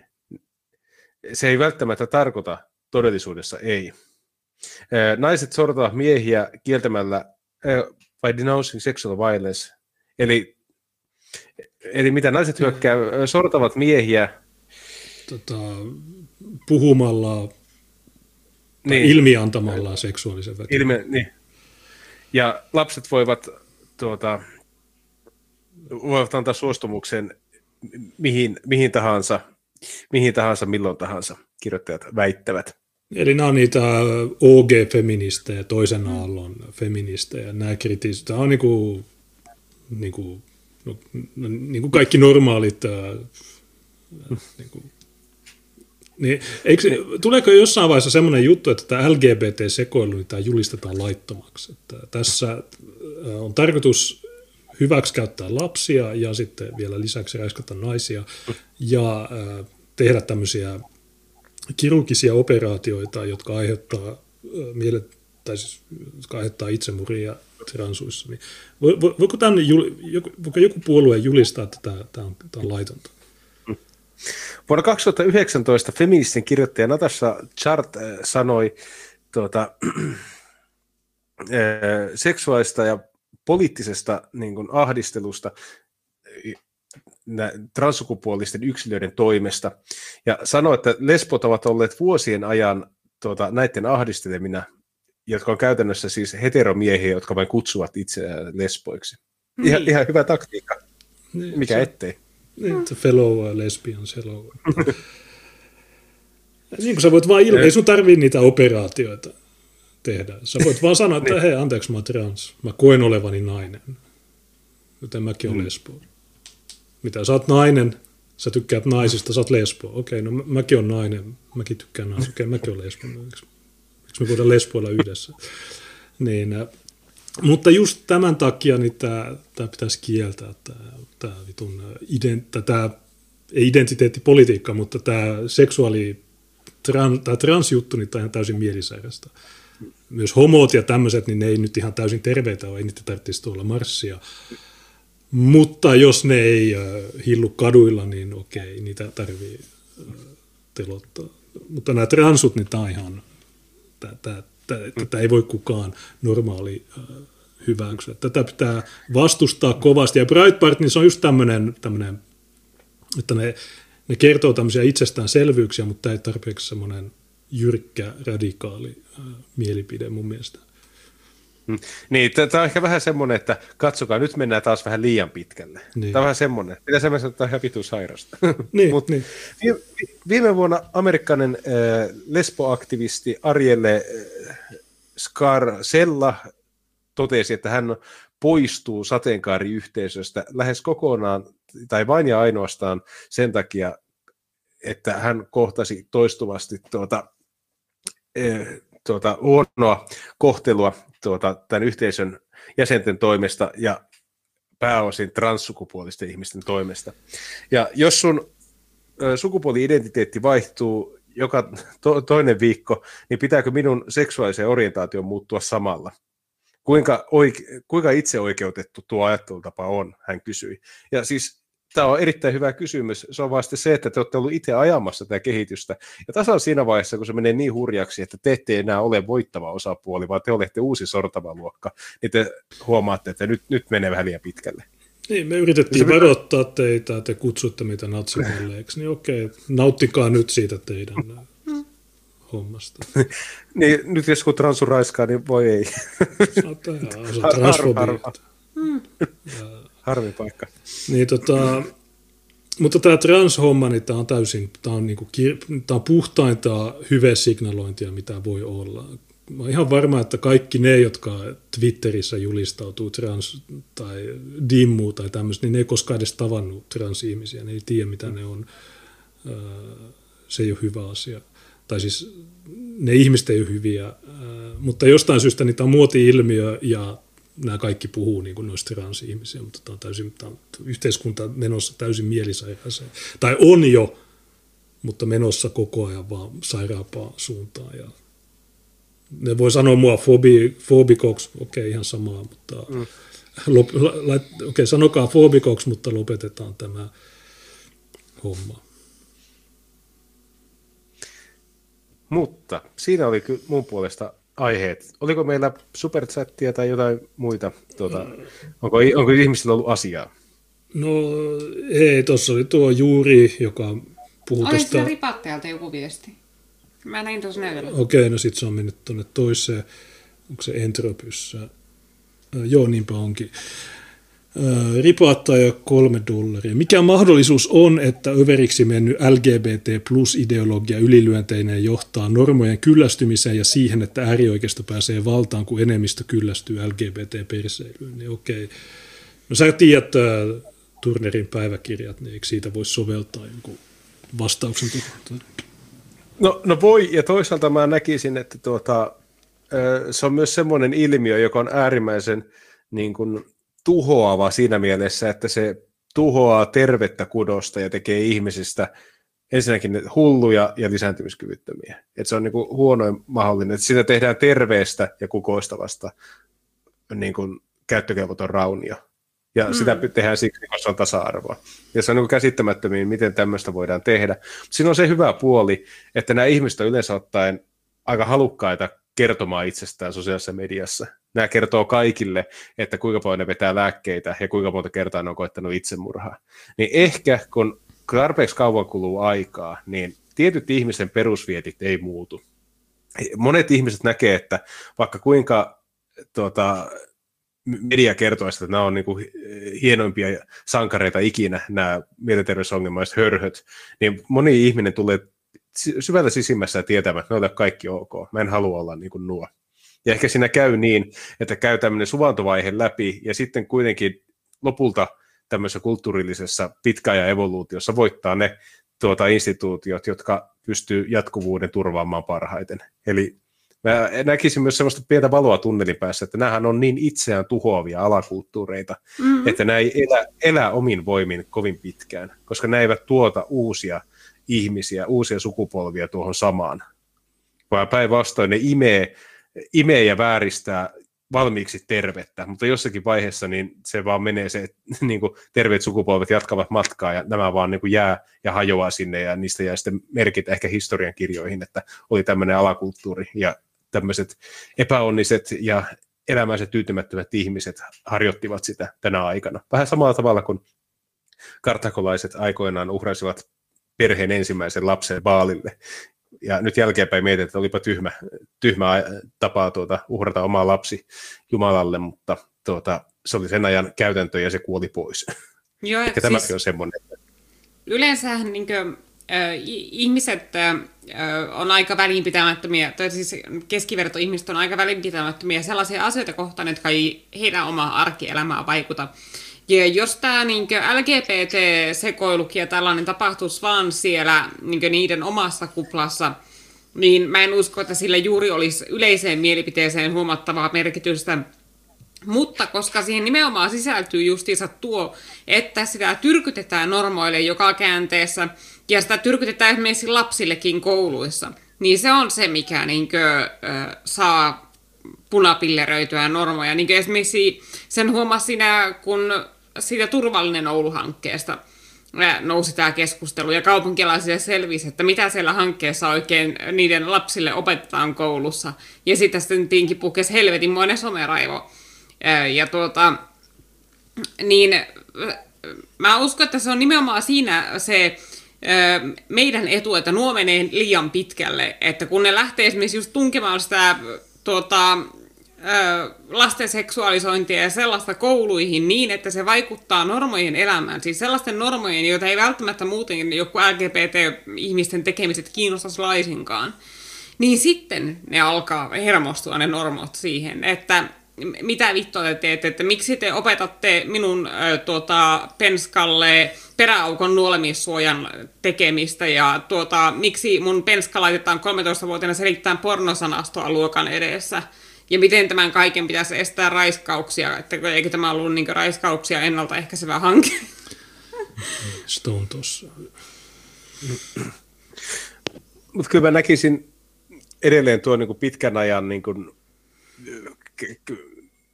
se ei välttämättä tarkoita todellisuudessa ei. Naiset sortavat miehiä kieltämällä by denouncing sexual violence, eli, eli mitä naiset hyökkää, ää, sortavat miehiä Tota, puhumalla niin. niin, ilmiantamallaan seksuaalisen väkivallan. ilme, niin. ja lapset voivat, tuota, voivat antaa suostumuksen mihin, mihin tahansa, mihin tahansa, milloin tahansa, kirjoittajat väittävät. Eli nämä on niitä OG-feministejä, toisen aallon feministejä. Nämä kritisoivat. Tämä on niinku, niinku no, no, niin kuin kaikki normaalit niin kuin, niin, eikö, tuleeko jossain vaiheessa semmoinen juttu, että tämä LGBT-sekoilu niin tämä julistetaan laittomaksi? Että tässä on tarkoitus hyväksikäyttää lapsia ja sitten vielä lisäksi räiskata naisia ja tehdä tämmöisiä kirurgisia operaatioita, jotka aiheuttaa mielet, tai siis, jotka aiheuttaa itsemurhia transuissa. Niin voiko, tämän, voiko joku puolue julistaa, että tämä, tämä, on, tämä on laitonta? Vuonna 2019 feministin kirjoittaja Natasha Chart sanoi tuota, <clears throat> seksuaalista ja poliittisesta niin kuin, ahdistelusta transsukupuolisten yksilöiden toimesta. Ja sanoi, että lesbot ovat olleet vuosien ajan tuota, näiden ahdistelemina, jotka on käytännössä siis heteromiehiä, jotka vain kutsuvat itseään lesboiksi. Niin. Ihan, ihan hyvä taktiikka. Niin, Mikä se, ettei. Niin, fellow lesbian, hello. <laughs> niin kuin sä voit vaan ilme, ei sun tarvii niitä operaatioita tehdä. Sä voit vaan sanoa, että niin. hei, anteeksi, mä oon trans. Mä koen olevani nainen. Joten mäkin olen mm. lesbo. Mitä, sä oot nainen, sä tykkäät naisista, sä oot lesbo. Okei, no mäkin olen nainen, mäkin tykkään naisista. Okei, mäkin olen lesbo. Miksi me voidaan lesboilla yhdessä? Niin, äh, mutta just tämän takia niin tämä, pitäisi kieltää, tämä, vitun, äh, ident, ei identiteettipolitiikka, mutta tämä seksuaali, trans, tämä transjuttu, niin tämä on ihan täysin mielisairasta myös homot ja tämmöiset, niin ne ei nyt ihan täysin terveitä ole, ei niitä tarvitsisi tuolla marssia. Mutta jos ne ei hillu kaduilla, niin okei, niitä tarvii telottaa. Mutta nämä transut, niin tämä ihan, tätä ei voi kukaan normaali hyväksyä. Tätä pitää vastustaa kovasti. Ja Breitbart, niin se on just tämmöinen, tämmöinen että ne, ne kertoo tämmöisiä itsestäänselvyyksiä, mutta ei tarpeeksi semmoinen jyrkkä, radikaali äh, mielipide mun mielestä. Hmm. Niin, tämä on ehkä vähän semmoinen, että katsokaa, nyt mennään taas vähän liian pitkälle. Niin. Tämä on vähän semmoinen. Mitä semmoinen sanoa, että tämä on ihan vitu sairasta. <laughs> Niin, Mut niin. Viime, viime vuonna amerikkalainen äh, lesboaktivisti Arielle äh, Scarsella totesi, että hän poistuu sateenkaariyhteisöstä lähes kokonaan tai vain ja ainoastaan sen takia, että hän kohtasi toistuvasti tuota, tuota, huonoa kohtelua tuota, tämän yhteisön jäsenten toimesta ja pääosin transsukupuolisten ihmisten toimesta. Ja jos sun sukupuoli-identiteetti vaihtuu joka to- toinen viikko, niin pitääkö minun seksuaalisen orientaation muuttua samalla? Kuinka, oike- kuinka itseoikeutettu tuo ajattelutapa on, hän kysyi. Ja siis Tämä on erittäin hyvä kysymys. Se on vasta se, että te olette ollut itse ajamassa tätä kehitystä. Ja tasan siinä vaiheessa, kun se menee niin hurjaksi, että te ette enää ole voittava osapuoli, vaan te olette uusi sortava luokka, niin te huomaatte, että nyt, nyt menee vähän liian pitkälle. Niin, me yritettiin se varoittaa teitä, te kutsutte meitä natsimalleiksi, niin okei, nauttikaa nyt siitä teidän hommasta. <laughs> niin, nyt jos kun transu raiskaa, niin voi ei. Saattaa ihan transfobia. Harvi paikka. Niin, tota, mutta tämä transhomma, niin tämä on täysin, tämä on, niinku, tämä on puhtainta hyvesignalointia, mitä voi olla. Mä olen ihan varma, että kaikki ne, jotka Twitterissä julistautuu trans tai dimmu tai tämmöistä, niin ne ei koskaan edes tavannut transihmisiä, ne ei tiedä mitä ne on. Se ei ole hyvä asia. Tai siis ne ihmiset ei ole hyviä, mutta jostain syystä niitä on muoti-ilmiö ja nämä kaikki puhuu niin kuin noista transihmisiä, mutta tämä on täysin, tämä on yhteiskunta menossa täysin mielisairaaseen. Tai on jo, mutta menossa koko ajan vaan sairaampaan suuntaan. Ja ne voi sanoa mua fobi, fobikoksi, okei okay, ihan samaa, mutta mm. lop, la, la, okei, okay, sanokaa fobikoksi, mutta lopetetaan tämä homma. Mutta siinä oli kyllä mun puolesta aiheet. Oliko meillä superchattia tai jotain muita? Tuota, onko, onko ihmisillä ollut asiaa? No ei, tuossa oli tuo Juuri, joka puhui Oli tästä... ripattajalta joku viesti. Mä näin tuossa näytöllä. Okei, okay, no sitten se on mennyt tuonne toiseen. Onko se Entropyssä? Joo, niinpä onkin. Ripaattaja kolme dollaria. Mikä mahdollisuus on, että överiksi mennyt LGBT plus ideologia ylilyönteineen johtaa normojen kyllästymiseen ja siihen, että äärioikeisto pääsee valtaan, kun enemmistö kyllästyy LGBT-perseilyyn? Niin okei. No sä tiedät Turnerin päiväkirjat, niin eikö siitä voisi soveltaa jonkun vastauksen? No, no voi, ja toisaalta mä näkisin, että tuota, se on myös semmoinen ilmiö, joka on äärimmäisen niin kuin, tuhoava siinä mielessä, että se tuhoaa tervettä kudosta ja tekee ihmisistä ensinnäkin hulluja ja lisääntymiskyvyttömiä. Et se on niin kuin huonoin mahdollinen. että sitä tehdään terveestä ja kukoistavasta niin kuin käyttökelvoton raunio. Ja mm. sitä tehdään siksi, koska se on tasa-arvoa. Ja se on niin käsittämättömiin, miten tämmöistä voidaan tehdä. Siinä on se hyvä puoli, että nämä ihmiset on yleensä ottaen aika halukkaita kertomaan itsestään sosiaalisessa mediassa. Nämä kertoo kaikille, että kuinka paljon ne vetää lääkkeitä ja kuinka monta kertaa ne on koettanut itsemurhaa. Niin ehkä kun tarpeeksi kauan kuluu aikaa, niin tietyt ihmisen perusvietit ei muutu. Monet ihmiset näkee, että vaikka kuinka tuota, media kertoo, että nämä on niin kuin hienoimpia sankareita ikinä, nämä mielenterveysongelmaiset hörhöt, niin moni ihminen tulee syvällä sisimmässä tietämään, että ne ovat kaikki ok. Mä en halua olla niin kuin nuo. Ja ehkä siinä käy niin, että käy tämmöinen suvantovaihe läpi, ja sitten kuitenkin lopulta tämmöisessä kulttuurillisessa pitkäajan evoluutiossa voittaa ne tuota, instituutiot, jotka pystyy jatkuvuuden turvaamaan parhaiten. Eli mä näkisin myös sellaista pientä valoa tunnelin päässä, että nämähän on niin itseään tuhoavia alakulttuureita, mm-hmm. että nämä ei elä, elä omin voimin kovin pitkään, koska nämä eivät tuota uusia ihmisiä, uusia sukupolvia tuohon samaan, vaan päinvastoin ne imee, imee ja vääristää valmiiksi tervettä, mutta jossakin vaiheessa niin se vaan menee se, että <laughs> niin kuin terveet sukupolvet jatkavat matkaa ja nämä vaan niin kuin jää ja hajoaa sinne ja niistä jää sitten merkit ehkä historian kirjoihin, että oli tämmöinen alakulttuuri ja tämmöiset epäonniset ja elämänsä tyytymättömät ihmiset harjoittivat sitä tänä aikana. Vähän samalla tavalla kuin kartakolaiset aikoinaan uhrasivat perheen ensimmäisen lapsen baalille. Ja nyt jälkeenpäin mietin, että olipa tyhmä, tyhmä tapa tuota, uhrata oma lapsi Jumalalle, mutta tuota, se oli sen ajan käytäntö ja se kuoli pois. <laughs> Joo, Ehkä siis tämäkin on semmoinen. Yleensähän niin kuin, äh, ihmiset äh, on aika välinpitämättömiä, tai siis keskivertoihmiset on aika välinpitämättömiä sellaisia asioita kohtaan, jotka ei heidän omaa arkielämää vaikuta. Ja jos tämä niin LGBT-sekoilukin ja tällainen tapahtuisi vaan siellä niin niiden omassa kuplassa, niin mä en usko, että sillä juuri olisi yleiseen mielipiteeseen huomattavaa merkitystä. Mutta koska siihen nimenomaan sisältyy justiinsa tuo, että sitä tyrkytetään normoille joka käänteessä, ja sitä tyrkytetään esimerkiksi lapsillekin kouluissa, niin se on se, mikä niin kuin, äh, saa punapilleröityä normoja. Niin esimerkiksi sen huomasi siinä, kun siitä Turvallinen Oulu-hankkeesta nousi tämä keskustelu, ja kaupunkilaisille selvisi, että mitä siellä hankkeessa oikein niiden lapsille opetetaan koulussa. Ja sitten sitten tinkin puhkesi helvetinmoinen someraivo. Ja tuota, niin mä uskon, että se on nimenomaan siinä se meidän etu, että nuo menee liian pitkälle, että kun ne lähtee esimerkiksi just tunkemaan sitä tuota, lasten seksuaalisointia ja sellaista kouluihin niin, että se vaikuttaa normojen elämään. Siis sellaisten normojen, joita ei välttämättä muuten joku LGBT-ihmisten tekemiset kiinnostaisi laisinkaan. Niin sitten ne alkaa hermostua ne normot siihen, että mitä vittua te teette, että miksi te opetatte minun äh, tuota, penskalle peräaukon nuolemissuojan tekemistä ja tuota, miksi mun penska laitetaan 13-vuotiaana selittämään pornosanastoa luokan edessä. Ja miten tämän kaiken pitäisi estää raiskauksia, että eikö tämä ollut niin raiskauksia ennaltaehkäisevä hanke? <laughs> Stone tuossa. Mutta kyllä mä näkisin edelleen tuon niin pitkän ajan, niin kuin,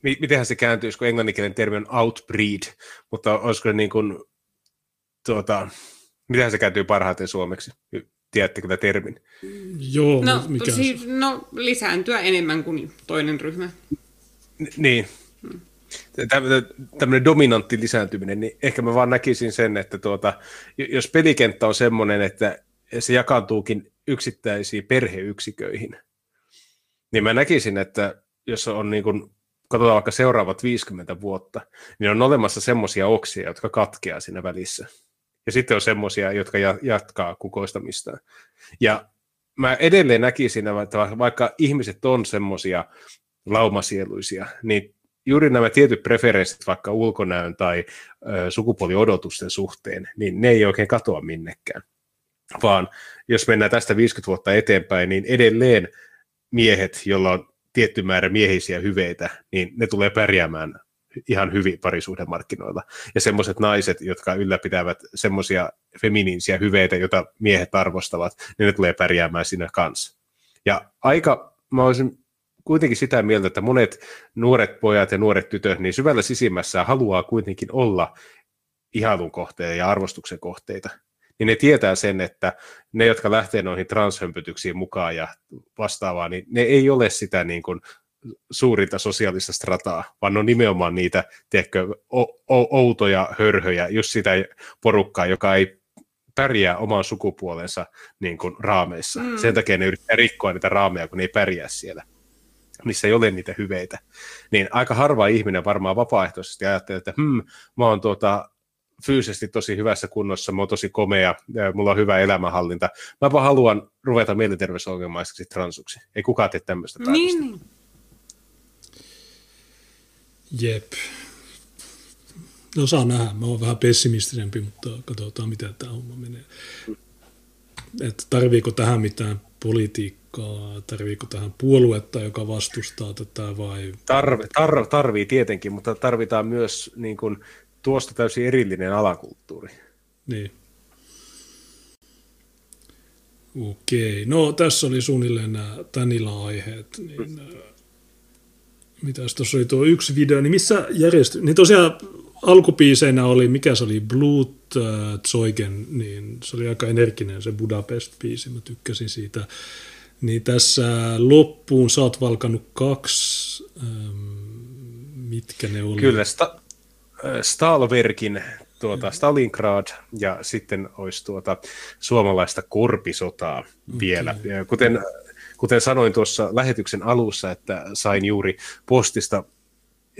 mitenhän se kääntyisi, kun englanninkielinen termi on outbreed, mutta olisiko se niin kuin, tuota, mitenhän se kääntyy parhaiten suomeksi? Tiedättekö tämä termin? Joo, no, mikä siis, no, lisääntyä enemmän kuin toinen ryhmä. N- niin. Hmm. Tämmöinen dominantti lisääntyminen, niin ehkä mä vaan näkisin sen, että tuota, jos pelikenttä on semmoinen, että se jakaantuukin yksittäisiin perheyksiköihin, niin mä näkisin, että jos on niin kuin, katsotaan vaikka seuraavat 50 vuotta, niin on olemassa semmoisia oksia, jotka katkeaa siinä välissä. Ja sitten on semmoisia, jotka jatkaa kukoistamista. Ja mä edelleen näkisin, että vaikka ihmiset on semmoisia laumasieluisia, niin juuri nämä tietyt preferenssit vaikka ulkonäön tai sukupuoliodotusten suhteen, niin ne ei oikein katoa minnekään. Vaan jos mennään tästä 50 vuotta eteenpäin, niin edelleen miehet, joilla on tietty määrä miehisiä hyveitä, niin ne tulee pärjäämään ihan hyvin parisuhdemarkkinoilla. Ja semmoiset naiset, jotka ylläpitävät semmoisia feminiinisiä hyveitä, joita miehet arvostavat, niin ne tulee pärjäämään siinä kanssa. Ja aika, mä olisin kuitenkin sitä mieltä, että monet nuoret pojat ja nuoret tytöt, niin syvällä sisimmässä haluaa kuitenkin olla ihailun kohteita ja arvostuksen kohteita. Niin ne tietää sen, että ne, jotka lähtee noihin transhömpötyksiin mukaan ja vastaavaa, niin ne ei ole sitä niin kuin suurinta sosiaalista strataa, vaan on nimenomaan niitä, tiedätkö, outoja hörhöjä, just sitä porukkaa, joka ei pärjää oman sukupuolensa niin kuin raameissa. Mm. Sen takia ne yrittää rikkoa niitä raameja, kun ne ei pärjää siellä missä ei ole niitä hyveitä, niin aika harva ihminen varmaan vapaaehtoisesti ajattelee, että hmm, mä oon tuota, fyysisesti tosi hyvässä kunnossa, mä oon tosi komea, mulla on hyvä elämänhallinta. Mä vaan haluan ruveta mielenterveysongelmaiseksi transuksi. Ei kukaan tee tämmöistä päätöstä. Niin. Jep. No saa nähdä. Mä oon vähän pessimistisempi, mutta katsotaan, miten tämä homma menee. Että tarviiko tähän mitään politiikkaa, tarviiko tähän puoluetta, joka vastustaa tätä vai? Tarvi, tar, tarvii tietenkin, mutta tarvitaan myös niin kuin, tuosta täysin erillinen alakulttuuri. Niin. Okei, no tässä oli suunnilleen nämä tämän illan aiheet. Niin, mm. Mitäs tuossa oli tuo yksi video, niin missä järjesty... Niin tosiaan alkupiiseinä oli, mikä se oli, Blut äh, Zeugen, niin se oli aika energinen se Budapest-biisi, mä tykkäsin siitä. Niin tässä loppuun sä oot valkannut kaksi, ähm, mitkä ne oli? Kyllä, sta- äh, Stalverkin tuota, Stalingrad ja sitten olisi tuota suomalaista korpisotaa okay. vielä. Kuten, kuten sanoin tuossa lähetyksen alussa, että sain juuri postista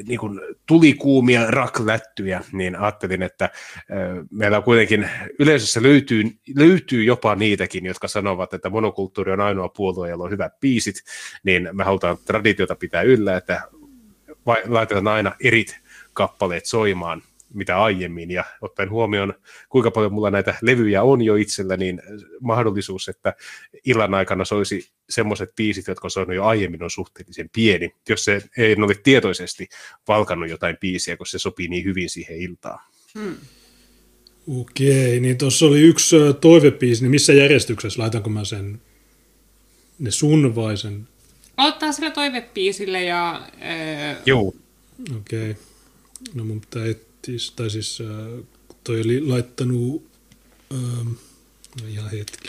niin kuin tulikuumia raklättyjä, niin ajattelin, että meillä on kuitenkin yleisössä löytyy, löytyy jopa niitäkin, jotka sanovat, että monokulttuuri on ainoa puolue, jolla on hyvät piisit, niin me halutaan traditiota pitää yllä, että laitetaan aina erit kappaleet soimaan mitä aiemmin, ja ottaen huomioon, kuinka paljon mulla näitä levyjä on jo itsellä, niin mahdollisuus, että illan aikana soisi semmoiset biisit, jotka on soinut jo aiemmin, on suhteellisen pieni, jos se ei ole tietoisesti valkannut jotain biisiä, koska se sopii niin hyvin siihen iltaan. Hmm. Okei, niin tuossa oli yksi toivepiisi, niin missä järjestyksessä laitanko mä sen, ne sun vai sen? Ottaa sillä toivepiisille ja... Äh... Joo. Okei, no mun pitää et, siis, tai siis äh, toi oli laittanut, äh, no ihan hetki,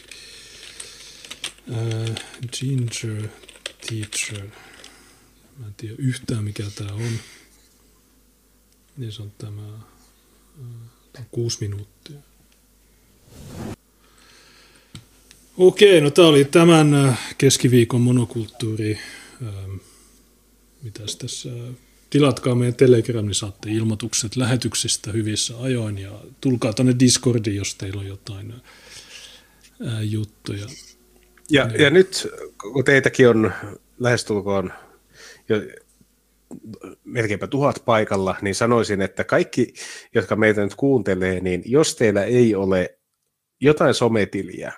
äh, Ginger Teacher, mä en tiedä yhtään mikä tää on, niin se on tämä, äh, kuusi minuuttia. Okei, no tämä oli tämän äh, keskiviikon monokulttuuri, ähm, mitäs tässä tilatkaa meidän Telegram, niin saatte ilmoitukset lähetyksistä hyvissä ajoin ja tulkaa tuonne Discordiin, jos teillä on jotain ää, juttuja. Ja, niin. ja nyt, kun teitäkin on lähestulkoon jo melkeinpä tuhat paikalla, niin sanoisin, että kaikki, jotka meitä nyt kuuntelee, niin jos teillä ei ole jotain sometiliä,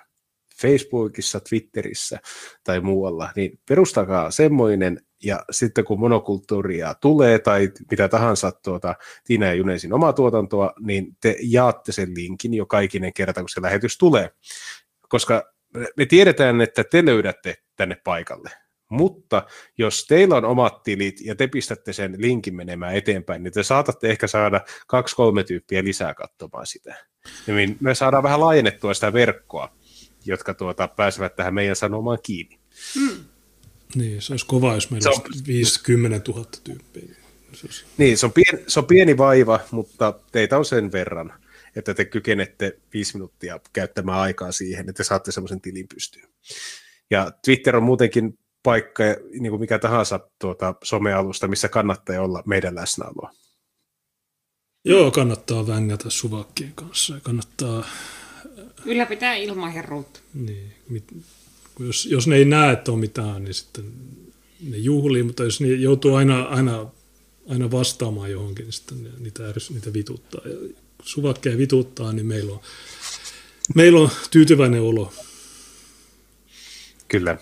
Facebookissa, Twitterissä tai muualla, niin perustakaa semmoinen, ja sitten kun monokulttuuria tulee tai mitä tahansa tuota, Tiina ja Junesin omaa tuotantoa, niin te jaatte sen linkin jo kaikinen kerta, kun se lähetys tulee. Koska me tiedetään, että te löydätte tänne paikalle. Mutta jos teillä on omat tilit ja te pistätte sen linkin menemään eteenpäin, niin te saatatte ehkä saada kaksi-kolme tyyppiä lisää katsomaan sitä. Niin me saadaan vähän laajennettua sitä verkkoa, jotka tuota, pääsevät tähän meidän sanomaan kiinni. Hmm. Niin, se olisi kova, jos meillä on... olisi 50 000 tyyppiä. Se olisi... Niin, se on, pieni, se on pieni vaiva, mutta teitä on sen verran, että te kykenette viisi minuuttia käyttämään aikaa siihen, että saatte semmoisen tilin pystyyn. Ja Twitter on muutenkin paikka, niin kuin mikä tahansa tuota, somealusta, missä kannattaa olla meidän läsnäoloa. Joo, kannattaa vängätä suvakkien kanssa. Kannattaa... Ylläpitää ilmaherruutta. Niin, mit, jos, jos ne ei näe, että on mitään, niin sitten ne juhlii, mutta jos ne joutuu aina, aina aina vastaamaan johonkin, niin sitten niitä, niitä vituttaa. Ja suvakkeja vituttaa, niin meillä on, meillä on tyytyväinen olo. Kyllä.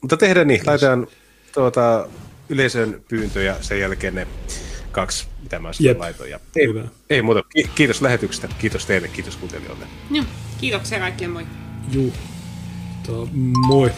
Mutta tehdään niin, laitetaan tuota, yleisön pyyntö ja sen jälkeen ne kaksi, mitä mä sitten laitoin. Ja ei, Hyvä. ei muuta. Kiitos lähetyksestä, kiitos teille, kiitos kuuntelijoille. Joo, kiitoksia kaikille, moi. Juu, moi.